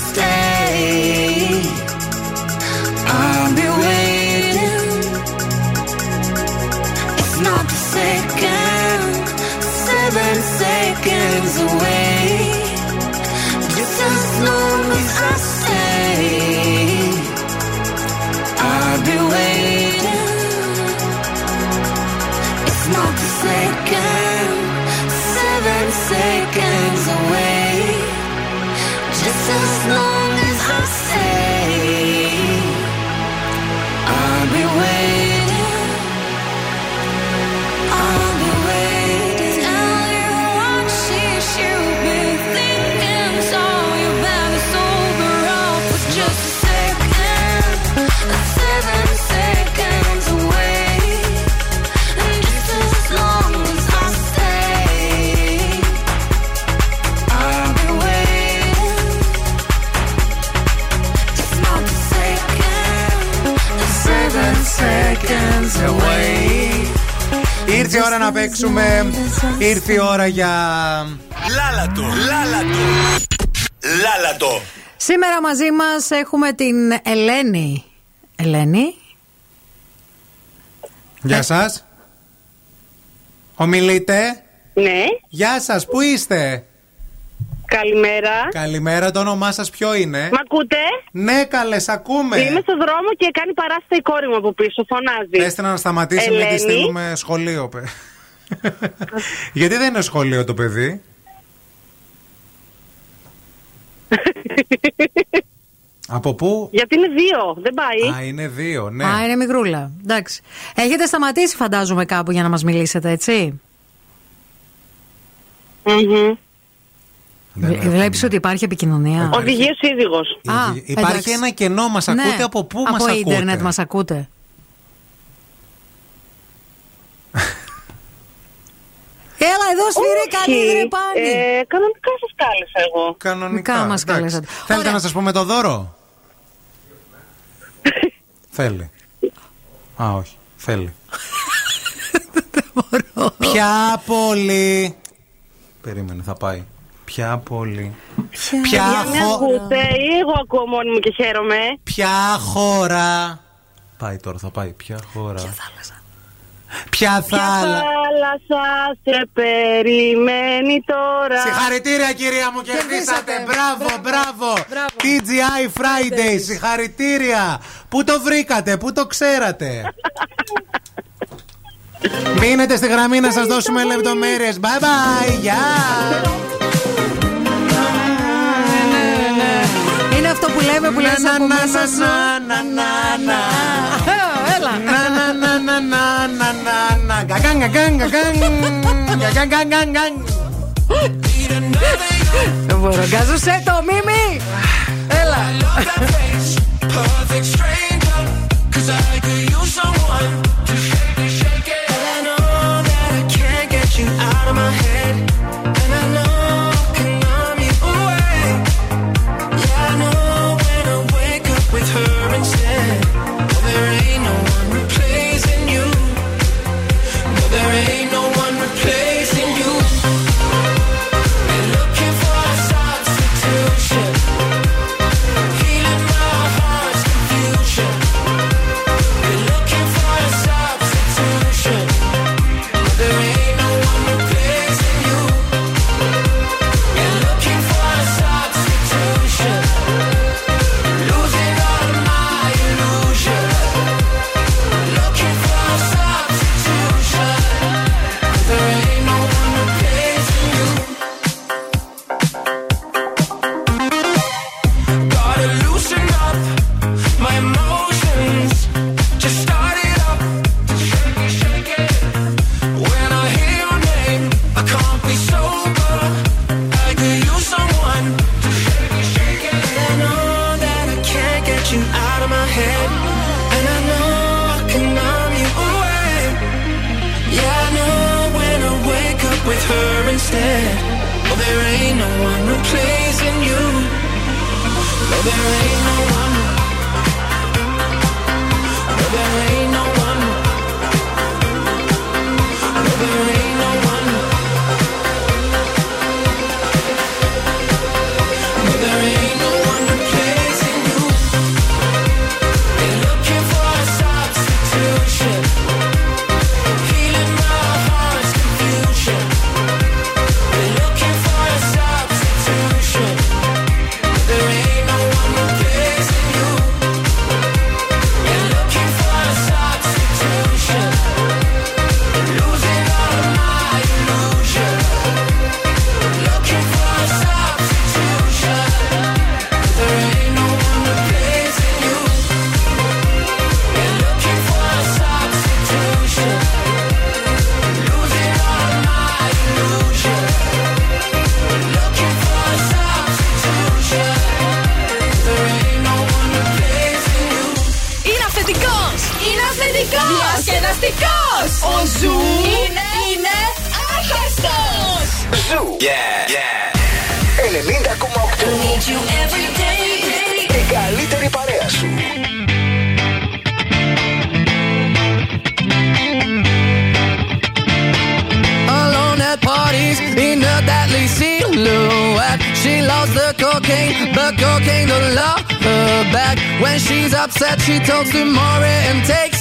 Ήρθε η ώρα να παίξουμε. Ήρθε η ώρα για. Λάλατο, λάλατο. Λάλατο. Σήμερα μαζί μας έχουμε την Ελένη. Ελένη. Γεια σας. Ομιλείτε. Ναι. Γεια σας, πού είστε; Καλημέρα. Καλημέρα, το όνομά σας ποιο είναι; Μ' ακούτε; Ναι, καλέ, σ' ακούμε. Είμαι στο δρόμο και κάνει παράσταση η κόρη μου από πίσω. Φωνάζει. Πέστε να σταματήσει να της Ελένη. στείλουμε σχολείο. παι. <laughs> Γιατί δεν είναι σχολείο το παιδί; <laughs> Από πού; Γιατί είναι δύο, δεν πάει. Α, είναι δύο, ναι. Α, είναι μικρούλα. Εντάξει. Έχετε σταματήσει, φαντάζομαι, κάπου για να μας μιλήσετε, έτσι; Βλέπεις ότι υπάρχει επικοινωνία; Οδηγείο σύζυγος. Α, Υπάρχει εντάξει. ένα κενό, μας Ναι. ακούτε; Από πού από μας ακούτε; ίντερνετ μας ακούτε; <laughs> Έλα εδώ σφυρί καλή ρε πάνη. Ε, κανονικά σας κάλεσα εγώ. Κανονικά. Κα μας εντάξει. καλέσατε. Θέλετε να σας πούμε το δώρο; <laughs> Θέλει. Α, όχι. Θέλει. <laughs> Ποια πόλη. Περίμενε, θα πάει. Ποια πόλη; Ποια, Παιδιά, με χω... ακούτε ή εγώ ακούω μόνη μου και χαίρομαι. Ποια χώρα; Πάει τώρα, θα πάει. Ποια χώρα; Ποια θάλασσα. Ποια Ποια θάλασσα. θάλασσα σε περιμένει τώρα; Συγχαρητήρια κυρία μου, κερδίσατε. Μπράβο, μπράβο. TGI Friday, συγχαρητήρια. Πού το βρήκατε, πού το ξέρατε; <laughs> Μείνετε στη γραμμή να σας δώσουμε λεπτομέρειες. Bye bye, γεια. Είναι αυτό που λέμε που λες Να, από να, μέσα να, σου. να, να, να, να. Έλα. Να, να, να, να, να, να, να, να. Γκαγκάν, γκαγκάν, γκαγκάν. Γκαγκάν, γκαγκάν, γκαγκάν. Δεν μπορώ. Γκαζουσέ το μίμη. Έλα. Though there ain't no Zoo, είναι, είναι άχαστος. Ζου. Yeah. yeah. 90,8. Need you every day. Η καλύτερη παρέα σου. Alone at parties in a deadly silhouette. She loves the cocaine, but cocaine don't love her back. When she's upset, she talks to Maury and takes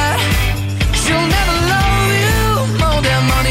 their money.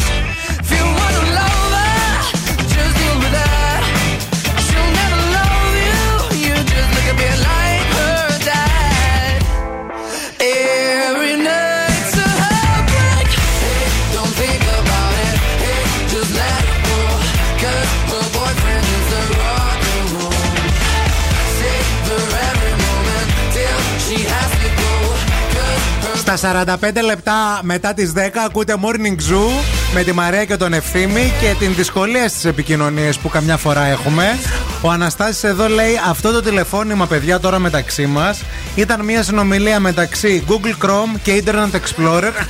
'Cause her Στα 45 λεπτά μετά τις 10 ακούτε Morning Zoo με τη Μαρία και τον Ευθύμη και την δυσκολία στις επικοινωνίες που καμιά φορά έχουμε. Ο Αναστάσης εδώ λέει αυτό το τηλεφώνημα παιδιά τώρα μεταξύ μας ήταν μια συνομιλία μεταξύ Google Chrome και Internet Explorer. <laughs>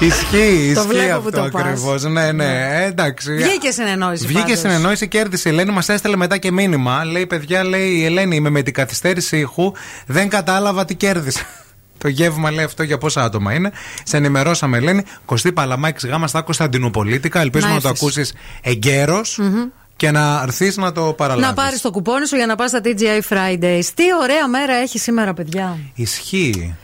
ισχύει, Το ισχύει βλέπω που αυτό το πας. ακριβώς. Ναι, ναι, εντάξει. Βγήκε συνεννόηση. Βγήκε πάντως. συνεννόηση, κέρδισε η Ελένη, μας έστελε μετά και μήνυμα. Λέει, παιδιά, λέει η Ελένη, είμαι με την καθυστέρηση ήχου, δεν κατάλαβα τι κέρδισα. Το γεύμα λέει αυτό για πόσα άτομα είναι. Σε ενημερώσαμε, Ελένη. Κωστή Παλαμάκης Γάμα στα Κωνσταντινοπολίτικα. Ελπίζουμε Να να, το έρθεις. ακούσεις εγκαίρως και να έρθεις να το παραλάβεις. Να πάρεις το κουπόνι σου για να πας στα TGI Fridays. Τι ωραία μέρα έχει σήμερα, παιδιά. Ισχύει.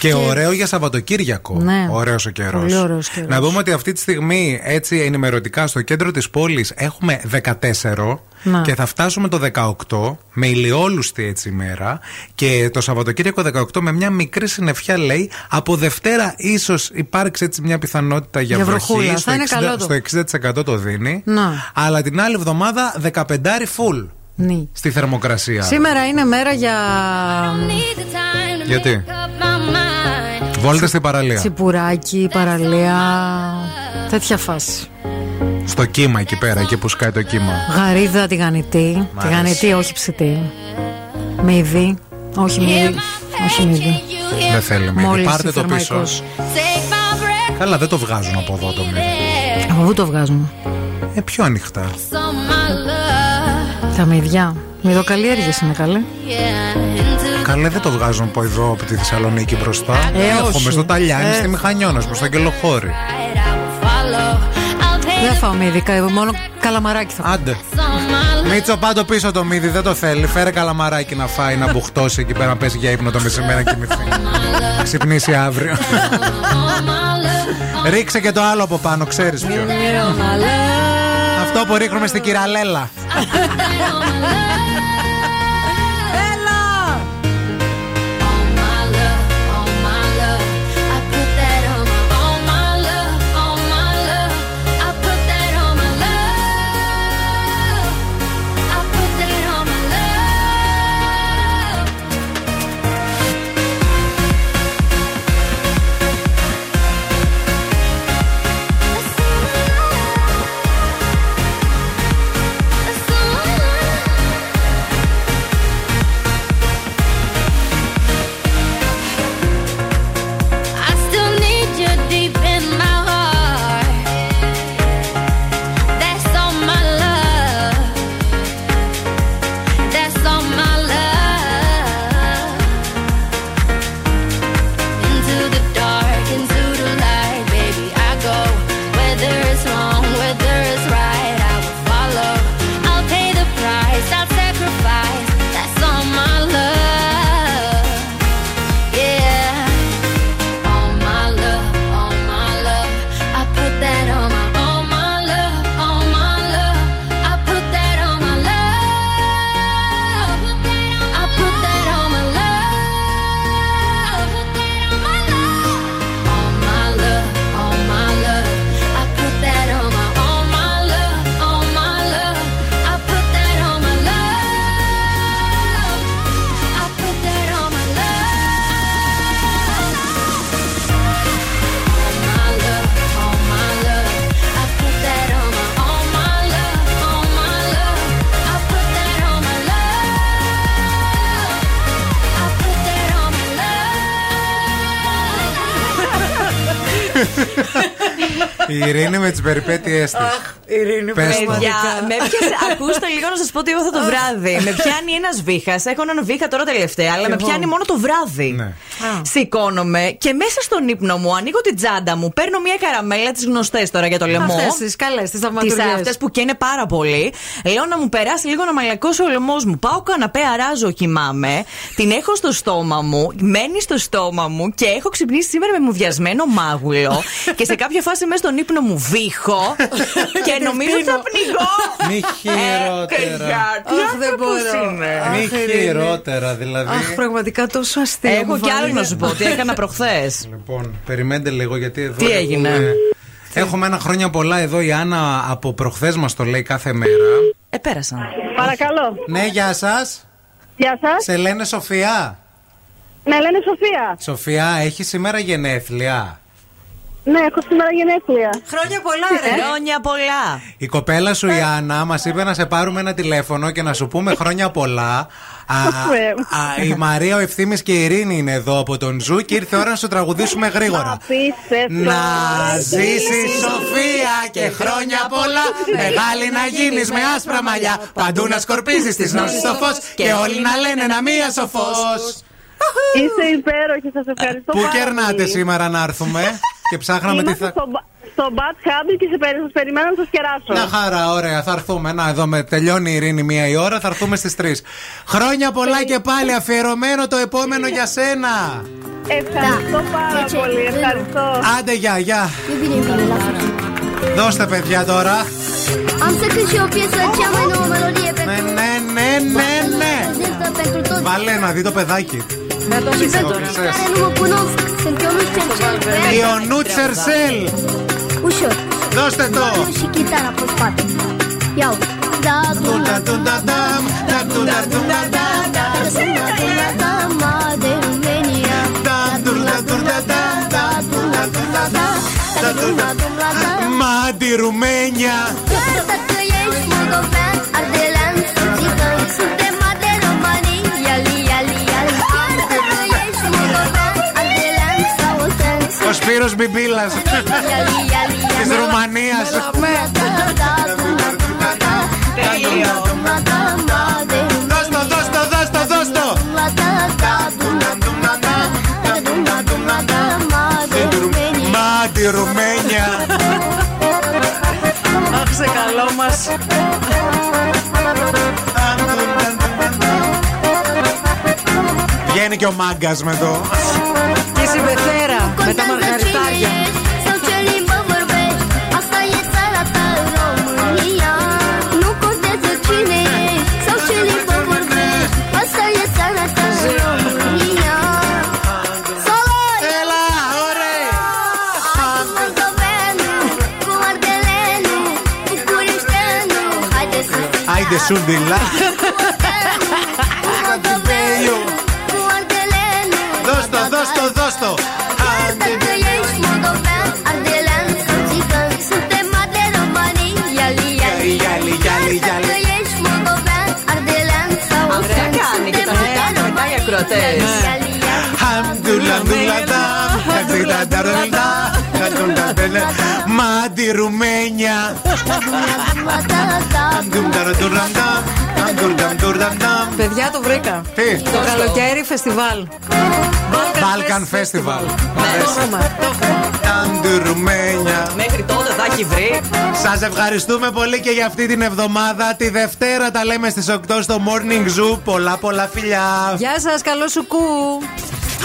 Και ωραίο για Σαββατοκύριακο. Ναι. Ωραίος ο καιρός. Πολύ ωραίος καιρός. Να πούμε ότι αυτή τη στιγμή, έτσι ενημερωτικά, στο κέντρο της πόλης έχουμε 14 Να. και θα φτάσουμε το 18 με ηλιόλουστη έτσι ημέρα. Και το Σαββατοκύριακο 18 με μια μικρή συννεφιά λέει από Δευτέρα ίσως υπάρξει έτσι μια πιθανότητα για, Για βροχή. βροχούλα. Θα Στο, είναι 60 καλό το. στο 60% το δίνει. Να. Αλλά την άλλη εβδομάδα 15 full Ναι. στη θερμοκρασία. Σήμερα είναι μέρα για Γιατί; Βόλτε στην παραλία. τσιπουράκι, παραλία. Τέτοια φάση. Στο κύμα εκεί πέρα, εκεί που σκάει το κύμα. Γαρίδα τηγανιτή. Μ' Τηγανιτή, όχι ψητή. Μύδι. Όχι μύδι. Όχι μύδι. Δεν θέλει μύδι. Μόλις Πάρτε το πίσω. θερμαϊκός. Καλά, δεν το βγάζουν από εδώ το μύδι. Από πού το βγάζουμε. Ε, πιο ανοιχτά. Τα μύδια. Μυδοκαλλιέργειες είναι καλέ. Καλά, δεν το βγάζουν από εδώ, από τη Θεσσαλονίκη μπροστά. Ε, Έχουμε όχι. στο Ταλιάνι, Ε. στη Μηχανιώνας, προς τον Κελοχώρη. Δεν φάω μύδι, κα- μόνο καλαμαράκι θα Άντε. Μίτσο, πάντο πίσω το μύδι, δεν το θέλει. Φέρε καλαμαράκι να φάει, να μπουχτώσει εκεί πέρα, να πέσει για ύπνο το μεσημέρι να κοιμηθεί. Ξυπνήσει αύριο. <laughs> Ρίξε και το άλλο από πάνω, ξέρεις ποιο. Αυτό που ρίχνουμε στην κυραλέλα. <laughs> Ειρήνη με τις περιπέτειές της. Ειρήνη, Πες το. Παιδιά, με πιάσε. Ακούστε λίγο να σας πω τι έχω το βράδυ. με πιάνει ένας βήχας. Έχω έναν βήχα τώρα τελευταία, αλλά με εγώ. πιάνει μόνο το βράδυ. Ναι. Σηκώνομαι και μέσα στον ύπνο μου ανοίγω την τσάντα μου, παίρνω μια καραμέλα, τις γνωστές τώρα για το λαιμό. Αυτές τις καλές, τις Τις θαυματουργές. αυτές που καίνε πάρα πολύ. Λέω να μου περάσει λίγο να μαλακώσει ο λαιμός μου. Πάω καναπέ, αράζω, κοιμάμαι. Την έχω στο στόμα μου, μένει στο στόμα μου και έχω ξυπνήσει σήμερα με μουδιασμένο μάγουλο. <laughs> και σε κάποια φάση μέσα στον ύπνο μου βήχω <laughs> και νομίζω ότι θα πνιγώ. <laughs> Μη χειρότερα. Αχ, δεν μπορώ. Μη Αχ, Ειρήνη. χειρότερα, δηλαδή. Αχ, πραγματικά τόσο αστείο. Έχω μου κι άλλο φάνηκε. να σου πω τι έκανα προχθές. Λοιπόν, περιμένετε λίγο γιατί εδώ. Τι έγινε; έχουμε- Έχουμε ένα χρόνια πολλά εδώ. Η Άννα από προχθές μας το λέει κάθε μέρα. Ε, πέρασαν. Παρακαλώ. Ναι, γεια σας. Γεια σας. Σε λένε Σοφία; Ναι, λένε Σοφία. Σοφία, έχεις σήμερα γενέθλια; Ναι, έχω σήμερα γενέθλια. Χρόνια πολλά, ρε. Χρόνια πολλά. Η κοπέλα σου η Άννα μας είπε να σε πάρουμε ένα τηλέφωνο και να σου πούμε χρόνια πολλά. Α, ας, η Μαρία, ο Ευθύμης και η Ειρήνη είναι εδώ από τον Zoo και ήρθε η ώρα να σου τραγουδήσουμε γρήγορα. Απίστευτο. Να ζήσεις Σοφία και χρόνια πολλά. Μεγάλη να γίνεις με άσπρα μαλλιά. Παντού να σκορπίζεις της γνώσης το φως. Και όλοι να λένε να μια σοφός. Είστε υπέροχοι, σας ευχαριστώ Πού πάρα κερνάτε πολύ. σήμερα να έρθουμε και ψάχναμε τι Είμαστε θα. Στο, μπα- στο Bad Hub και σε περι- σας περιμένω να σας κεράσω. Μια χαρά, ωραία, θα έρθουμε. Να, εδώ με τελειώνει η Ειρήνη μία η ώρα, θα έρθουμε στις 3. Χρόνια πολλά και πάλι αφιερωμένο το επόμενο για σένα. Ευχαριστώ πάρα πολύ. Ευχαριστώ. Άντε, γεια, γεια. Bine, bine, lasă Δώστε παιδιά τώρα. Am să cânt și o piesă, cea mai nouă melodie pentru Ναι, ναι, ναι, ναι, ναι. prezentă pentru toți Βάλε να δει το παιδάκι. Να το Și πεις pentru τώρα. cei care nu mă cunosc Sunt Ionuț Cercel Ιωνού Τσερσέλ. Ușor Δώστε το. Violul și chitara pe spate Iau Da, Τούντα, τούντα, νταμ, τα τούντα, τούντα, ντα, ντα. Dama de România Τα τούντα, τούντα, ντα, ντα, τούντα, τούντα, ντα. Τα τούντα. Μα τη Ρουμένια. Chiar dacă ești moldovean, ardelean sau țigan Suntem Σπύρος Μπιμπίλας Iali, iali, της Ρουμανίας. Δώσ' το, δώσ' το, δώσ' το, δώσ' το. Μα τη Ρουμένια. Αχ, σε καλό μας. Βγαίνει και ο μάγκας με το. Και η συμπεθέρα με τα Contează μαργαριτάρια. cine ești de νέα μετά οι romanii, ακροατές. iali, iali Χαμντούλα, ντούλα, νταμ, χατζίδα, νταρολντά, χατζούντα, ντελε. Μα τη Ρουμένια. Χαμντούλα, ντούλα, νταμ, χαμντούλα, ντούλα, νταμ. Παιδιά το βρήκα. Τι; Το καλοκαίρι φεστιβάλ. Balkan Festival. Το όνομα. Ταν τη Ρουμένια. Μέχρι τότε θα έχει βρει. Σας ευχαριστούμε πολύ και για αυτή την εβδομάδα. Τη Δευτέρα τα λέμε στις 8 στο Morning Zoo. Πολλά πολλά φιλιά. Γεια σας, καλό σου κου.